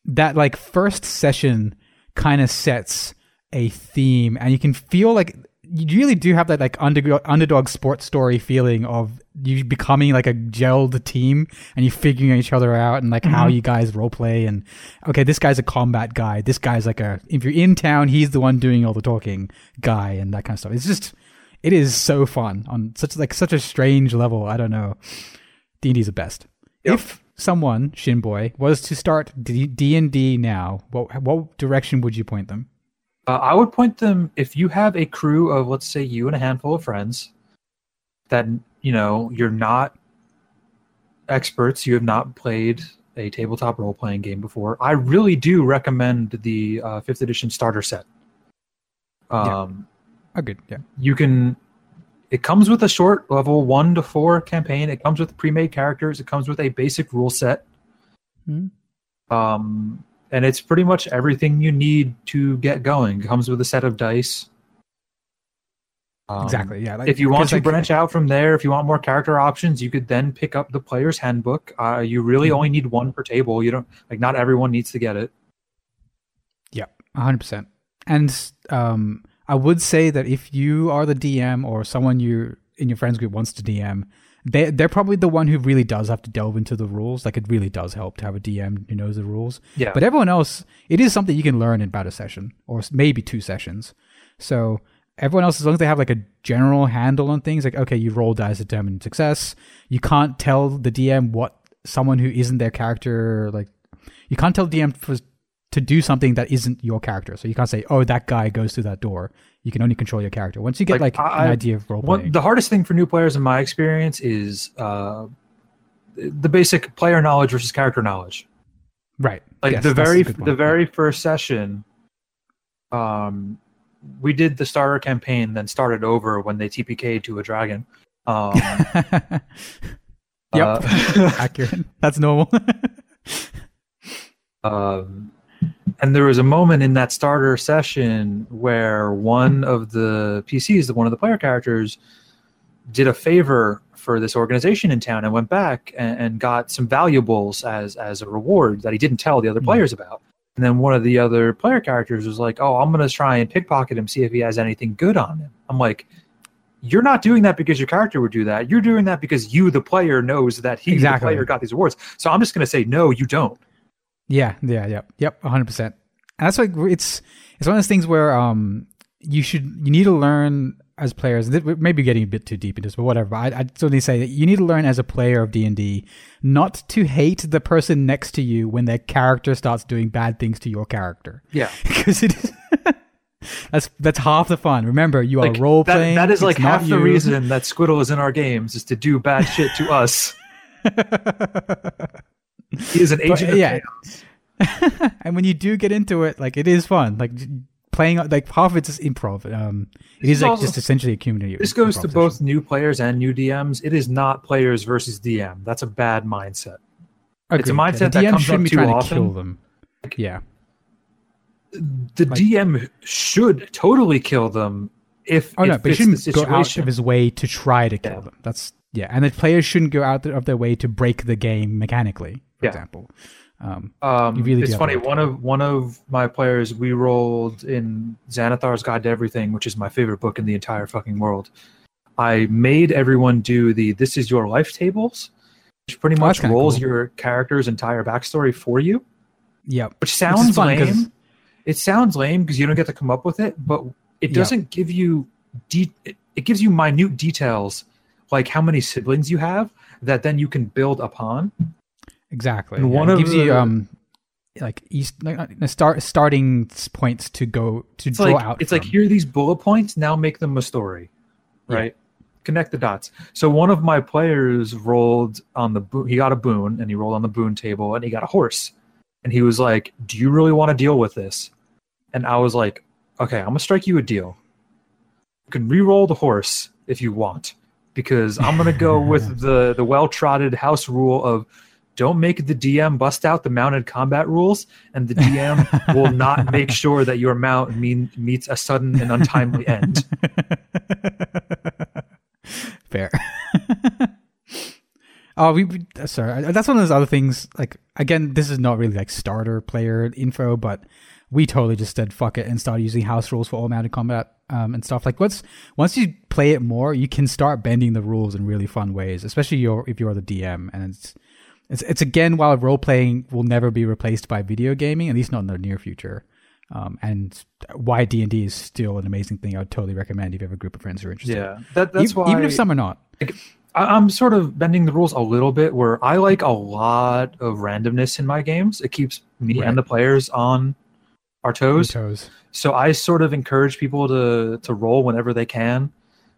That like first session kind of sets a theme, and you can feel like you really do have that like underdog underdog sports story feeling of you becoming like a gelled team and you figuring each other out and like how you guys role play and okay this guy's a combat guy. This guy's like a if you're in town he's the one doing all the talking guy and that kind of stuff. It's just it is so fun on such like such a strange level. I don't know. D and D's the best. Yep. If someone Shinboy was to start D and D now, what what direction would you point them? Uh, I would point them if you have a crew of, let's say, you and a handful of friends that you know you're not experts, you have not played a tabletop role playing game before. I really do recommend the uh, fifth edition starter set. Um, Oh, good. Yeah. You can. It comes with a short level one to four campaign. It comes with pre-made characters. It comes with a basic rule set. Hmm. Um, and it's pretty much everything you need to get going. It comes with a set of dice. Um, exactly. Yeah. Like, if you want to like, branch out from there, if you want more character options, you could then pick up the player's handbook. Uh, you really Mhm. only need one per table. You don't like not everyone needs to get it. Yeah, hundred percent. And um, I would say that if you are the DM or someone you in your friends group wants to DM, they they're probably the one who really does have to delve into the rules. Like it really does help to have a DM who knows the rules. Yeah, But everyone else, it is something you can learn in about a session or maybe two sessions. So everyone else, as long as they have like a general handle on things, like okay, you roll dice to determine success. You can't tell the DM what someone who isn't their character like. You can't tell DM for, to do something that isn't your character. So you can't say, "Oh, that guy goes through that door." You can only control your character. Once you get Like, like, I- an idea of role playing, the hardest thing for new players, in my experience, is uh, the basic player knowledge versus character knowledge. right? Like Yes, the very the very first session, um, we did the starter campaign, then started over when they TPK'd to a dragon. Um, (laughs) Yep. uh, (laughs) accurate. That's normal. (laughs) Um, and there was a moment in that starter session where one of the PCs, the one of the player characters, did a favor for this organization in town and went back and, and got some valuables as as a reward that he didn't tell the other Hmm. players about. And then one of the other player characters was like, "Oh, I'm going to try and pickpocket him, see if he has anything good on him." I'm like. You're not doing that because your character would do that. You're doing that because you, the player, knows that he, Exactly. the player, got these awards. So I'm just going to say, no, you don't. Yeah, yeah, yeah, yep, hundred percent. And that's like it's it's one of those things where um you should you need to learn as players. we getting a bit too deep into this, but whatever. But I, I'd certainly say that you need to learn as a player of D and D not to hate the person next to you when their character starts doing bad things to your character, Yeah. (laughs) because it is. (laughs) That's that's half the fun. Remember, you are Like, role that- playing. that is like half the reason that Squiddle is in our games is to do bad shit to (laughs) us. He is an agent of yeah. chaos. (laughs) and when you do get into it, like it is fun. Like playing, like half of it's just improv. Um, it This is is like also- just essentially a community. This goes to both new players and new DMs. It is not players versus DM. That's a bad mindset. it's a mindset the that DM comes shouldn't up be too trying to kill them. Yeah, The Like- DM should totally kill them if Oh it no, but he fits the shouldn't go out situation. of his way to try to kill Yeah. them. That's yeah, and the players shouldn't go out of their way to break the game mechanically. For Yeah. example, um, Um, really it's funny. One of one of my players, we rolled in Xanathar's Guide to Everything, which is my favorite book in the entire fucking world. I made everyone do the "This is your life" tables, which pretty Oh, much kinda rolls cool. your character's entire backstory for you. yeah, Which sounds fun 'cause- lame. It sounds lame because you don't get to come up with it, but it doesn't give you de- it gives you minute details like how many siblings you have that then you can build upon. exactly. And Yeah, one it of gives you the- um like east like, uh, start starting points to go to draw like out. it's like here are these bullet points now make them a story Yeah. right connect the dots so one of my players rolled on the boon he got a boon and he rolled on the boon table and he got a horse and he was like do you really want to deal with this and i was like okay i'm gonna strike you a deal you can re-roll the horse if you want because i'm gonna go with (laughs) the the well-trotted house rule of don't make the DM bust out the mounted combat rules, and the DM will not make (laughs) sure that your mount mean, meets a sudden and untimely end. (laughs) Fair. oh, we, we sorry. That's one of those other things. Like again, this is not really like starter player info, but we totally just said fuck it and started using house rules for all mounted combat um, and stuff. Like once once you play it more, you can start bending the rules in really fun ways, especially your if you're the DM. And it's it's it's again while role playing will never be replaced by video gaming, at least not in the near future. Um, and why D and D is still an amazing thing. I would totally recommend if you have a group of friends who are interested. Yeah, that, that's even, why even if some are not. I, I'm sort of bending the rules a little bit. Where I like a lot of randomness in my games. It keeps me Right. and the players on our toes. toes. So I sort of encourage people to to roll whenever they can.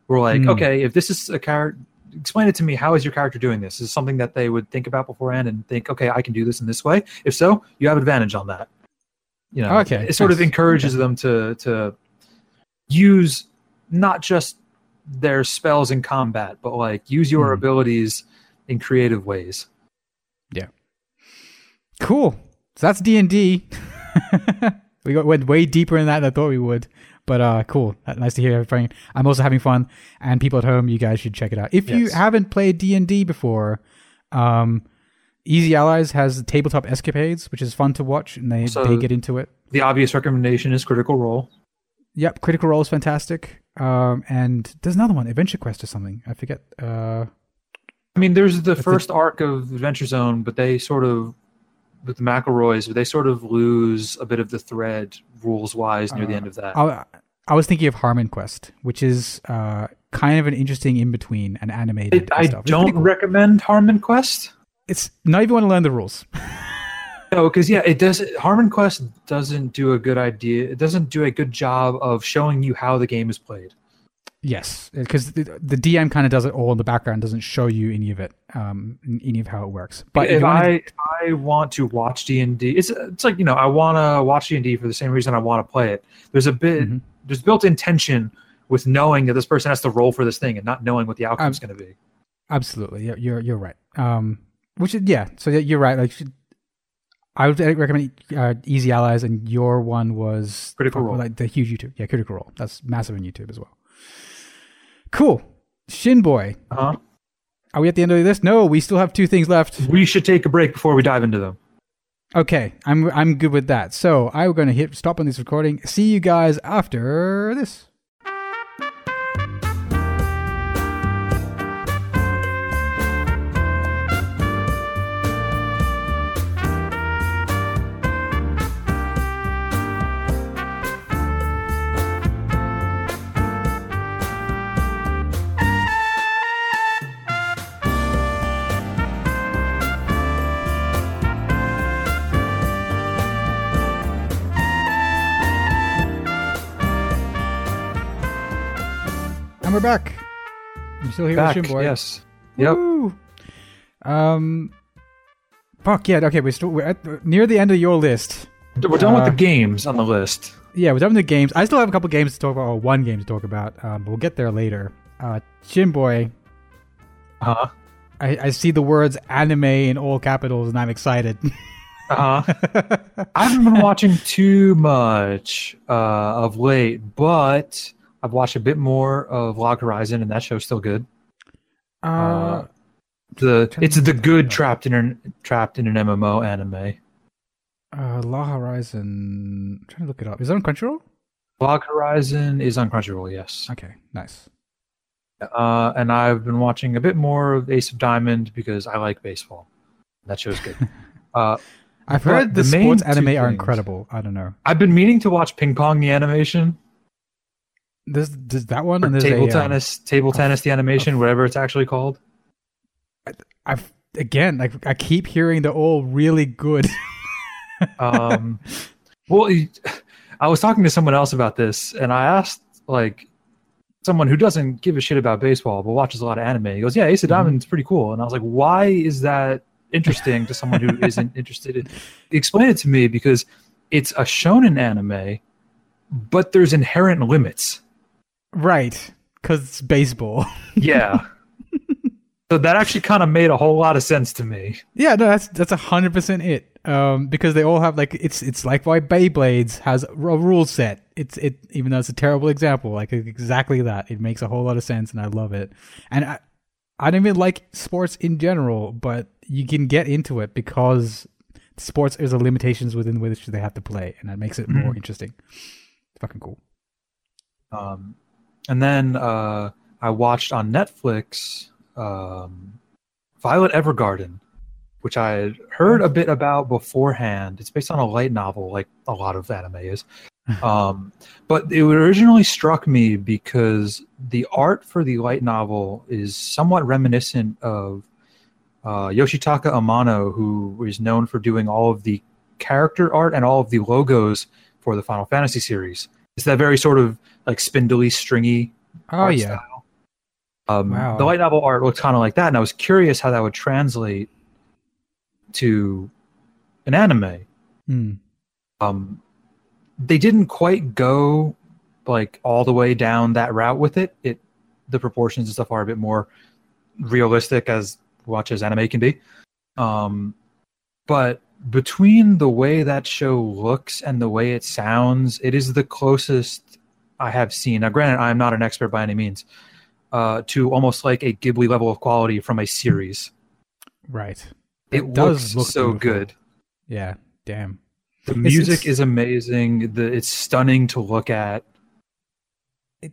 We're like, Hmm. okay, if this is a character, explain it to me. How is your character doing this? Is it something that they would think about beforehand and think, okay, I can do this in this way. If so, you have advantage on that. You know, Okay, it sort of encourages them to to use not just their spells in combat, but like use your Hmm. abilities in creative ways. Yeah. Cool. So that's D and D. (laughs) We got, went way deeper in that than I thought we would. But uh, cool. Nice to hear everything. I'm also having fun, and people at home, you guys should check it out. If you haven't played D and D before, um, Easy Allies has tabletop escapades, which is fun to watch, and they So- they get into it. The obvious recommendation is Critical Role. Yep, Critical Role is fantastic. Um, and there's another one, Adventure Quest or something. I forget. Uh, I mean, there's the first arc of Adventure Zone, but they sort of, with the McElroys, they sort of lose a bit of the thread rules wise near the Uh, end of that. I, I was thinking of Harmon Quest, which is uh, kind of an interesting in between and animated. I, and I. Don't cool. recommend Harmon Quest. It's not even want to learn the rules. (laughs) No, because yeah, it does. Harmon Quest doesn't do a good idea. It doesn't do a good job of showing you how the game is played. Yes, because the, the DM kind of does it all in the background, doesn't show you any of it, um, any of how it works. But if wanna- I I want to watch D and D, it's it's like you know I want to watch D and D for the same reason I want to play it. There's a bit Mhm. there's built-in tension with knowing that this person has to roll for this thing and not knowing what the outcome's going to be. absolutely, yeah, you're you're right. Um, which is yeah, so yeah, you're right. Like, I would recommend uh, Easy Allies, and your one was Critical Role. like the huge YouTube. Yeah, Critical Role. That's massive on YouTube as well. Cool, Shinboy. Uh-huh. Are we at the end of this? No, we still have two things left. We should take a break before we dive into them. Okay, I'm I'm good with that. So I'm going to hit stop on this recording. See you guys after this. We're back. I'm still here Back, with Shinboy. yes. Yep. Woo. Um. Fuck yeah. Okay, we're still we're at, near the end of your list. We're done with Uh, the games on the list. Yeah, we're done with the games. I still have a couple games to talk about, or one game to talk about, um, but we'll get there later. Uh, Shinboy, Uh-huh. I, I see the words anime in all capitals and I'm excited. (laughs) Uh-huh. I haven't been watching too much uh, of late, but I've watched a bit more of Log Horizon, and that show's still good. uh, The it's the good trapped in an trapped in an MMO anime. uh, Log Horizon. I'm trying to look it up. Is that on Crunchyroll? Log Horizon is on Crunchyroll, yes. Okay, nice. Uh, and I've been watching a bit more of Ace of Diamond because I like baseball. That show's good. (laughs) uh, I've heard the, the main sports anime are incredible. I don't know. I've been meaning to watch Ping Pong the animation, There's, there's that one, or and there's table a, um, tennis, table tennis the animation, whatever it's actually called. I've again, like I keep hearing they're all really good. (laughs) um well I was talking to someone else about this and i asked like someone who doesn't give a shit about baseball but watches a lot of anime he goes yeah ace of Mhm. diamond's pretty cool and i was like why is that interesting to someone who (laughs) isn't interested in explain it to me because it's a shonen anime but there's inherent limits right, because it's baseball. (laughs) yeah so that actually kind of made a whole lot of sense to me Yeah, no, that's that's a hundred percent it. Um, because they all have like it's it's like why Beyblades has a rule set. It's it even though it's a terrible example, like exactly that. It makes a whole lot of sense, and I love it. And I I don't even like sports in general, but you can get into it because sports there's a limitations within which they have to play, and that makes it more Mhm. interesting. It's fucking cool. Um, and then uh, I watched on Netflix um, Violet Evergarden, which I had heard a bit about beforehand. It's based on a light novel, like a lot of anime is. Um, but it originally struck me because the art for the light novel is somewhat reminiscent of uh, Yoshitaka Amano, who is known for doing all of the character art and all of the logos for the Final Fantasy series. It's that very sort of like spindly, stringy Oh yeah, style. Um, Wow. The light novel art looked kind of like that, and I was curious how that would translate to an anime. Hmm. Um, they didn't quite go like all the way down that route with it. It the proportions and stuff are a bit more realistic as much as anime can be. Um, but between the way that show looks and the way it sounds, it is the closest I have seen. Now, granted, I'm not an expert by any means, uh, to almost like a Ghibli level of quality from a series. Right. It, looks look so beautiful. good. Yeah. Damn. The It's- music it's- is amazing. The it's stunning to look at.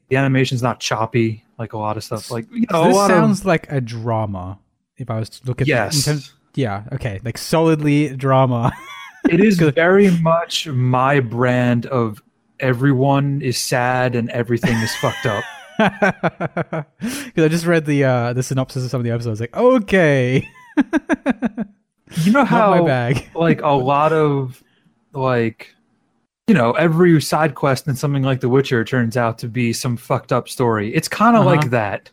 The animation's not choppy like a lot of stuff. Like you know, this sounds of like a drama. If I was to look at the- yes, terms- yeah. Okay. Like solidly drama. it is (laughs) very much my brand of everyone is sad and everything is fucked up. (laughs) Because I just read the uh, the synopsis of some of the episodes. Like, okay, You know not how my bag. (laughs) like a lot of like you know every side quest in something like The Witcher turns out to be some fucked up story. It's kind of Uh-huh. like that.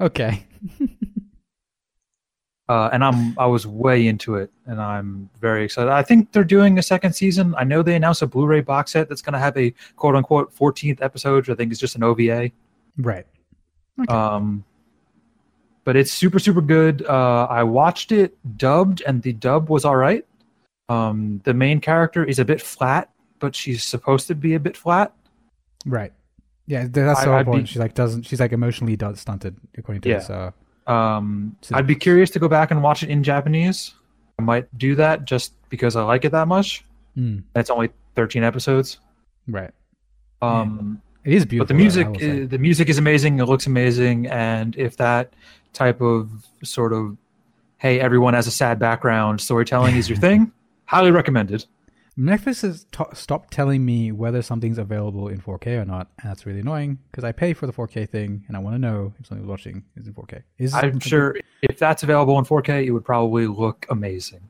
Okay. (laughs) uh, and I'm I was way into it, and I'm very excited. I think they're doing a second season. I know they announced a Blu-ray box set that's going to have a quote unquote 14th episode, which I think is just an OVA. Right. Okay. Um, but it's super super good. Uh, I watched it dubbed, and the dub was all right. Um, the main character is a bit flat, but she's supposed to be a bit flat. Right. Yeah, that's so I- I'd be- important. She's like doesn't. She's like emotionally stunted, according to Yeah. this. Uh, Um, I'd be curious to go back and watch it in Japanese. I might do that just because I like it that much. mm, It's only 13 episodes. right. Um, It is beautiful. but the music, the music is amazing. It looks amazing, and if that type of sort of, hey, everyone has a sad background storytelling is your (laughs) thing, highly recommended. Netflix has t- stopped telling me whether something's available in 4K or not, and that's really annoying because I pay for the 4K thing and I want to know if something's watching is in 4K. Is I'm sure if that's available in 4K, it would probably look amazing.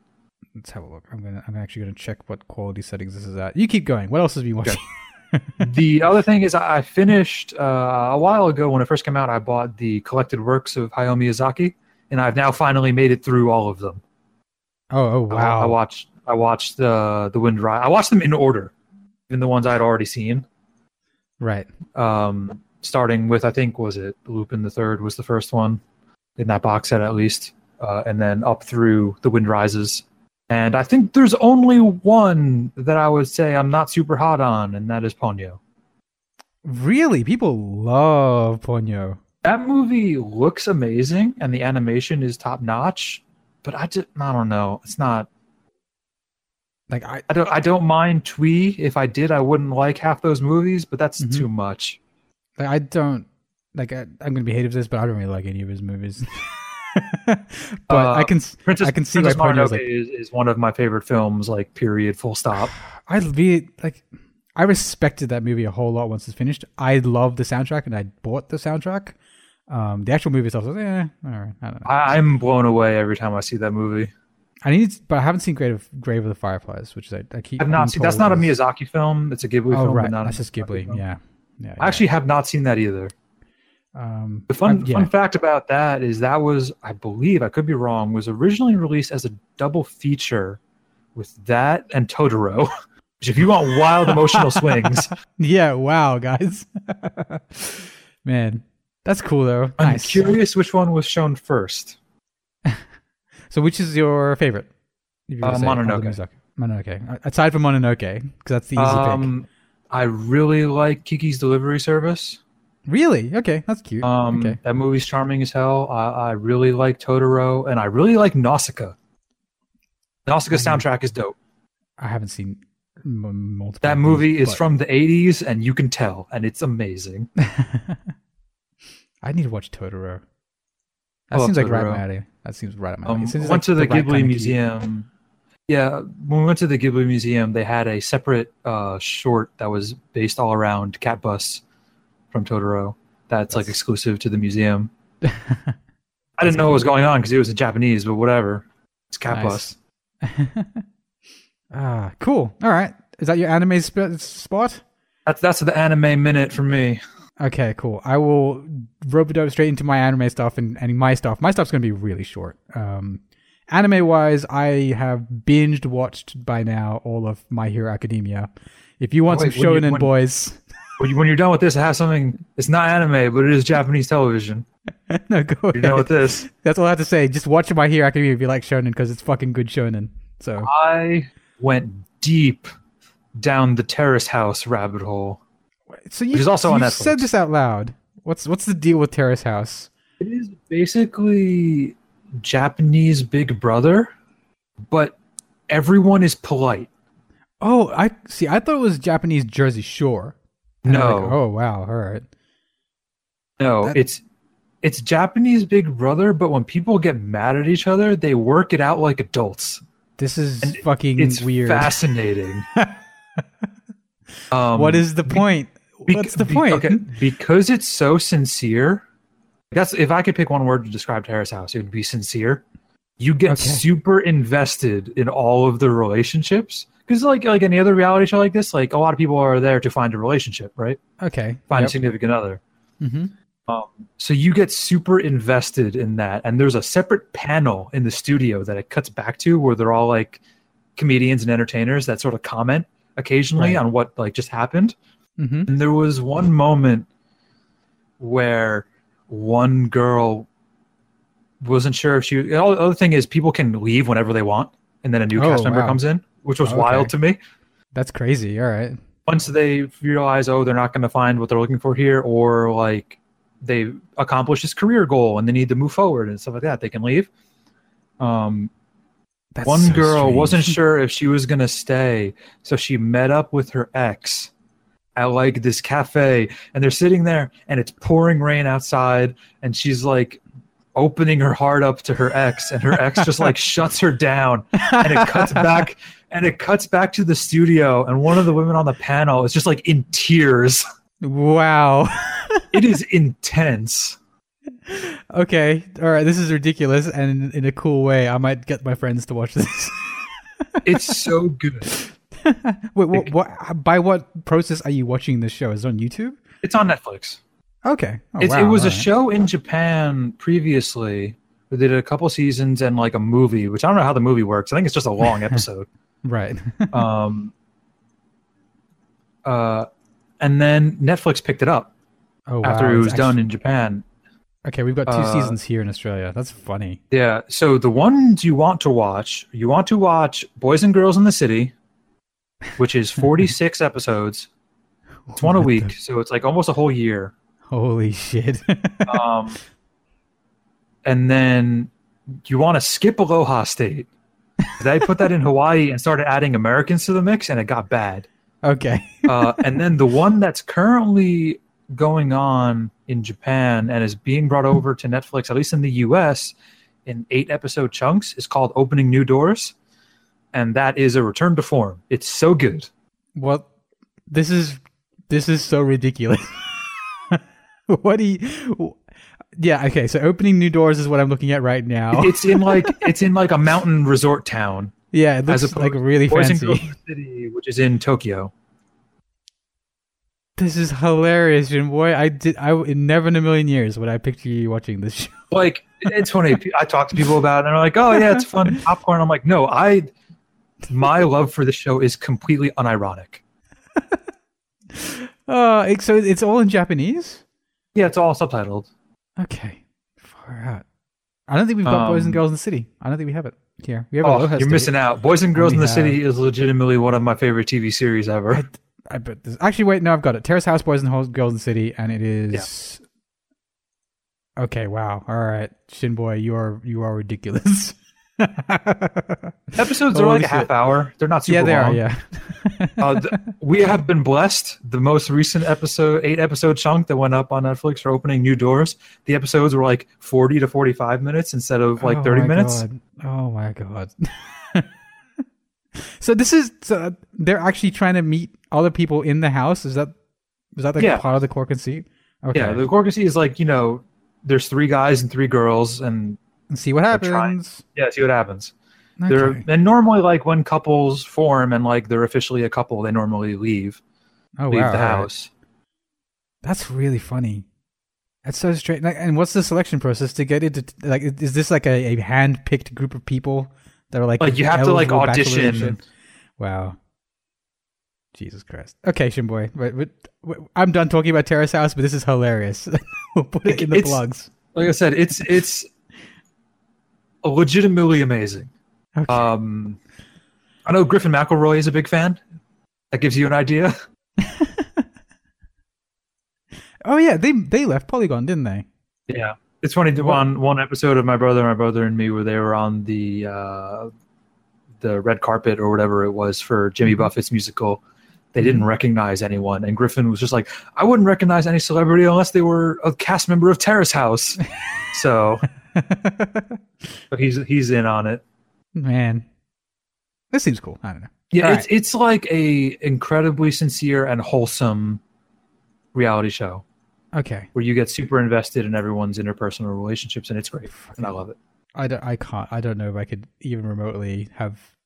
Let's have a look. I'm gonna. I'm actually gonna check what quality settings this is at. You keep going. What else has been watching? (laughs) (laughs) the other thing is, I I finished uh, a while ago when it first came out. I bought the collected works of Hayao Miyazaki, and I've now finally made it through all of them. Oh, oh I- wow. I watched. I watched uh, the Wind Rise. I watched them in order, even the ones I'd already seen. right. Um, starting with I think was it Lupin the Third was the first one in that box set at least, uh, and then up through the Wind Rises. And I think there's only one that I would say I'm not super hot on, and that is Ponyo. Really, people love Ponyo. That movie looks amazing, and the animation is top notch. But I just I don't know. It's not. Like I, I don't. I don't mind Twee. If I did, I wouldn't like half those movies. But that's Mhm. too much. like, I don't like. I, I'm gonna be hated for this, but I don't really like any of his movies. (laughs) but I Uh, can. Princess, I can see Princess Mononoke like- is, is one of my favorite films. Like period, full stop. (sighs) I really like. I respected that movie a whole lot once it's finished. I love the soundtrack, and I bought the soundtrack. Um, the actual movie itself was, eh, all right. I don't know. I, I'm blown away every time I see that movie. I need, to, but I haven't seen Grave of Grave of the Fireflies, which is I, I keep. I've not seen. That's not a Miyazaki film. It's a Ghibli Oh film. right, not a that's just Ghibli. film. Yeah, yeah. I actually have not seen that either. um, The fun yeah. fun fact about that is that was, I believe, I could be wrong, was originally released as a double feature with that and Totoro. (laughs) Which, if you want wild emotional swings, (laughs) Yeah, wow, guys. (laughs) Man, that's cool though. I'm nice. curious which one was shown first. So, which is your favorite? If you Uh, say, of the Mononoke. Mononoke. Aside from Mononoke, because that's the easy pick. Um, I really like Kiki's Delivery Service. Really? Okay, that's cute. Um, okay. That movie's charming as hell. I, I really like Totoro, and I really like Nausicaa. Nausicaa soundtrack is dope. I haven't seen m- multiple. That movie these, is from the 80s, and you can tell, and it's amazing. (laughs) I need to watch Totoro. That seems like right Totoro. Up my alley. That seems right up my Um, alley. It went like to the, right Ghibli cute. Museum. Yeah, when we went to the Ghibli Museum, they had a separate uh, short that was based all around Cat Bus from Totoro. That's, like exclusive to the museum. (laughs) I didn't know what was going on because it was in Japanese, but whatever. It's Cat Nice. Bus. (laughs) ah, cool. All right. Is that your anime sp- spot? That's that's the anime minute for me. Okay, cool. I will rope it up straight into my anime stuff and, and my stuff. My stuff's going to be really short. Um, anime wise, I have binged watched by now all of My Hero Academia. If you want Wait, some when you- shonen when- boys, When, you, when you're done with this, I have something. It's not anime, but it is Japanese television. (laughs) no, go You're done with this. That's all I have to say. Just watch My Hero Academia if you like shonen because it's fucking good shonen. So I went deep down the terrace house rabbit hole. So you, Which also you on Netflix. said this out loud. What's what's the deal with Terrace House? It is basically Japanese Big Brother, but everyone is polite. Oh, I see. I thought it was Japanese Jersey Shore. And No. like, oh wow. All right. No, That- it's it's Japanese Big Brother, but when people get mad at each other, they work it out like adults. This is And fucking It's weird. (laughs) fascinating. um, what is the point? Bec- What's the be- point? Okay, because it's so sincere. That's if I could pick one word to describe Terrace House, it would be sincere. You get Okay. super invested in all of the relationships because, like, like any other reality show like this, like a lot of people are there to find a relationship, right? Okay. Find a significant other. hmm Um, so you get super invested in that, and there's a separate panel in the studio that it cuts back to where they're all like comedians and entertainers that sort of comment occasionally Right. on what like just happened. Hmm And there was one moment where one girl wasn't sure if she. The other thing is, people can leave whenever they want, and then a new Oh, cast member wow. comes in, which was Okay. wild to me. That's crazy. All right. Once they realize, oh, they're not going to find what they're looking for here, or like they accomplish this career goal and they need to move forward and stuff like that, they can leave. Um, That's one so girl strange. wasn't sure if she was going to stay so she met up with her ex at like this cafe and they're sitting there and it's pouring rain outside and she's like opening her heart up to her ex and her ex just like (laughs) shuts her down and it cuts back and it cuts back to the studio and one of the women on the panel is just like in tears Wow. it is (laughs) intense okay. All right. This is ridiculous, and in a cool way, I might get my friends to watch this. it's so good (laughs) Wait, what, what? By what process are you watching this show? Is it on YouTube? it's on netflix Okay. Oh, It's, wow, it was a right. show in Japan previously. They did a couple seasons and like a movie, which I don't know how the movie works. I think it's just a long (laughs) episode. Right. (laughs) um, uh, and then Netflix picked it up Oh, wow. after it it's was done in Japan. Okay, we've got two uh, seasons here in Australia. That's funny. Yeah. So the ones you want to watch, you want to watch Boys and Girls in the City, which is (laughs) 46 episodes. It's one a week, so it's like almost a whole year. Holy shit. (laughs) um, and then you want to skip Aloha State. They put that in (laughs) Hawaii and started adding Americans to the mix, and it got bad. okay. Uh, and then the one that's currently going on in Japan and is being brought over to Netflix, at least in the US, in eight episode chunks, is called Opening New Doors. And that is a return to form. It's so good. Well, this is this is so ridiculous. (laughs) what do you? Yeah. Okay. So opening new doors is what I'm looking at right now. (laughs) It's in like (laughs) it's in like a mountain resort town. yeah, it as looks opposed like really fancy. City, which is in Tokyo. This is hilarious, and boy, I did. I never in a million years would I picture you watching this show. like it's funny i talk to people about it and they're like oh yeah it's fun popcorn i'm like no i my love for the show is completely unironic (laughs) Uh, so it's all in Japanese. yeah it's all subtitled Okay, far out. I don't think we've got Boys and Um, Girls in the City. I don't think we have it here. We have oh Aloha you're State. missing out boys and girls in the have- city is legitimately one of my favorite tv series ever I, I bet this. Actually, wait, no, I've got it. Terrace House, Boys and Girls in the City, and it is. Okay, wow. All right, Shinboy, you are you are ridiculous. (laughs) (laughs) episodes are like a half hour they're not super yeah, they are. long Yeah. (laughs) uh, th- we have been blessed the most recent episode eight episode chunk that went up on netflix for opening new doors the episodes were like 40 to 45 minutes instead of like Oh 30 minutes God. Oh my god. (laughs) so this is so they're actually trying to meet other people in the house. Is that is that like Yeah. part of the core conceit? Okay. yeah the Gorgasy is like you know there's three guys and three girls and And see what happens. yeah see what happens Okay. They're and normally like when couples form and like they're officially a couple, they normally leave oh leave wow. the all right. house. That's really funny. That's so strange. Like, and what's the selection process to get into? Like, is this like a, a hand picked group of people that are like Like you have to like eligible bachelor and audition. Wow. Jesus Christ. Okay, Shinboy. But, but, but I'm done talking about Terrace House, but this is hilarious. (laughs) we'll put it in the plugs. Like I said, it's it's legitimately amazing. Okay. Um, I know Griffin McElroy is a big fan. That gives you an idea. (laughs) oh yeah, they they left Polygon, didn't they? Yeah, it's funny. that On one episode of My Brother, My Brother and Me, where they were on the uh, the red carpet or whatever it was for Jimmy Mm-hmm. Buffett's musical, they didn't recognize anyone, and Griffin was just like, "I wouldn't recognize any celebrity unless they were a cast member of Terrace House." (laughs) so, (laughs) but he's he's in on it. Man, this seems cool. I don't know. Yeah, All it's it's like a incredibly sincere and wholesome reality show Okay, where you get super invested in everyone's interpersonal relationships, and it's great, and I love it. I don't. I can't. I don't know if I could even remotely have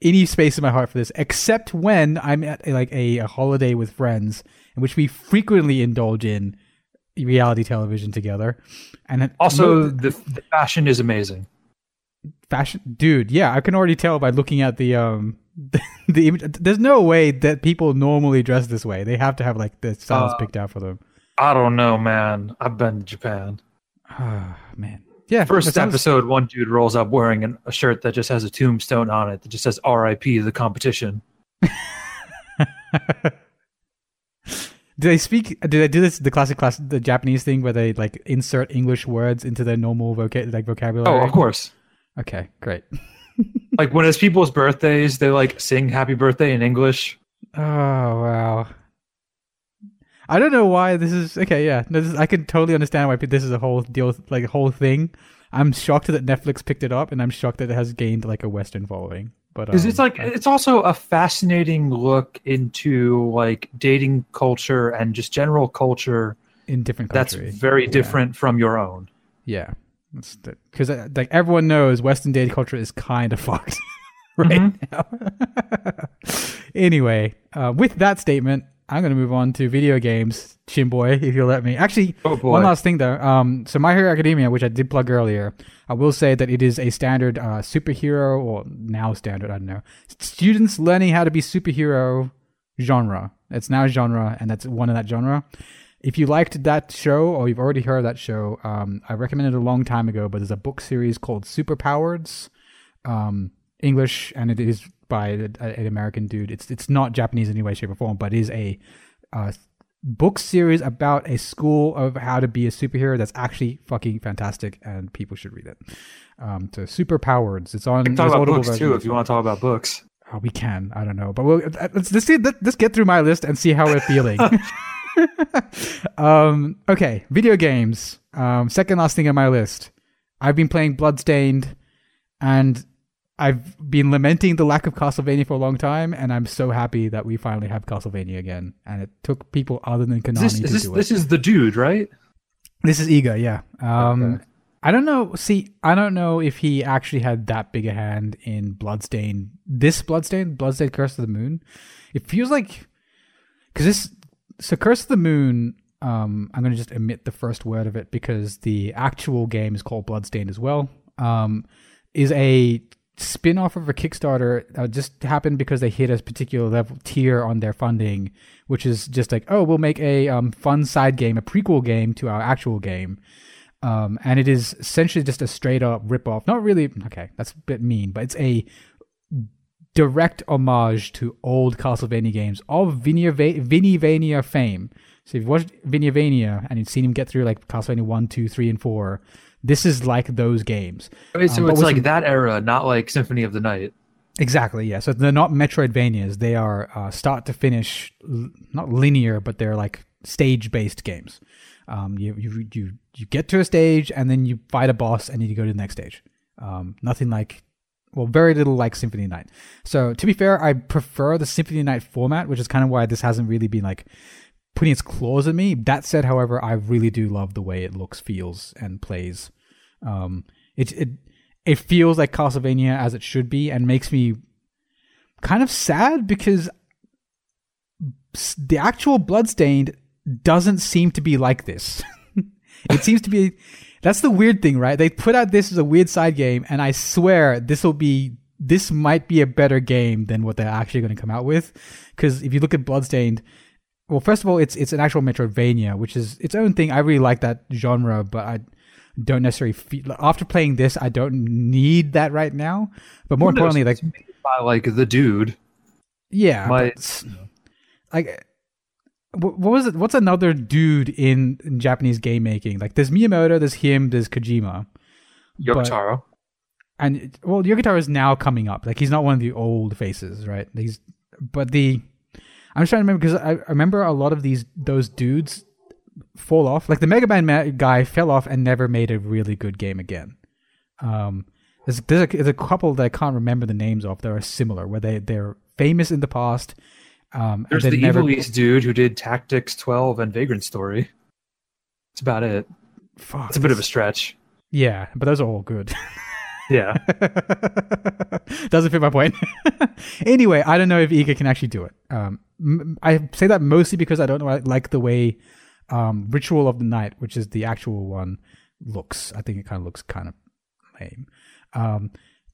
any space in my heart for this, except when I'm at like a, a holiday with friends, in which we frequently indulge in reality television together. And it- Also, the, the fashion is amazing. fashion, dude. Yeah, I can already tell by looking at the um (laughs) the image. There's no way that people normally dress this way. They have to have like the styles Uh, picked out for them. I don't know, man. I've been to Japan. Ah, man. Yeah. First sounds- episode, one dude rolls up wearing an, a shirt that just has a tombstone on it that just says "R.I.P. the competition." (laughs) Do they speak? Do they do this? The classic class, the Japanese thing where they like insert English words into their normal voca- like vocabulary. Oh, of course. Okay, great. (laughs) Like when it's people's birthdays, they like sing "Happy Birthday" in English. Oh wow. I don't know why this is okay. Yeah, no, this is, I can totally understand why this is a whole deal, like a whole thing. I'm shocked that Netflix picked it up, and I'm shocked that it has gained like a Western following. But Because it's um, like it's also a fascinating look into like dating culture and just general culture in different that's very Yeah. different from your own. Yeah, because like everyone knows, Western dating culture is kind of (laughs) fucked (laughs) right now. (laughs) anyway, uh, with that statement, I'm going to move on to video games, Shinboy, if you'll let me. Actually, Oh one last thing though. Um, so My Hero Academia, which I did plug earlier, I will say that it is a standard uh, superhero, or now standard, I don't know, students learning how to be superhero genre. It's now genre, and that's one of that genre. If you liked that show, or you've already heard that show, um, I recommended it a long time ago. But there's a book series called Super Powereds, um, English, and it is by a, an American dude. It's it's not Japanese in any way, shape, or form, but is a uh, book series about a school of how to be a superhero that's actually fucking fantastic, and people should read it. Um, so Super Powereds, it's on. We can there's talk about books too if you want to talk about books. Oh, we can. I don't know, but we'll, uh, let's let's, see, let, let's get through my list and see how we're feeling. (laughs) (laughs) um, okay, video games. Um, second last thing on my list. I've been playing Bloodstained, and I've been lamenting the lack of Castlevania for a long time, and I'm so happy that we finally have Castlevania again. And it took people other than Konami Is this, to is this, do it. this is the dude, right? This is Iga, yeah. Um, Okay. I don't know. See, I don't know if he actually had that big a hand in Bloodstain. This Bloodstain, Bloodstain Curse of the Moon. It feels like because this so Curse of the Moon. Um, I'm gonna just omit the first word of it because the actual game is called Bloodstain as well. Um, is a spin-off of a Kickstarter that just happened because they hit a particular level tier on their funding, which is just like, oh, we'll make a um, fun side game, a prequel game to our actual game. Um, and it is essentially just a straight up rip off. Not really, okay, that's a bit mean, but it's a direct homage to old Castlevania games of Vinnyvania fame. So if you've watched Vinnyvania and you've seen him get through like Castlevania 1, 2, 3, and 4, this is like those games. So Um, it's like some- that era, not like Symphony of the Night. Exactly, yeah. So they're not Metroidvanias. They are uh, start to finish, l- not linear, but they're like stage based games. Um, you, you you you get to a stage and then you fight a boss and you go to the next stage. Um, nothing like, well, very little like Symphony Night. So to be fair, I prefer the Symphony Night format, which is kind of why this hasn't really been like putting its claws in me. That said, however, I really do love the way it looks, feels, and plays. Um, it it it feels like Castlevania as it should be, and makes me kind of sad because the actual Bloodstained doesn't seem to be like this. (laughs) it seems to be. That's the weird thing, right? They put out this as a weird side game, and I swear this will be. This might be a better game than what they're actually going to come out with. Because if you look at Bloodstained, well, first of all, it's it's an actual Metroidvania, which is its own thing. I really like that genre, but I don't necessarily feel after playing this, I don't need that right now. But more importantly, like by like the dude. Yeah, My- but like, what was it? What's another dude in, in Japanese game making? Like, there's Miyamoto, there's him, there's Kojima, Yoko Taro. and well, Yoko Taro is now coming up. Like, he's not one of the old faces, right? He's, but the, I'm just trying to remember because I, I remember a lot of these those dudes fall off. Like the Mega Man ma- guy fell off and never made a really good game again. Um, there's there's a, there's a couple that I can't remember the names of that are similar, where they they're famous in the past. Um, There's the never, Ivalice dude who did Tactics 12 and Vagrant Story. That's about it. Fuck, It's a bit of a stretch. yeah, but those are all good. (laughs) Yeah. (laughs) Doesn't fit my point. (laughs) anyway, I don't know if Iga can actually do it. Um, I say that mostly because I don't know, I like the way um, Ritual of the Night, which is the actual one, looks. I think it kind of looks kind of lame. Um,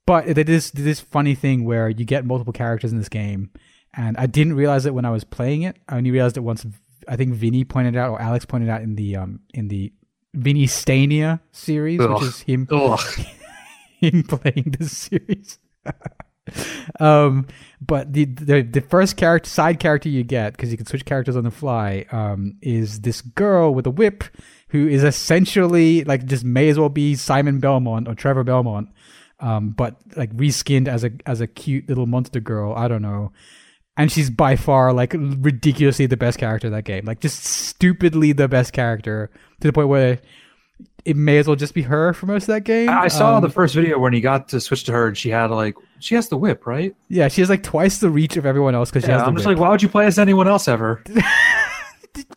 but it is this funny thing where you get multiple characters in this game, and I didn't realize it when I was playing it. I only realized it once. I think Vinny pointed out, or Alex pointed out in the um in the Vinnyvania series, Ugh. which is him. (laughs) (laughs) playing this series. (laughs) um, but the, the the first character, side character you get because you can switch characters on the fly, um, is this girl with a whip who is essentially like just may as well be Simon Belmont or Trevor Belmont, um, but like reskinned as a as a cute little monster girl. I don't know. And she's by far like ridiculously the best character in that game. Like just stupidly the best character to the point where it may as well just be her for most of that game. I saw Um, the first video when he got to switch to her and she had like, she has the whip, right? Yeah, she has like twice the reach of everyone else because she Yeah, has I'm just whip. like, why would you play as anyone else ever? (laughs)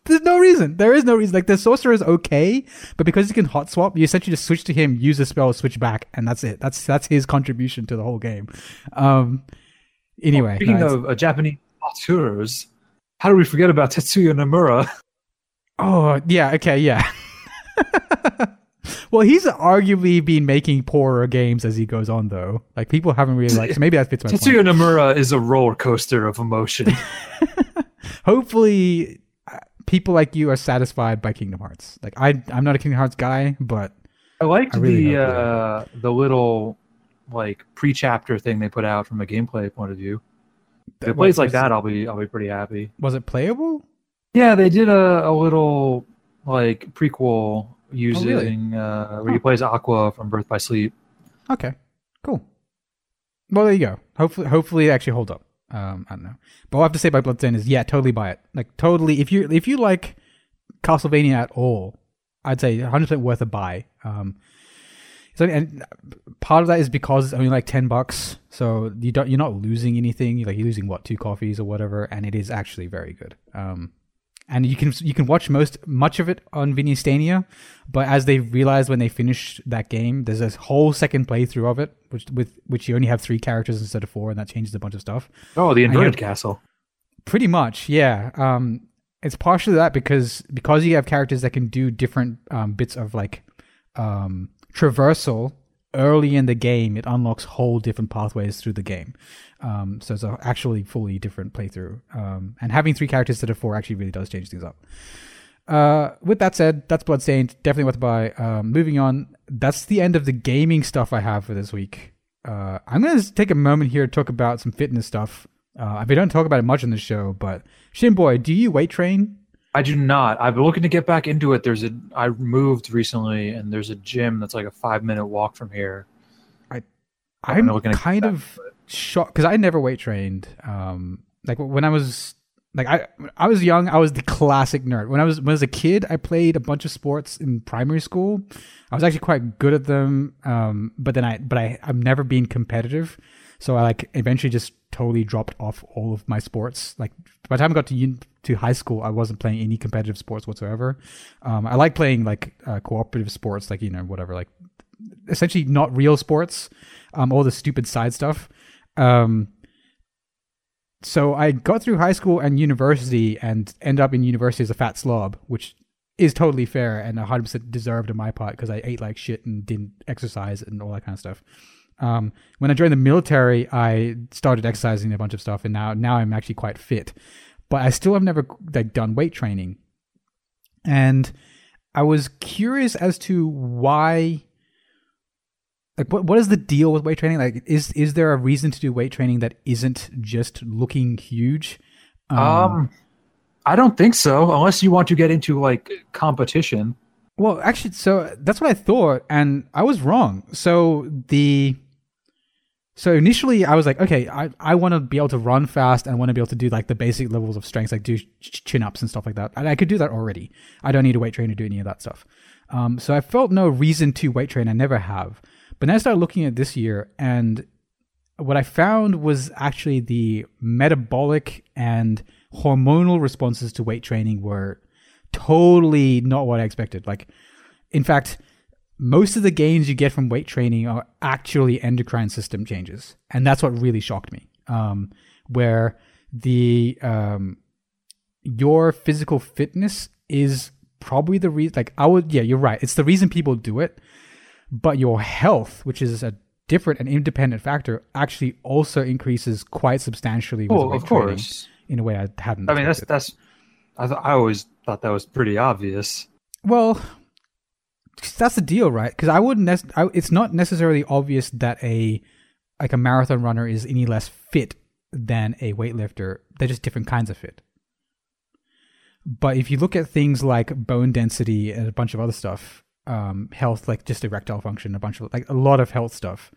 There's no reason. There is no reason. Like the sorcerer is okay, but because you can hot swap, you essentially just switch to him, use the spell, switch back, and that's it. That's that's his contribution to the whole game. Um. Anyway, Speaking no, of uh, Japanese auteurs, how do we forget about Tetsuya Nomura? (laughs) oh yeah, okay, yeah. (laughs) well, he's arguably been making poorer games as he goes on, though. Like people haven't really like. So maybe that fits my point. Tetsuya Nomura is a roller coaster of emotion. (laughs) (laughs) Hopefully, uh, people like you are satisfied by Kingdom Hearts. Like I, I'm not a Kingdom Hearts guy, but I liked I really the uh, the little like pre-chapter thing they put out from a gameplay point of view. If it plays like that, I'll be I'll be pretty happy. Was it playable? Yeah, they did a, a little like prequel using uh, where he Huh. plays Aqua from Birth by Sleep. Okay, cool. Well, there you go. Hopefully, hopefully it actually hold up. Um, I don't know, but what I have to say about Bloodstained is, yeah, totally buy it. Like, totally. If you if you like Castlevania at all, I'd say 100 percent worth a buy. Um, so and part of that is because it's only like 10 bucks, so you don't you're not losing anything. You're like you're losing what two coffees or whatever, and it is actually very good. Um, and you can you can watch most much of it on Vinnyvania, but as they realized when they finished that game, there's a whole second playthrough of it, which with which you only have three characters instead of four, and that changes a bunch of stuff. Oh, the inverted have- castle. Pretty much, yeah. Um, it's partially that because because you have characters that can do different um, bits of like um, traversal early in the game, it unlocks whole different pathways through the game. Um, so it's a actually fully different playthrough. Um, and having three characters instead of four actually really does change things up. Uh, with that said, that's Bloodstained. Definitely worth a buy. Um, moving on, that's the end of the gaming stuff I have for this week. Uh, I'm going to take a moment here to talk about some fitness stuff. Uh, we don't talk about it much on the show, but Shinboy, do you weight train? I do not. I've been looking to get back into it. There's a I moved recently, and there's a gym that's like a five minute walk from here. I'm I'm kind of shocked because I never weight trained. Um, like when I was like I I was young, I was the classic nerd. When I was when I was a kid, I played a bunch of sports in primary school. I was actually quite good at them. Um, but then I but I I've never been competitive, so I like eventually just totally dropped off all of my sports. Like by the time I got to un- to high school, I wasn't playing any competitive sports whatsoever. Um, I like playing like uh, cooperative sports, like you know whatever, like essentially not real sports, um, all the stupid side stuff. Um, so I got through high school and university and end up in university as a fat slob, which is totally fair and 100% deserved on my part because I ate like shit and didn't exercise and all that kind of stuff. Um, when I joined the military, I started exercising a bunch of stuff, and now now I'm actually quite fit. But I still have never like done weight training, and I was curious as to why like what what is the deal with weight training? Like is is there a reason to do weight training that isn't just looking huge? Um, I don't think so, unless you want to get into like competition. Well, actually, so that's what I thought, and I was wrong. So the so initially I was like, okay, I, I want to be able to run fast and I want to be able to do like the basic levels of strength, like do chin ups and stuff like that. And I could do that already. I don't need a weight trainer to do any of that stuff. Um, so I felt no reason to weight train. I never have. But then I started looking at this year, and what I found was actually the metabolic and hormonal responses to weight training were totally not what I expected. Like, in fact, most of the gains you get from weight training are actually endocrine system changes, and that's what really shocked me. Um, where the um, your physical fitness is probably the reason. Like, I would, yeah, you're right. It's the reason people do it, but your health, which is a different and independent factor, actually also increases quite substantially. With Well, weight of course. in a way I hadn't. I mean, that's that's. I th- I always thought that was pretty obvious. Well, that's the deal, right? Because I wouldn't. Nec- it's not necessarily obvious that a like a marathon runner is any less fit than a weightlifter. They're just different kinds of fit. But if you look at things like bone density and a bunch of other stuff, um, health, like just erectile function, a bunch of like a lot of health stuff,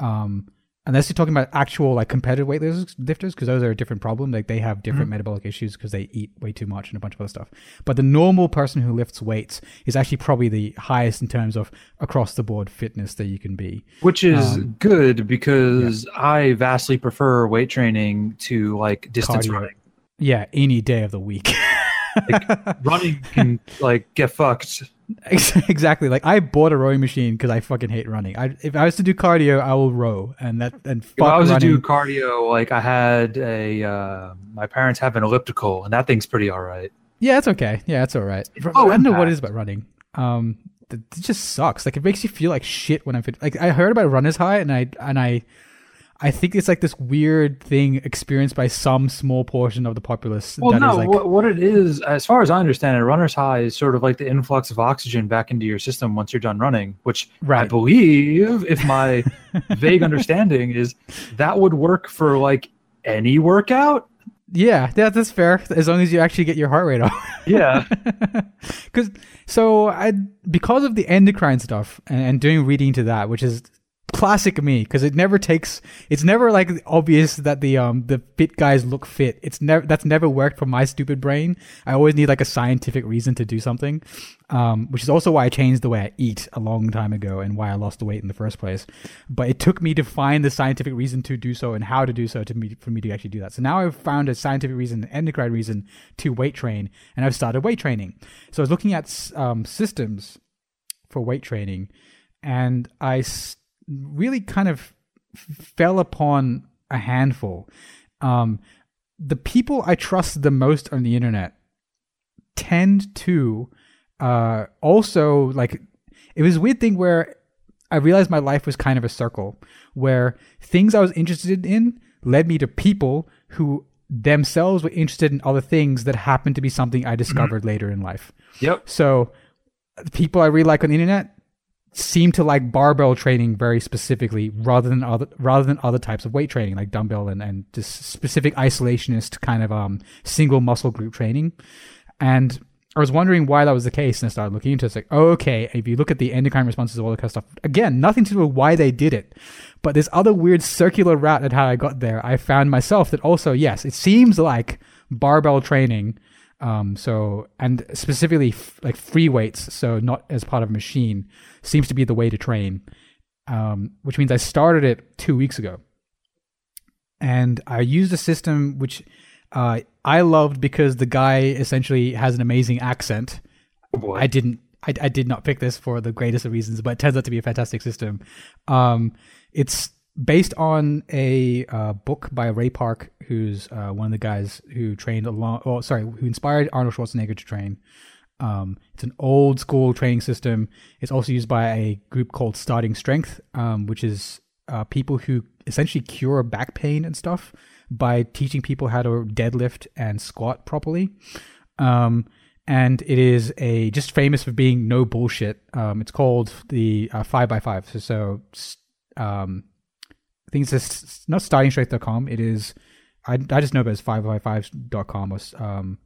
um, unless you're talking about actual like competitive weightlifters, because those are a different problem. Like they have different metabolic issues because they eat way too much and a bunch of other stuff. But the normal person who lifts weights is actually probably the highest in terms of across the board fitness that you can be. which is Um, good because I vastly prefer weight training to like distance Cardio. running. Yeah, any day of the week. (laughs) Running can like get fucked. (laughs) exactly. Like I bought a rowing machine because I fucking hate running. I if I was to do cardio, I will row, and that and fuck If I was running. to do cardio, like I had a uh, my parents have an elliptical, and that thing's pretty all right. Yeah, it's okay. Yeah, it's all right. Oh, I don't know what it is about running. Um, it just sucks. Like it makes you feel like shit when I'm fit. Like I heard about runner's high, and I and I, I think it's like this weird thing experienced by some small portion of the populace. Well, no, like, what, what it is, as far as I understand it, runner's high is sort of like the influx of oxygen back into your system once you're done running, which I believe, if my (laughs) vague understanding is, that would work for like any workout. yeah, yeah, that's fair. As long as you actually get your heart rate up. Yeah. (laughs) Because so I because of the endocrine stuff and, and doing reading to that, which is classic me, because it never takes. It's never like obvious that the um the fit guys look fit. It's never that's never worked for my stupid brain. I always need like a scientific reason to do something, um, which is also why I changed the way I eat a long time ago and why I lost the weight in the first place. But it took me to find the scientific reason to do so and how to do so to me for me to actually do that. So now I've found a scientific reason, an endocrine reason to weight train, and I've started weight training. So I was looking at um, systems for weight training, and I s- really kind of fell upon a handful. Um, the people I trust the most on the internet tend to uh, also like it was a weird thing where I realized my life was kind of a circle where things I was interested in led me to people who themselves were interested in other things that happened to be something I discovered later in life. Yep. So the people I really like on the internet seem to like barbell training very specifically rather than other rather than other types of weight training like dumbbell and, and just specific isolationist kind of um single muscle group training. And I was wondering why that was the case, and I started looking into it. It's like, okay. If you look at the endocrine responses, of all that kind of stuff, again, nothing to do with why they did it, but this other weird circular route at how I got there. I found myself that also, yes, it seems like barbell training. Um, so and specifically f- like free weights, so not as part of a machine, seems to be the way to train. Um, which means I started it two weeks ago, and I used a system which uh, I loved because the guy essentially has an amazing accent. Oh. I didn't. I, I did not pick this for the greatest of reasons, but it turns out to be a fantastic system. Um, it's based on a uh, book by Reg Park, who's uh, one of the guys who trained along. Oh, sorry, who inspired Arnold Schwarzenegger to train. Um, it's an old school training system. It's also used by a group called Starting Strength, um, which is uh, people who essentially cure back pain and stuff by teaching people how to deadlift and squat properly. Um, and it is a just famous for being no bullshit. Um, it's called the uh, five by five. So, so um, think it's not startingstrength.com. It is I, I just know it as five by five.com or um,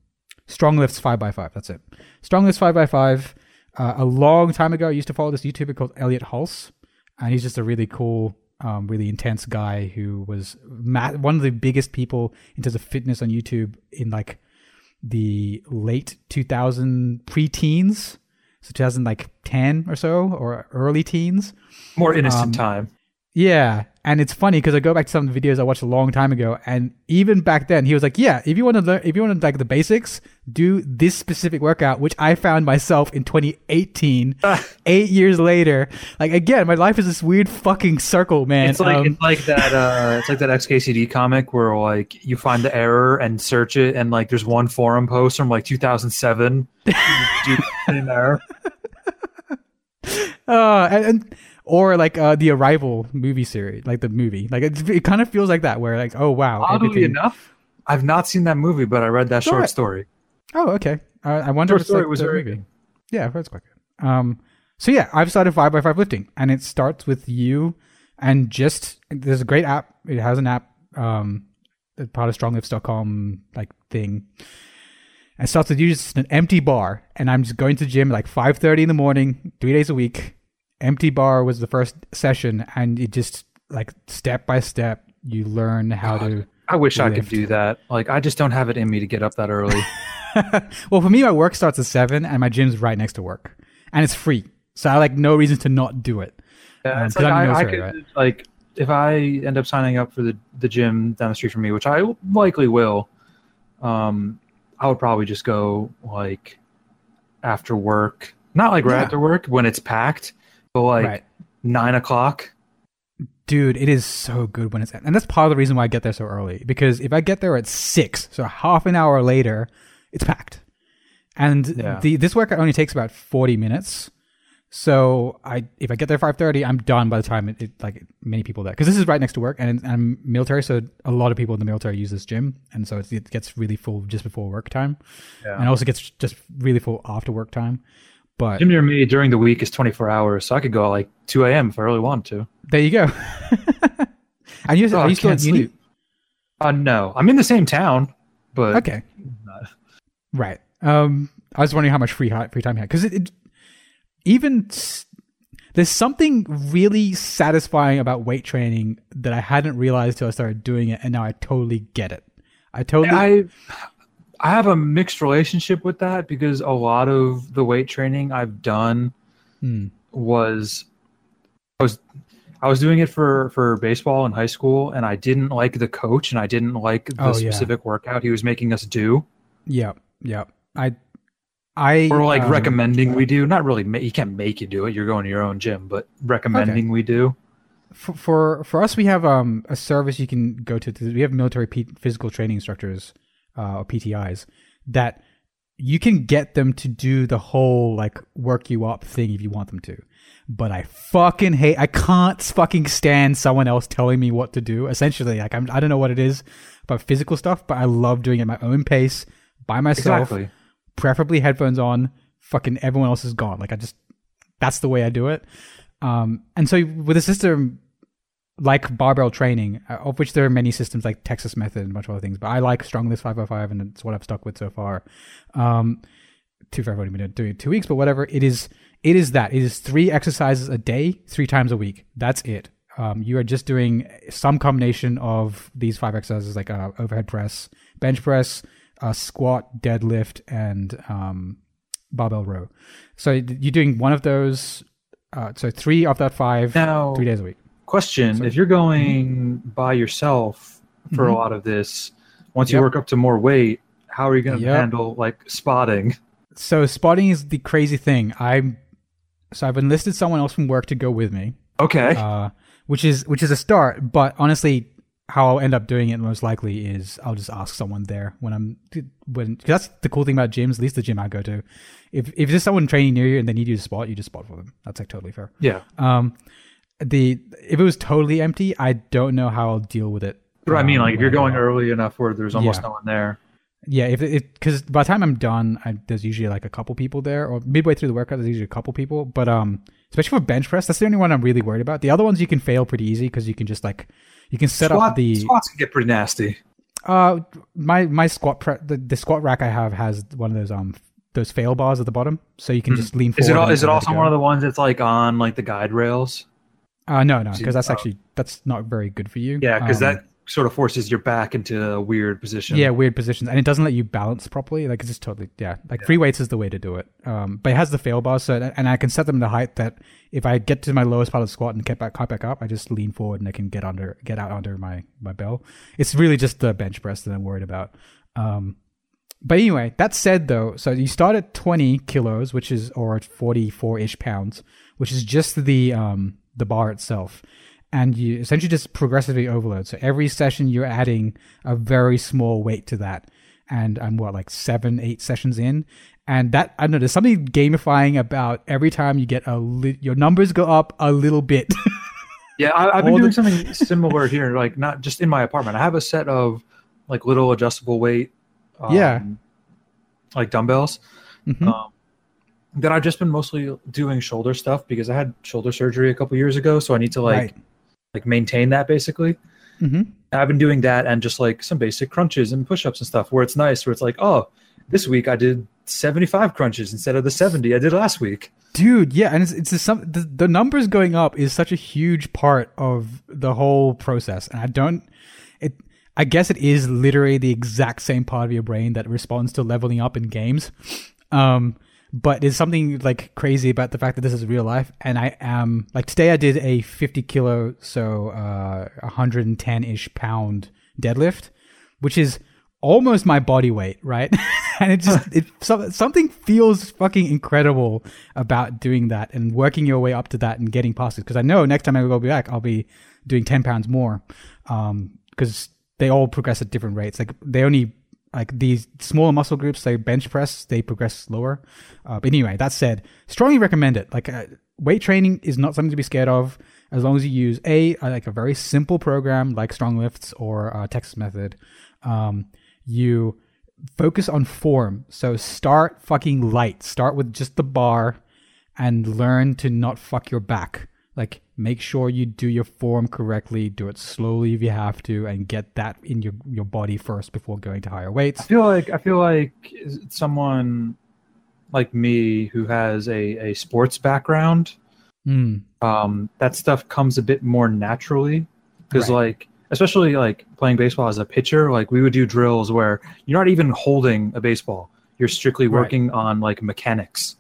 strong lifts five by five. That's it. Strong lifts five by five. Uh, a long time ago, I used to follow this YouTuber called Elliot Hulse, and he's just a really cool, um, really intense guy who was ma- one of the biggest people in terms of fitness on YouTube in like the late 2000 pre-teens, so 2010 or so, or early teens. More innocent Um, time. Yeah, and it's funny because I go back to some of the videos I watched a long time ago, and even back then he was like, "Yeah, if you want to learn, if you want to like the basics, do this specific workout," which I found myself in 2018, (laughs) eight years later. Like again, my life is this weird fucking circle, man. It's like Um, it's like that uh it's like that XKCD comic where like you find the error and search it and like there's one forum post from like 2007 (laughs) you do the same error. (laughs) uh, and, and or like uh, the Arrival movie series, like the movie, like it, it kind of feels like that, where like, oh wow, Oddly everything- enough, I've not seen that movie, but I read that short story. Oh, okay. Uh, I wonder Short if it's story like was the very movie. good. Yeah, I've heard quite good. Um, so yeah, I've started five by five lifting, and it starts with you, and just there's a great app. It has an app, um, part of stronglifts.com like thing. And it starts with you just an empty bar, and I'm just going to the gym like five thirty in the morning, three days a week. Empty bar was the first session, and it just like step by step you learn how to. I wish I could do that. Like I just don't have it in me to get up that early. (laughs) (laughs) well, for me, my work starts at seven, and my gym's right next to work, and it's free. So I like no reason to not do it. Yeah, Um, like I, I could like if I end up signing up for the the gym down the street from me, which I likely will. Um, I would probably just go like after work, not like right Yeah. after work when it's packed, but like right, nine o'clock. dude, it is so good when it's and that's part of the reason why I get there so early because if I get there at six, so half an hour later, it's packed, and Yeah. the this workout only takes about forty minutes. So I, if I get there five thirty, I'm done by the time it, it like many people there because this is right next to work and I'm military, so a lot of people in the military use this gym, and so it's, it gets really full just before work time, Yeah. and also gets just really full after work time. But Gym near me during the week is twenty four hours, so I could go at like two a.m. if I really want to. there you go. (laughs) and you, Oh, are I you still can't at uni? sleep. Uh, no, I'm in the same town, but Okay. Right. Um, I was wondering how much free free time you had because it, it even there's something really satisfying about weight training that I hadn't realized till I started doing it, and now I totally get it. I totally. I I have a mixed relationship with that because a lot of the weight training I've done Hmm. was I was I was doing it for for baseball in high school and I didn't like the coach and I didn't like the Oh, yeah. specific workout he was making us do yeah. Yeah. I. I or like um, recommending we do not really ma- he can't make you do it you're going to your own gym but recommending we do for, for for us we have um a service you can go to, to we have military P- physical training instructors uh or PTIs that you can get them to do the whole like work you up thing if you want them to but I fucking hate I can't fucking stand someone else telling me what to do essentially like I'm, I don't know what it is about physical stuff but I love doing it at my own pace by myself exactly preferably headphones on. Fucking everyone else is gone. Like I just, that's the way I do it. Um, and so with a system like barbell training, uh, of which there are many systems like Texas Method and a bunch of other things, but I like Strong Lifts 505 and it's what I've stuck with so far. Um, far, I've only been doing two weeks, but whatever. It is, it is that. It is three exercises a day, three times a week. That's it. Um, you are just doing some combination of these five exercises like uh, overhead press, bench press, uh, squat, deadlift, and um, barbell row. So you're doing one of those. Uh, so three of that five, now three days a week. Question if you're going by yourself for Mhm. a lot of this once you work up to more weight how are you going to Yep. handle like spotting So spotting is the crazy thing. I'm so I've enlisted someone else from work to go with me, okay uh, which is which is a start. But honestly, how I'll end up doing it most likely is I'll just ask someone there when I'm when cause that's the cool thing about gyms. At least the gym I go to, if if there's someone training near you and they need you to spot, you just spot for them. That's like totally fair. yeah Um, the if it was totally empty, I don't know how I'll deal with it. but i mean um, like if you're going out. early enough where there's almost Yeah. no one there yeah, if it because by the time I'm done, I, there's usually like a couple people there, or midway through the workout, there's usually a couple people. But um, especially for bench press, that's the only one I'm really worried about. The other ones you can fail pretty easy because you can just like you can set Squat, up the squats can get pretty nasty. uh my my squat pre- the, the squat rack I have has one of those um those fail bars at the bottom, so you can just lean forward. Is it all, is it also one of the ones that's like on like the guide rails? Uh, no, no, because that's uh, actually that's not very good for you. Yeah, because Um, that sort of forces your back into a weird position. yeah weird positions and it doesn't let you balance properly like it's just totally yeah like free weights is the way to do it um but it has the fail bars so and i can set them to height that if i get to my lowest part of the squat and get back come back up i just lean forward and i can get under get out under my my bell it's really just the bench press that i'm worried about um but anyway that said though so you start at 20 kilos which is or 44ish pounds which is just the um the bar itself and you essentially just progressively overload. So every session you're adding a very small weight to that. And I'm what like seven, eight sessions in, and that I don't know. There's something gamifying about every time you get a li- your numbers go up a little bit. (laughs) Yeah, I, I've been doing the- something similar here, like not just in my apartment. I have a set of like little adjustable weight, um, Yeah. like dumbbells. Mhm. Um, that I've just been mostly doing shoulder stuff because I had shoulder surgery a couple years ago, so I need to like right. like maintain that basically. hmm I've been doing that and just like some basic crunches and push-ups and stuff where it's nice where it's like, oh, this week I did 75 crunches instead of the 70 I did last week. dude yeah and it's, it's just some the, the numbers going up is such a huge part of the whole process and i don't it i guess it is literally the exact same part of your brain that responds to leveling up in games um but there's something like crazy about the fact that this is real life and i am like today i did a 50 kilo so uh 110-ish pound deadlift which is almost my body weight, right? (laughs) and it just (laughs) it so, something feels fucking incredible about doing that and working your way up to that and getting past it. Because I know next time I go back, I'll be doing ten pounds more. Um, because they all progress at different rates. Like they only like these smaller muscle groups, they bench press, they progress slower. Uh, but anyway, that said, strongly recommend it. Like uh, weight training is not something to be scared of as long as you use a like a very simple program like Strong Lifts or uh, Texas Method. Um, you focus on form. So start fucking light. Start with just the bar and learn to not fuck your back. Like make sure you do your form correctly, do it slowly if you have to, and get that in your, your body first before going to higher weights. I feel like I feel like someone like me who has a, a sports background, Mm, um, that stuff comes a bit more naturally because Right. like especially like playing baseball as a pitcher, like we would do drills where you're not even holding a baseball. You're strictly Right. working on like mechanics.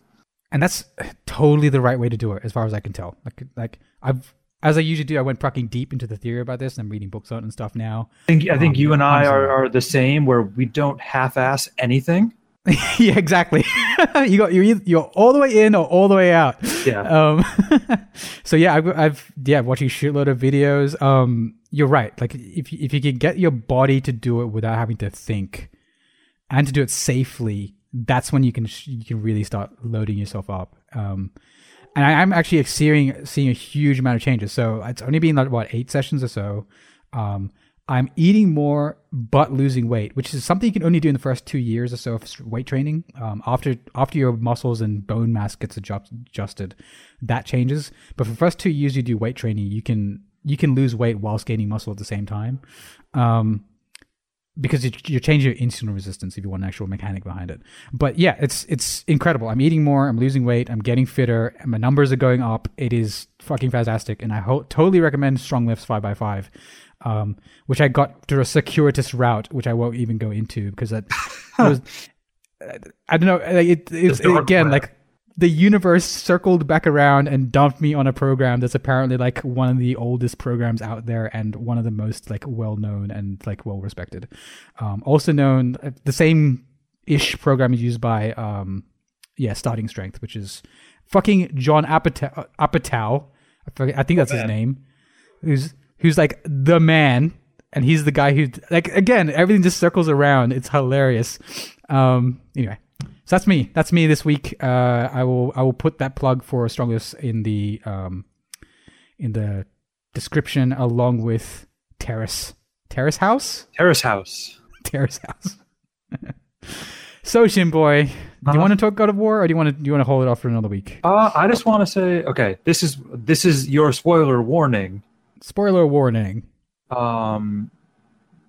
And that's totally the right way to do it, as far as I can tell. Like, like I've, as I usually do, I went fucking deep into the theory about this. And I'm reading books on it and stuff now. I think I think Um, you and I are, are the same where we don't half-ass anything. (laughs) yeah, exactly. (laughs) you got you're either, you're all the way in or all the way out. Yeah. Um. (laughs) so yeah, I've, I've yeah watching a shitload of videos. Um, you're right. Like if if you can get your body to do it without having to think, and to do it safely, that's when you can sh- you can really start loading yourself up. Um, and I, I'm actually seeing seeing a huge amount of changes. So it's only been like what eight sessions or so. Um, I'm eating more but losing weight, which is something you can only do in the first two years or so of weight training. Um, after after your muscles and bone mass gets adjust, adjusted, that changes. But for the first two years you do weight training, you can you can lose weight whilst gaining muscle at the same time. Um, because you, you're changing your insulin resistance if you want an actual mechanic behind it. But yeah, it's it's incredible. I'm eating more, I'm losing weight, I'm getting fitter, and my numbers are going up. It is fucking fantastic, and I ho- totally recommend Strong Lifts five x five, um, which I got through a circuitous route, which I won't even go into because that (laughs) was. I don't know. like, It, it's again like the universe circled back around and dumped me on a program that's apparently like one of the oldest programs out there and one of the most like well known and like well respected. Um, also known uh, the same ish program is used by um, yeah starting strength, which is fucking John Apatow. Apatow I, forget, I think that's his name. Who's who's like the man, and he's the guy who like again everything just circles around. It's hilarious. Um, anyway, so that's me. That's me this week. Uh, I will I will put that plug for Strong Lifts in the um, in the description along with Terrace Terrace House Terrace House. (laughs) Terrace House. (laughs) So, Shinboy, do you Uh-huh. want to talk God of War, or do you want to do you want to hold it off for another week? Uh, I just want to say, okay, this is this is your spoiler warning. Spoiler warning. Um,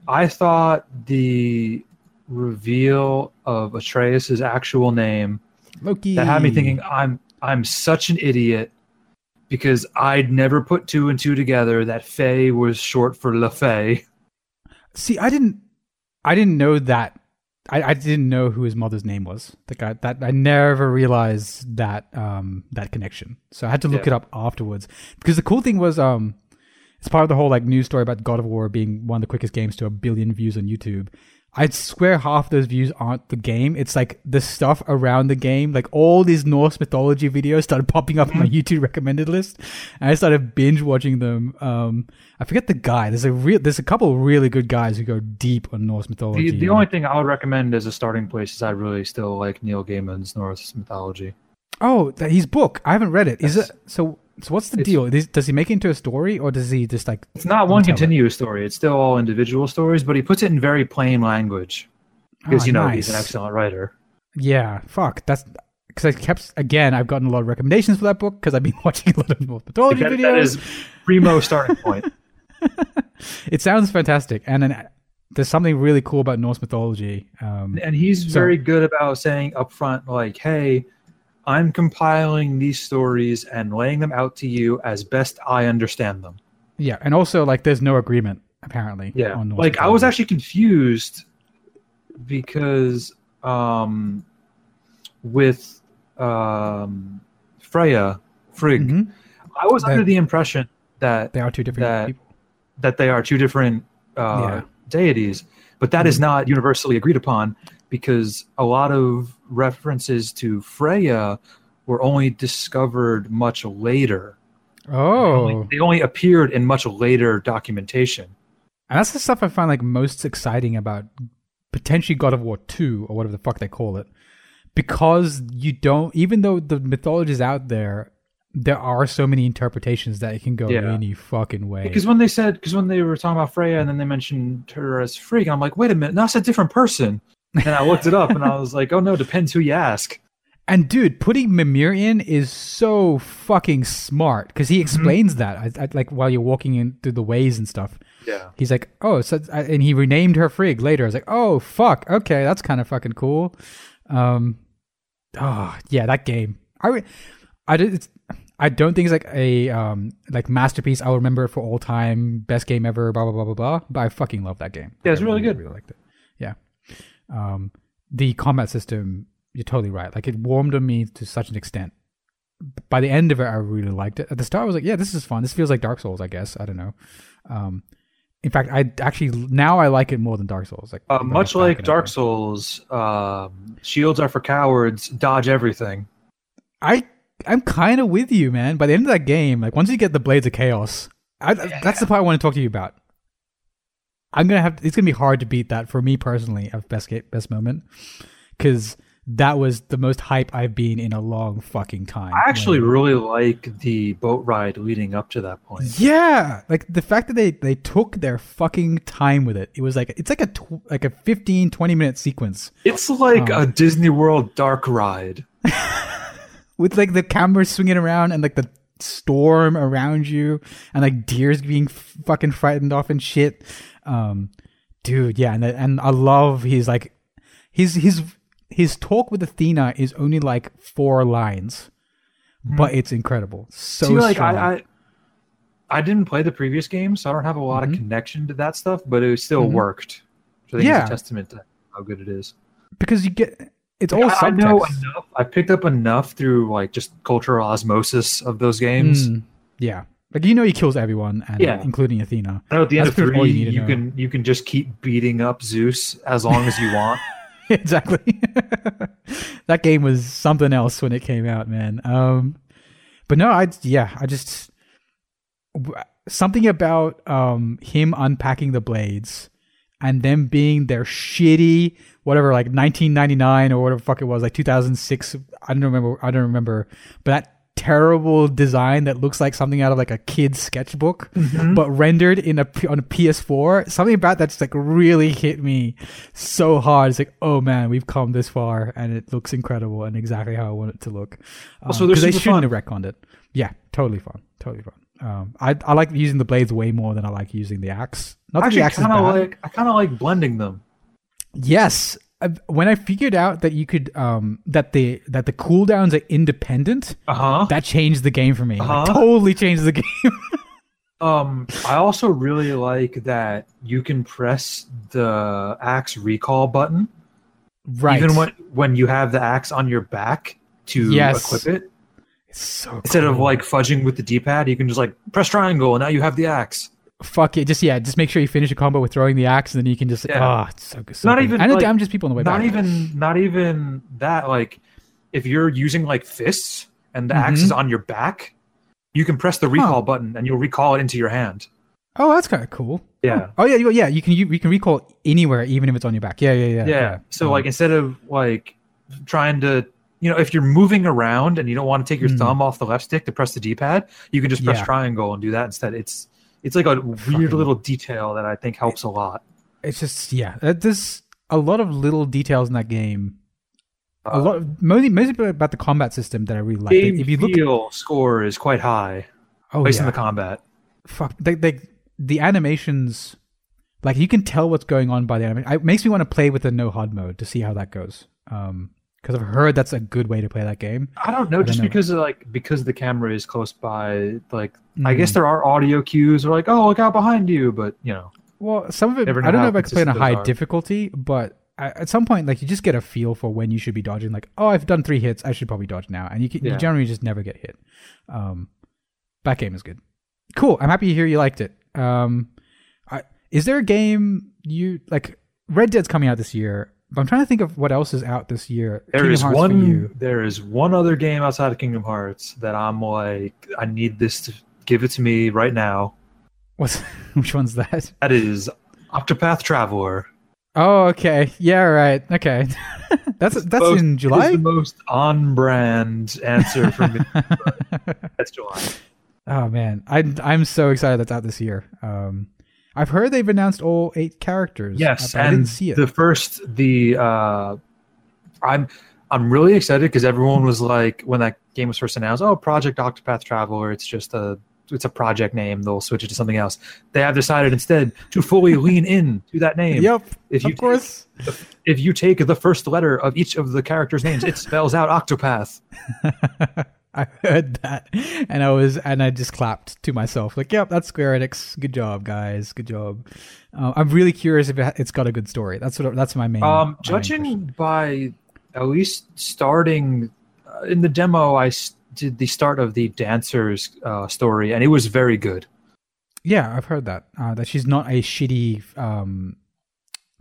I thought the reveal of Atreus' actual name Loki. that had me thinking I'm I'm such an idiot because I'd never put two and two together that Faye was short for Laufey. See, I didn't, I didn't know that. I, I didn't know who his mother's name was. Like I, that, I never realized that um that connection. So I had to look Yeah. it up afterwards. Because the cool thing was um, it's part of the whole like news story about God of War being one of the quickest games to a billion views on YouTube. I swear half those views aren't the game. It's like the stuff around the game. Like all these Norse mythology videos started popping up on my YouTube recommended list, and I started binge watching them. Um, I forget the guy. There's a real. There's a couple of really good guys who go deep on Norse mythology. The, the only thing I would recommend as a starting place is I really still like Neil Gaiman's Norse mythology. oh, that his book. I haven't read it. Is Yes. it so? So what's the It's- deal? Does he make it into a story, or does he just like? It's not one Tell it. continuous story. It's still all individual stories, but he puts it in very plain language because Ah, you know he's an excellent writer. Yeah, fuck. That's because I kept again. I've gotten a lot of recommendations for that book because I've been (laughs) watching a lot of Norse mythology That, videos. that is primo starting point. (laughs) (laughs) it sounds fantastic, and then there's something really cool about Norse mythology. Um, and he's So- very good about saying upfront, like, "Hey, I'm compiling these stories and laying them out to you as best I understand them." yeah, and also like there's no agreement apparently. Yeah, like I was actually confused because um, with um, Freya Frigg, Mhm. I was That- under the impression that They are two different that- people. that they are two different uh, Yeah. deities, but that is not universally agreed upon because a lot of references to Freya were only discovered much later. Oh. They Oh, only- they only appeared in much later documentation. and that's the stuff I find like most exciting about potentially God of War Two or whatever the fuck they call it, because you don't. Even though the mythology is out there, there are so many interpretations that it can go Yeah. any fucking way. Because when they said, because when they were talking about Freya and then they mentioned her as Frigg, I'm like, wait a minute, that's a different person. And I looked it up and I was like, oh no, depends who you ask. And dude, putting Mimir in is so fucking smart because he explains that I, I, like while you're walking in through the ways and stuff. Yeah. He's like, oh, so and he renamed her Frigg later. I was like, oh fuck, okay, that's kind of fucking cool. Um, oh yeah, that game. I, I did. It's, I don't think it's like a um like masterpiece. I'll remember it for all time, best game ever. Blah blah blah blah blah. But I fucking love that game. Yeah, it's I really good. Really liked it. Yeah. Um, the combat system. You're totally right. Like it warmed on me to such an extent. By the end of it, I really liked it. At the start, I was like, "Yeah, this is fun. This feels like Dark Souls." I guess I don't know. Um, in fact, I actually now I like it more than Dark Souls. Like Uh, much like it. Dark Souls, um, shields are for cowards, dodge everything. I I'm kind of with you, man. By the end of that game, like once you get the Blades of Chaos, I, that's the part I want to talk to you about. I'm gonna have. It's gonna be hard to beat that for me personally. Of best ga- best moment, because that was the most hype I've been in a long fucking time. I actually When- really like the boat ride leading up to that point. yeah, like the fact that they they took their fucking time with it. It was like it's like a tw- like a 15 20 minute sequence It's like Oh. a Disney World dark ride. (laughs) with like the camera swinging around and like the storm around you and like deers being f- fucking frightened off and shit. Um, dude, yeah, and and I love his like his his his talk with Athena is only like four lines, but it's incredible. So See, like strong. I, I, I didn't play the previous game, so I don't have a lot Mhm. of connection to that stuff, but it still Mhm. worked. Which I think Yeah. a testament to how good it is. because you get it's all I, I know enough. I picked up enough through like just cultural osmosis of those games. Mm, yeah, like you know he kills everyone, and Yeah. including Athena. I know at the end That's of pretty much all three, you need you, can you can just keep beating up Zeus as long as you (laughs) want. exactly. (laughs) that game was something else when it came out, man. Um, but no, I yeah, I just something about um him unpacking the blades and them being their shitty whatever like 1999 or whatever the fuck it was like 2006 I don't remember I don't remember but that terrible design that looks like something out of like a kid's sketchbook, Mhm. but rendered in a on a PS4. Something about that just like really hit me so hard. It's like, oh man, we've come this far, and it looks incredible and exactly how I want it to look. Um, Also, they're 'cause they shouldn't fun. have retconned it. Yeah, totally fun, totally fun. Um, I I like using the blades way more than I like using the axe. Not Actually, the axe is kind of like I kind of like blending them. Yes. When I figured out that you could um that the that the cooldowns are independent, Uh huh. that changed the game for me. Like, Uh-huh. totally changed the (laughs) game. Um, I also really like that you can press the axe recall button right. even when when you have the axe on your back to Yes. equip it. It's so Instead of like fudging with the D-pad, you can just like press triangle and now you have the axe. Fuck it, just yeah, just make sure you finish a combo with throwing the axe, and then you can just Yeah. ah, it's so good. So Not good. even, and it like, damages people on the way Not back. even not even that. Like if you're using like fists and the axe Mhm. is on your back, you can press the recall button and you'll recall it into your hand. Oh, that's kind of cool. Yeah. Oh yeah, you, yeah. You can you, you can recall anywhere, even if it's on your back. Yeah, yeah, yeah. yeah. So Um, like instead of like trying to you know if you're moving around and you don't want to take your Mm. thumb off the left stick to press the D-pad, you can just press Yeah. triangle and do that instead. It's it's like a weird Fucking- little detail that I think helps a lot. it's just yeah. uh, There's a lot of little details in that game. A Uh, lot, of, mostly, mostly about the combat system that I really like. If you look, feel score is quite high oh based yeah, on the combat. fuck, they, they, the animations, like you can tell what's going on by the animation. It makes me want to play with the no HUD mode to see how that goes. Um, because I've heard that's a good way to play that game. I don't know, don't just know. because of, like because the camera is close by, like I guess Mm. there are audio cues or like, oh look out behind you, but you know. Well, some of it, I don't know if I could play on a high are. difficulty, but I, at some point, like you just get a feel for when you should be dodging. Like, oh, I've done three hits, I should probably dodge now, and you can, you generally just never get hit. Um, that game is good. Cool. I'm happy to hear you liked it. Um, I, is there a game you like? Red Dead's coming out this year, but I'm trying to think of what else is out this year. There is one. There is one other game outside of Kingdom Hearts that I'm like, I need this to give it to me right now. What's (laughs) which one's that? That is Octopath Traveler. Oh, okay. Yeah, right. Okay. (laughs) that's that's Most- in July. the most on-brand answer for me. (laughs) That's July. Oh man, I I'm so excited that's out this year. Um, I've heard they've announced all eight characters. Yes, but I and didn't see it. the first the uh, I'm I'm really excited because everyone was like when that game was first announced, oh, Project Octopath Traveler. It's just a it's a project name. They'll switch it to something else. They have decided instead to fully (laughs) lean in to that name. yep, If you of course. if you take the first letter of each of the characters' names, it (laughs) spells out Octopath. (laughs) (laughs) I heard that, and I was and I just clapped to myself like, "Yep, that's Square Enix. Good job, guys. Good job." Uh, I'm really curious if it, it's got a good story. That's what that's my main. Um, main judging question. by at least starting uh, in the demo, I did the start of the dancer's uh, story, and it was very good. yeah, I've heard that uh, that she's not a shitty, um,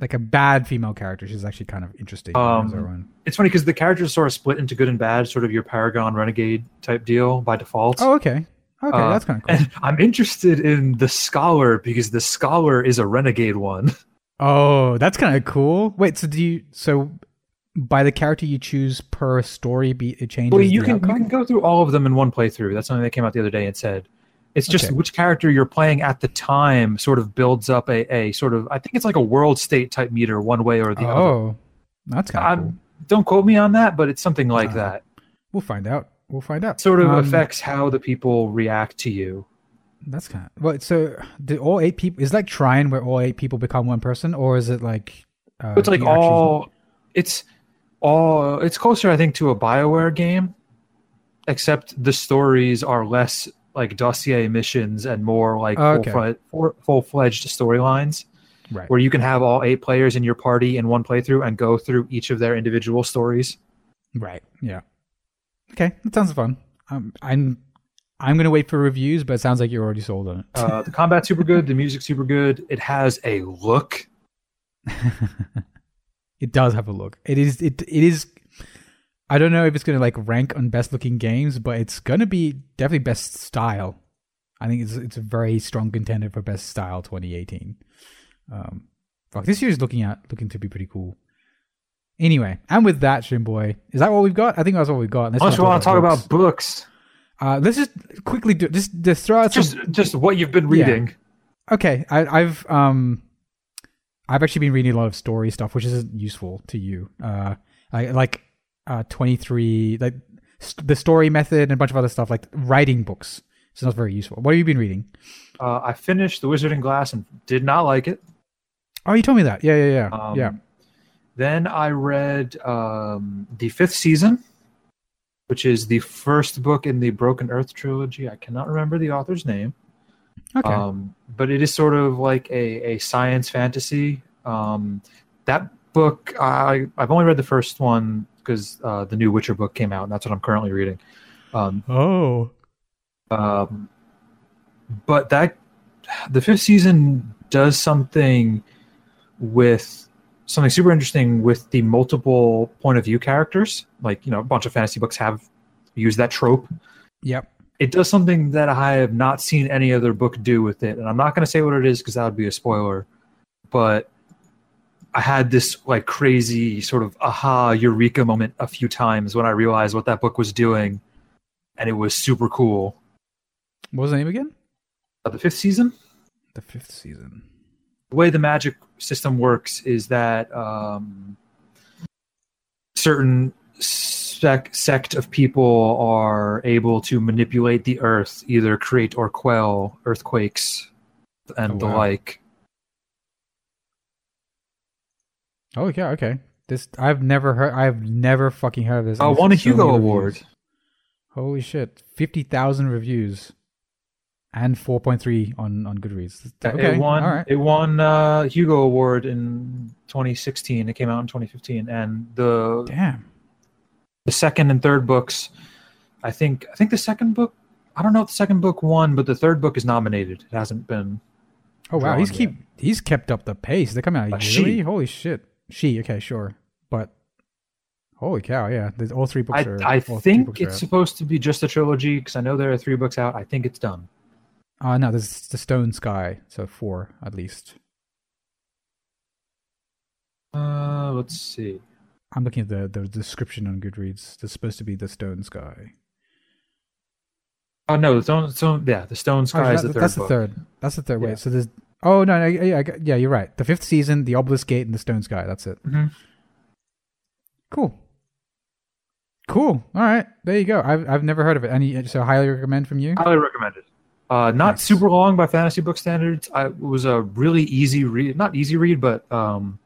like a bad female character. She's actually kind of interesting. Um. It's funny because the characters sort of split into good and bad, sort of your Paragon Renegade type deal by default. Oh, okay, okay, uh, that's kind of cool. And I'm interested in the scholar because the scholar is a renegade one. (laughs) Oh, that's kind of cool. Wait, so do you so by the character you choose per story, be it changes? Well, you can you can go through all of them in one playthrough. That's something that came out the other day and said. It's just Okay. which character you're playing at the time sort of builds up a, a sort of I think it's like a world state type meter one way or the other. Oh, that's kind of cool. Don't quote me on that, but it's something like Uh, that. We'll find out. We'll find out. Sort of Um, affects how the people react to you. That's kind of well. So, do all eight people? Is like Trine where all eight people become one person, or is it like? Uh, it's like you actually- all it's all it's closer i think to a bioware game except the stories are less like dossier missions and more like okay. full-fle- full- full-fledged storylines right. where you can have all eight players in your party in one playthrough and go through each of their individual stories Right. Yeah. Okay, that sounds fun. Um, I'm I'm gonna wait for reviews, but it sounds like you're already sold on it. uh, the combat's super good the music's super good it has a look (laughs) it does have a look. It is. It. It is. I don't know if it's gonna like rank on best looking games, but it's gonna be definitely best style. I think it's it's a very strong contender for best style 2018. Um, fuck, this year is looking at looking to be pretty cool. Anyway, and with that, Boy, is that what we've got? I think that's what we've got. Unless not you want to talk books. about books Uh, let's just quickly do just just throw out some Just just what you've been Yeah. reading. Okay, I, I've um, I've actually been reading a lot of story stuff, which isn't useful to you. Uh, I like uh, twenty three, like st- the story method and a bunch of other stuff, like writing books. It's not very useful. What have you been reading? Uh, I finished The Wizard and Glass and did not like it. Oh, you told me that. Yeah, yeah, yeah, Um, yeah. Then I read um, the fifth season, which is the first book in the Broken Earth trilogy. I cannot remember the author's name. Okay. Um, but it is sort of like a, a science fantasy. Um, that book, I, I've only read the first one because uh, the new Witcher book came out, and that's what I'm currently reading. Um, oh. um, but that the fifth season does something with something super interesting with the multiple point of view characters. Like you know, a bunch of fantasy books have used that trope. Yep. It does something that I have not seen any other book do with it, and I'm not going to say what it is because that would be a spoiler. But I had this like crazy sort of aha eureka moment a few times when I realized what that book was doing, and it was super cool. What was the name again? Uh, the fifth season. The fifth season. the way the magic system works is that um, certain sec- sect of people are able to manipulate the earth, either create or quell earthquakes and Oh, the like. Oh yeah, okay. This I've never heard. I've never fucking heard of this. And won a Hugo Award. Holy shit! Fifty thousand reviews, and four point three on on Goodreads. Okay, it won. all right. It won uh, Hugo Award in 2016. It came out in 2015, and the Damn. the second and third books. I think I think the second book. I don't know if the second book won, but the third book is nominated. It hasn't been. Oh wow, he's drawn keep he's kept up the pace. They're coming out Uh, yearly. Holy shit. She okay, sure, but holy cow, yeah. There's all three books I, are. I think it's supposed to be just a trilogy because I know there are three books out. I think it's done. Uh no, there's the Stone Sky, so four at least. Uh, let's see. I'm looking at the the description on Goodreads. There's supposed to be the Stone Sky. Oh no, the stone, stone yeah, the Stone Oh, Sky is that- the third that's book. the third. That's the third. Yeah. Wait, so there's. Oh no, no, yeah, yeah, yeah, you're right. The fifth season, the Obelisk Gate, and the Stone Sky. That's it. Mhm. Cool. Cool. All right, there you go. I've I've never heard of it. Any so highly recommend from you. Highly recommended. Uh, not Nice. super long by fantasy book standards. I, it was a really easy read, not easy read, but um,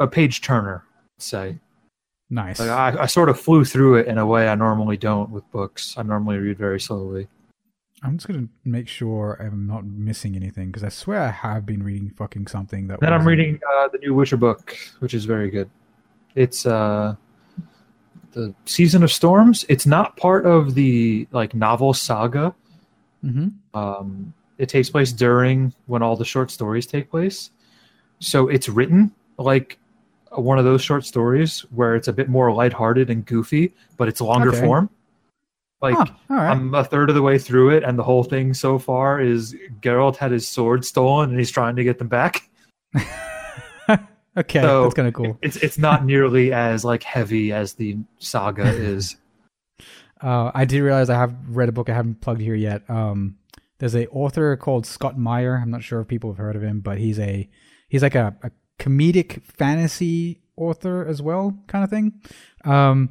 a page turner. Say Nice. like I, I sort of flew through it in a way I normally don't with books. I normally read very slowly. I'm just gonna make sure I'm not missing anything because I swear I have been reading fucking something that. Then I'm reading uh, the new Witcher book, which is very good. It's uh, the Season of Storms. It's not part of the like novel saga. Mhm. Um, it takes place during when all the short stories take place, so it's written like one of those short stories where it's a bit more lighthearted and goofy, but it's longer Okay. form. Like right. I'm a third of the way through it, and the whole thing so far is Geralt had his sword stolen, and he's trying to get them back. (laughs) okay, so- that's kind of cool. It's it's not nearly as like heavy as the saga (laughs) is. Uh, I did realize I have read a book I haven't plugged here yet. Um, there's a author called Scott Meyer. I'm not sure if people have heard of him, but he's a he's like a, a comedic fantasy author as well, kind of thing. Um,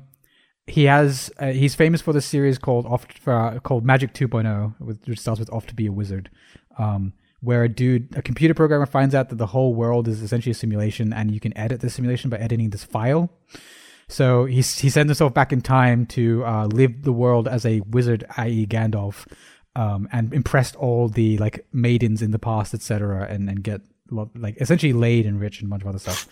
he has uh, he's famous for this series called off uh, called Magic 2.0, with- which starts with "Off to Be a Wizard," um, where a dude, a computer programmer, finds out that the whole world is essentially a simulation, and you can edit the simulation by editing this file. So he he sends himself back in time to uh, live the world as a wizard, i.e., Gandalf, um, and impressed all the like maidens in the past, etc., and and get like essentially laid and rich and a bunch of other stuff.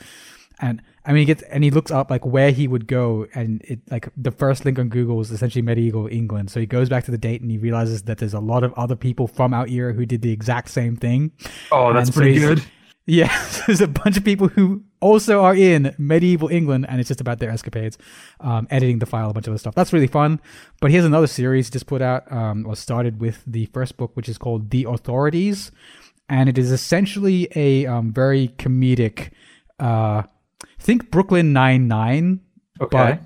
And I mean, he gets and he looks up like where he would go, and it like the first link on Google is essentially medieval England. So he goes back to the date and he realizes that there's a lot of other people from out here who did the exact same thing. Oh, that's And pretty he's- good. (laughs) Yeah, (laughs) there's a bunch of people who also are in medieval England, and it's just about their escapades, um, editing the file, a bunch of other stuff. That's really fun. But here's another series just put out, um, or started with the first book, which is called The Authorities, and it is essentially a um, very comedic. Uh, think Brooklyn Nine Nine, Okay.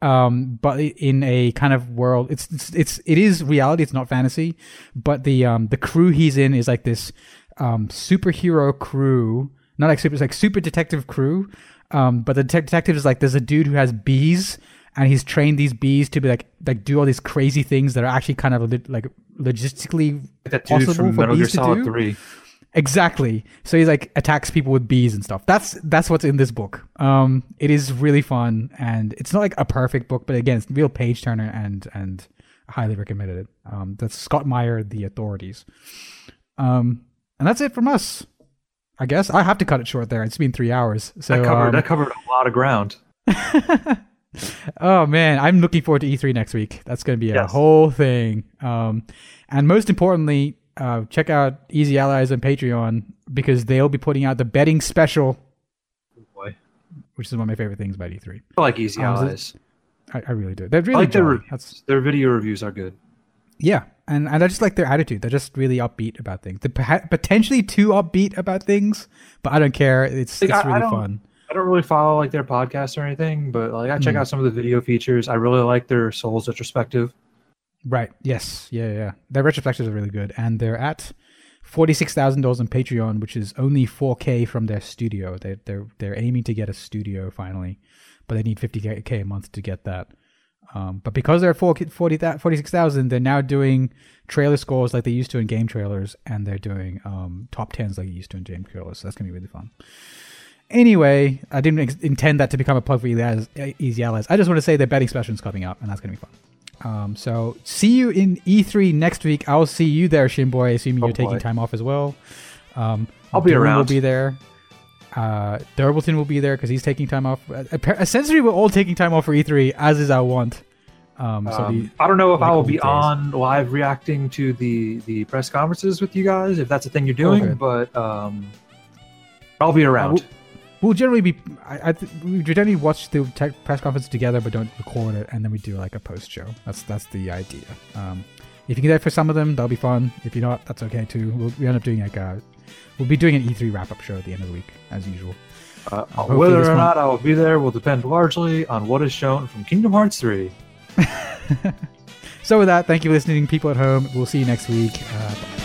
but um, but in a kind of world. It's, it's it's it is reality. It's not fantasy, but the um the crew he's in is like this um superhero crew, not like super, it's like super detective crew. Um, but the detective is like there's a dude who has bees, and he's trained these bees to be like like do all these crazy things that are actually kind of like logistically Like that dude possible from for Metal Gear Solid? Three. Exactly. So he like attacks people with bees and stuff. That's that's what's in this book. Um, it is really fun, and it's not like a perfect book, but again, it's real page turner, and and highly recommended it. Um, that's Scott Meyer, The Authorities. Um, and that's it from us. I guess I have to cut it short there. It's been three hours. So That covered um, that covered a lot of ground. (laughs) oh man, I'm looking forward to E3 next week. That's going to be a Yes. whole thing. Um, and most importantly, uh, check out Easy Allies on Patreon because they'll be putting out the betting special, Boy, which is one of my favorite things about E3. I like Easy Oh, it- Allies. I, I really do. They're I really like their jolly. reviews. That's Their video reviews are good. yeah, and and I just like their attitude. They're just really upbeat about things. They're potentially too upbeat about things, but I don't care. It's Like, it's I- I really fun. I don't really follow like their podcasts or anything, but like I check Mm. out some of the video features. I really like their Souls retrospective. Right. Yes. Yeah. Yeah. Their retrospectives are really good, and they're at forty six thousand dollars on Patreon, which is only four K from their studio. They they're they're aiming to get a studio finally, but they need fifty K a month to get that. Um, but because they're at 4K 40 46,000, they're now doing trailer scores like they used to in game trailers, and they're doing um, top tens like they used to in game trailers. So that's gonna be really fun. Anyway, I didn't ex- intend that to become a plug for. Easy Allies. I just want to say their betting special is coming up, and that's gonna be fun. Um, so see you in E3 next week. I'll see you there, Shinboy, assuming Oh, you're taking time off as well. Um, I'll be Dylan Will be there. Uh, Durbleton will be there because he's taking time off. Uh, Essentially, we're all taking time off for E3, as is our want. Um, so Um, the, I don't know if like I will be weekdays. on live reacting to the the press conferences with you guys if that's a thing you're doing, Okay. but um, I'll be around. We'll generally be. I, I th- we generally watch the tech press conference together, but don't record it, and then we do like a post show. That's that's the idea. Um, if you can get there for some of them, that'll be fun. If you're not, that's okay too. We'll we end up doing like a. We'll be doing an E3 wrap up show at the end of the week, as usual. Uh, hopefully whether or not I will be there will depend largely on what is shown from Kingdom Hearts 3. (laughs) So with that, thank you for listening, people at home. We'll see you next week. Uh, bye.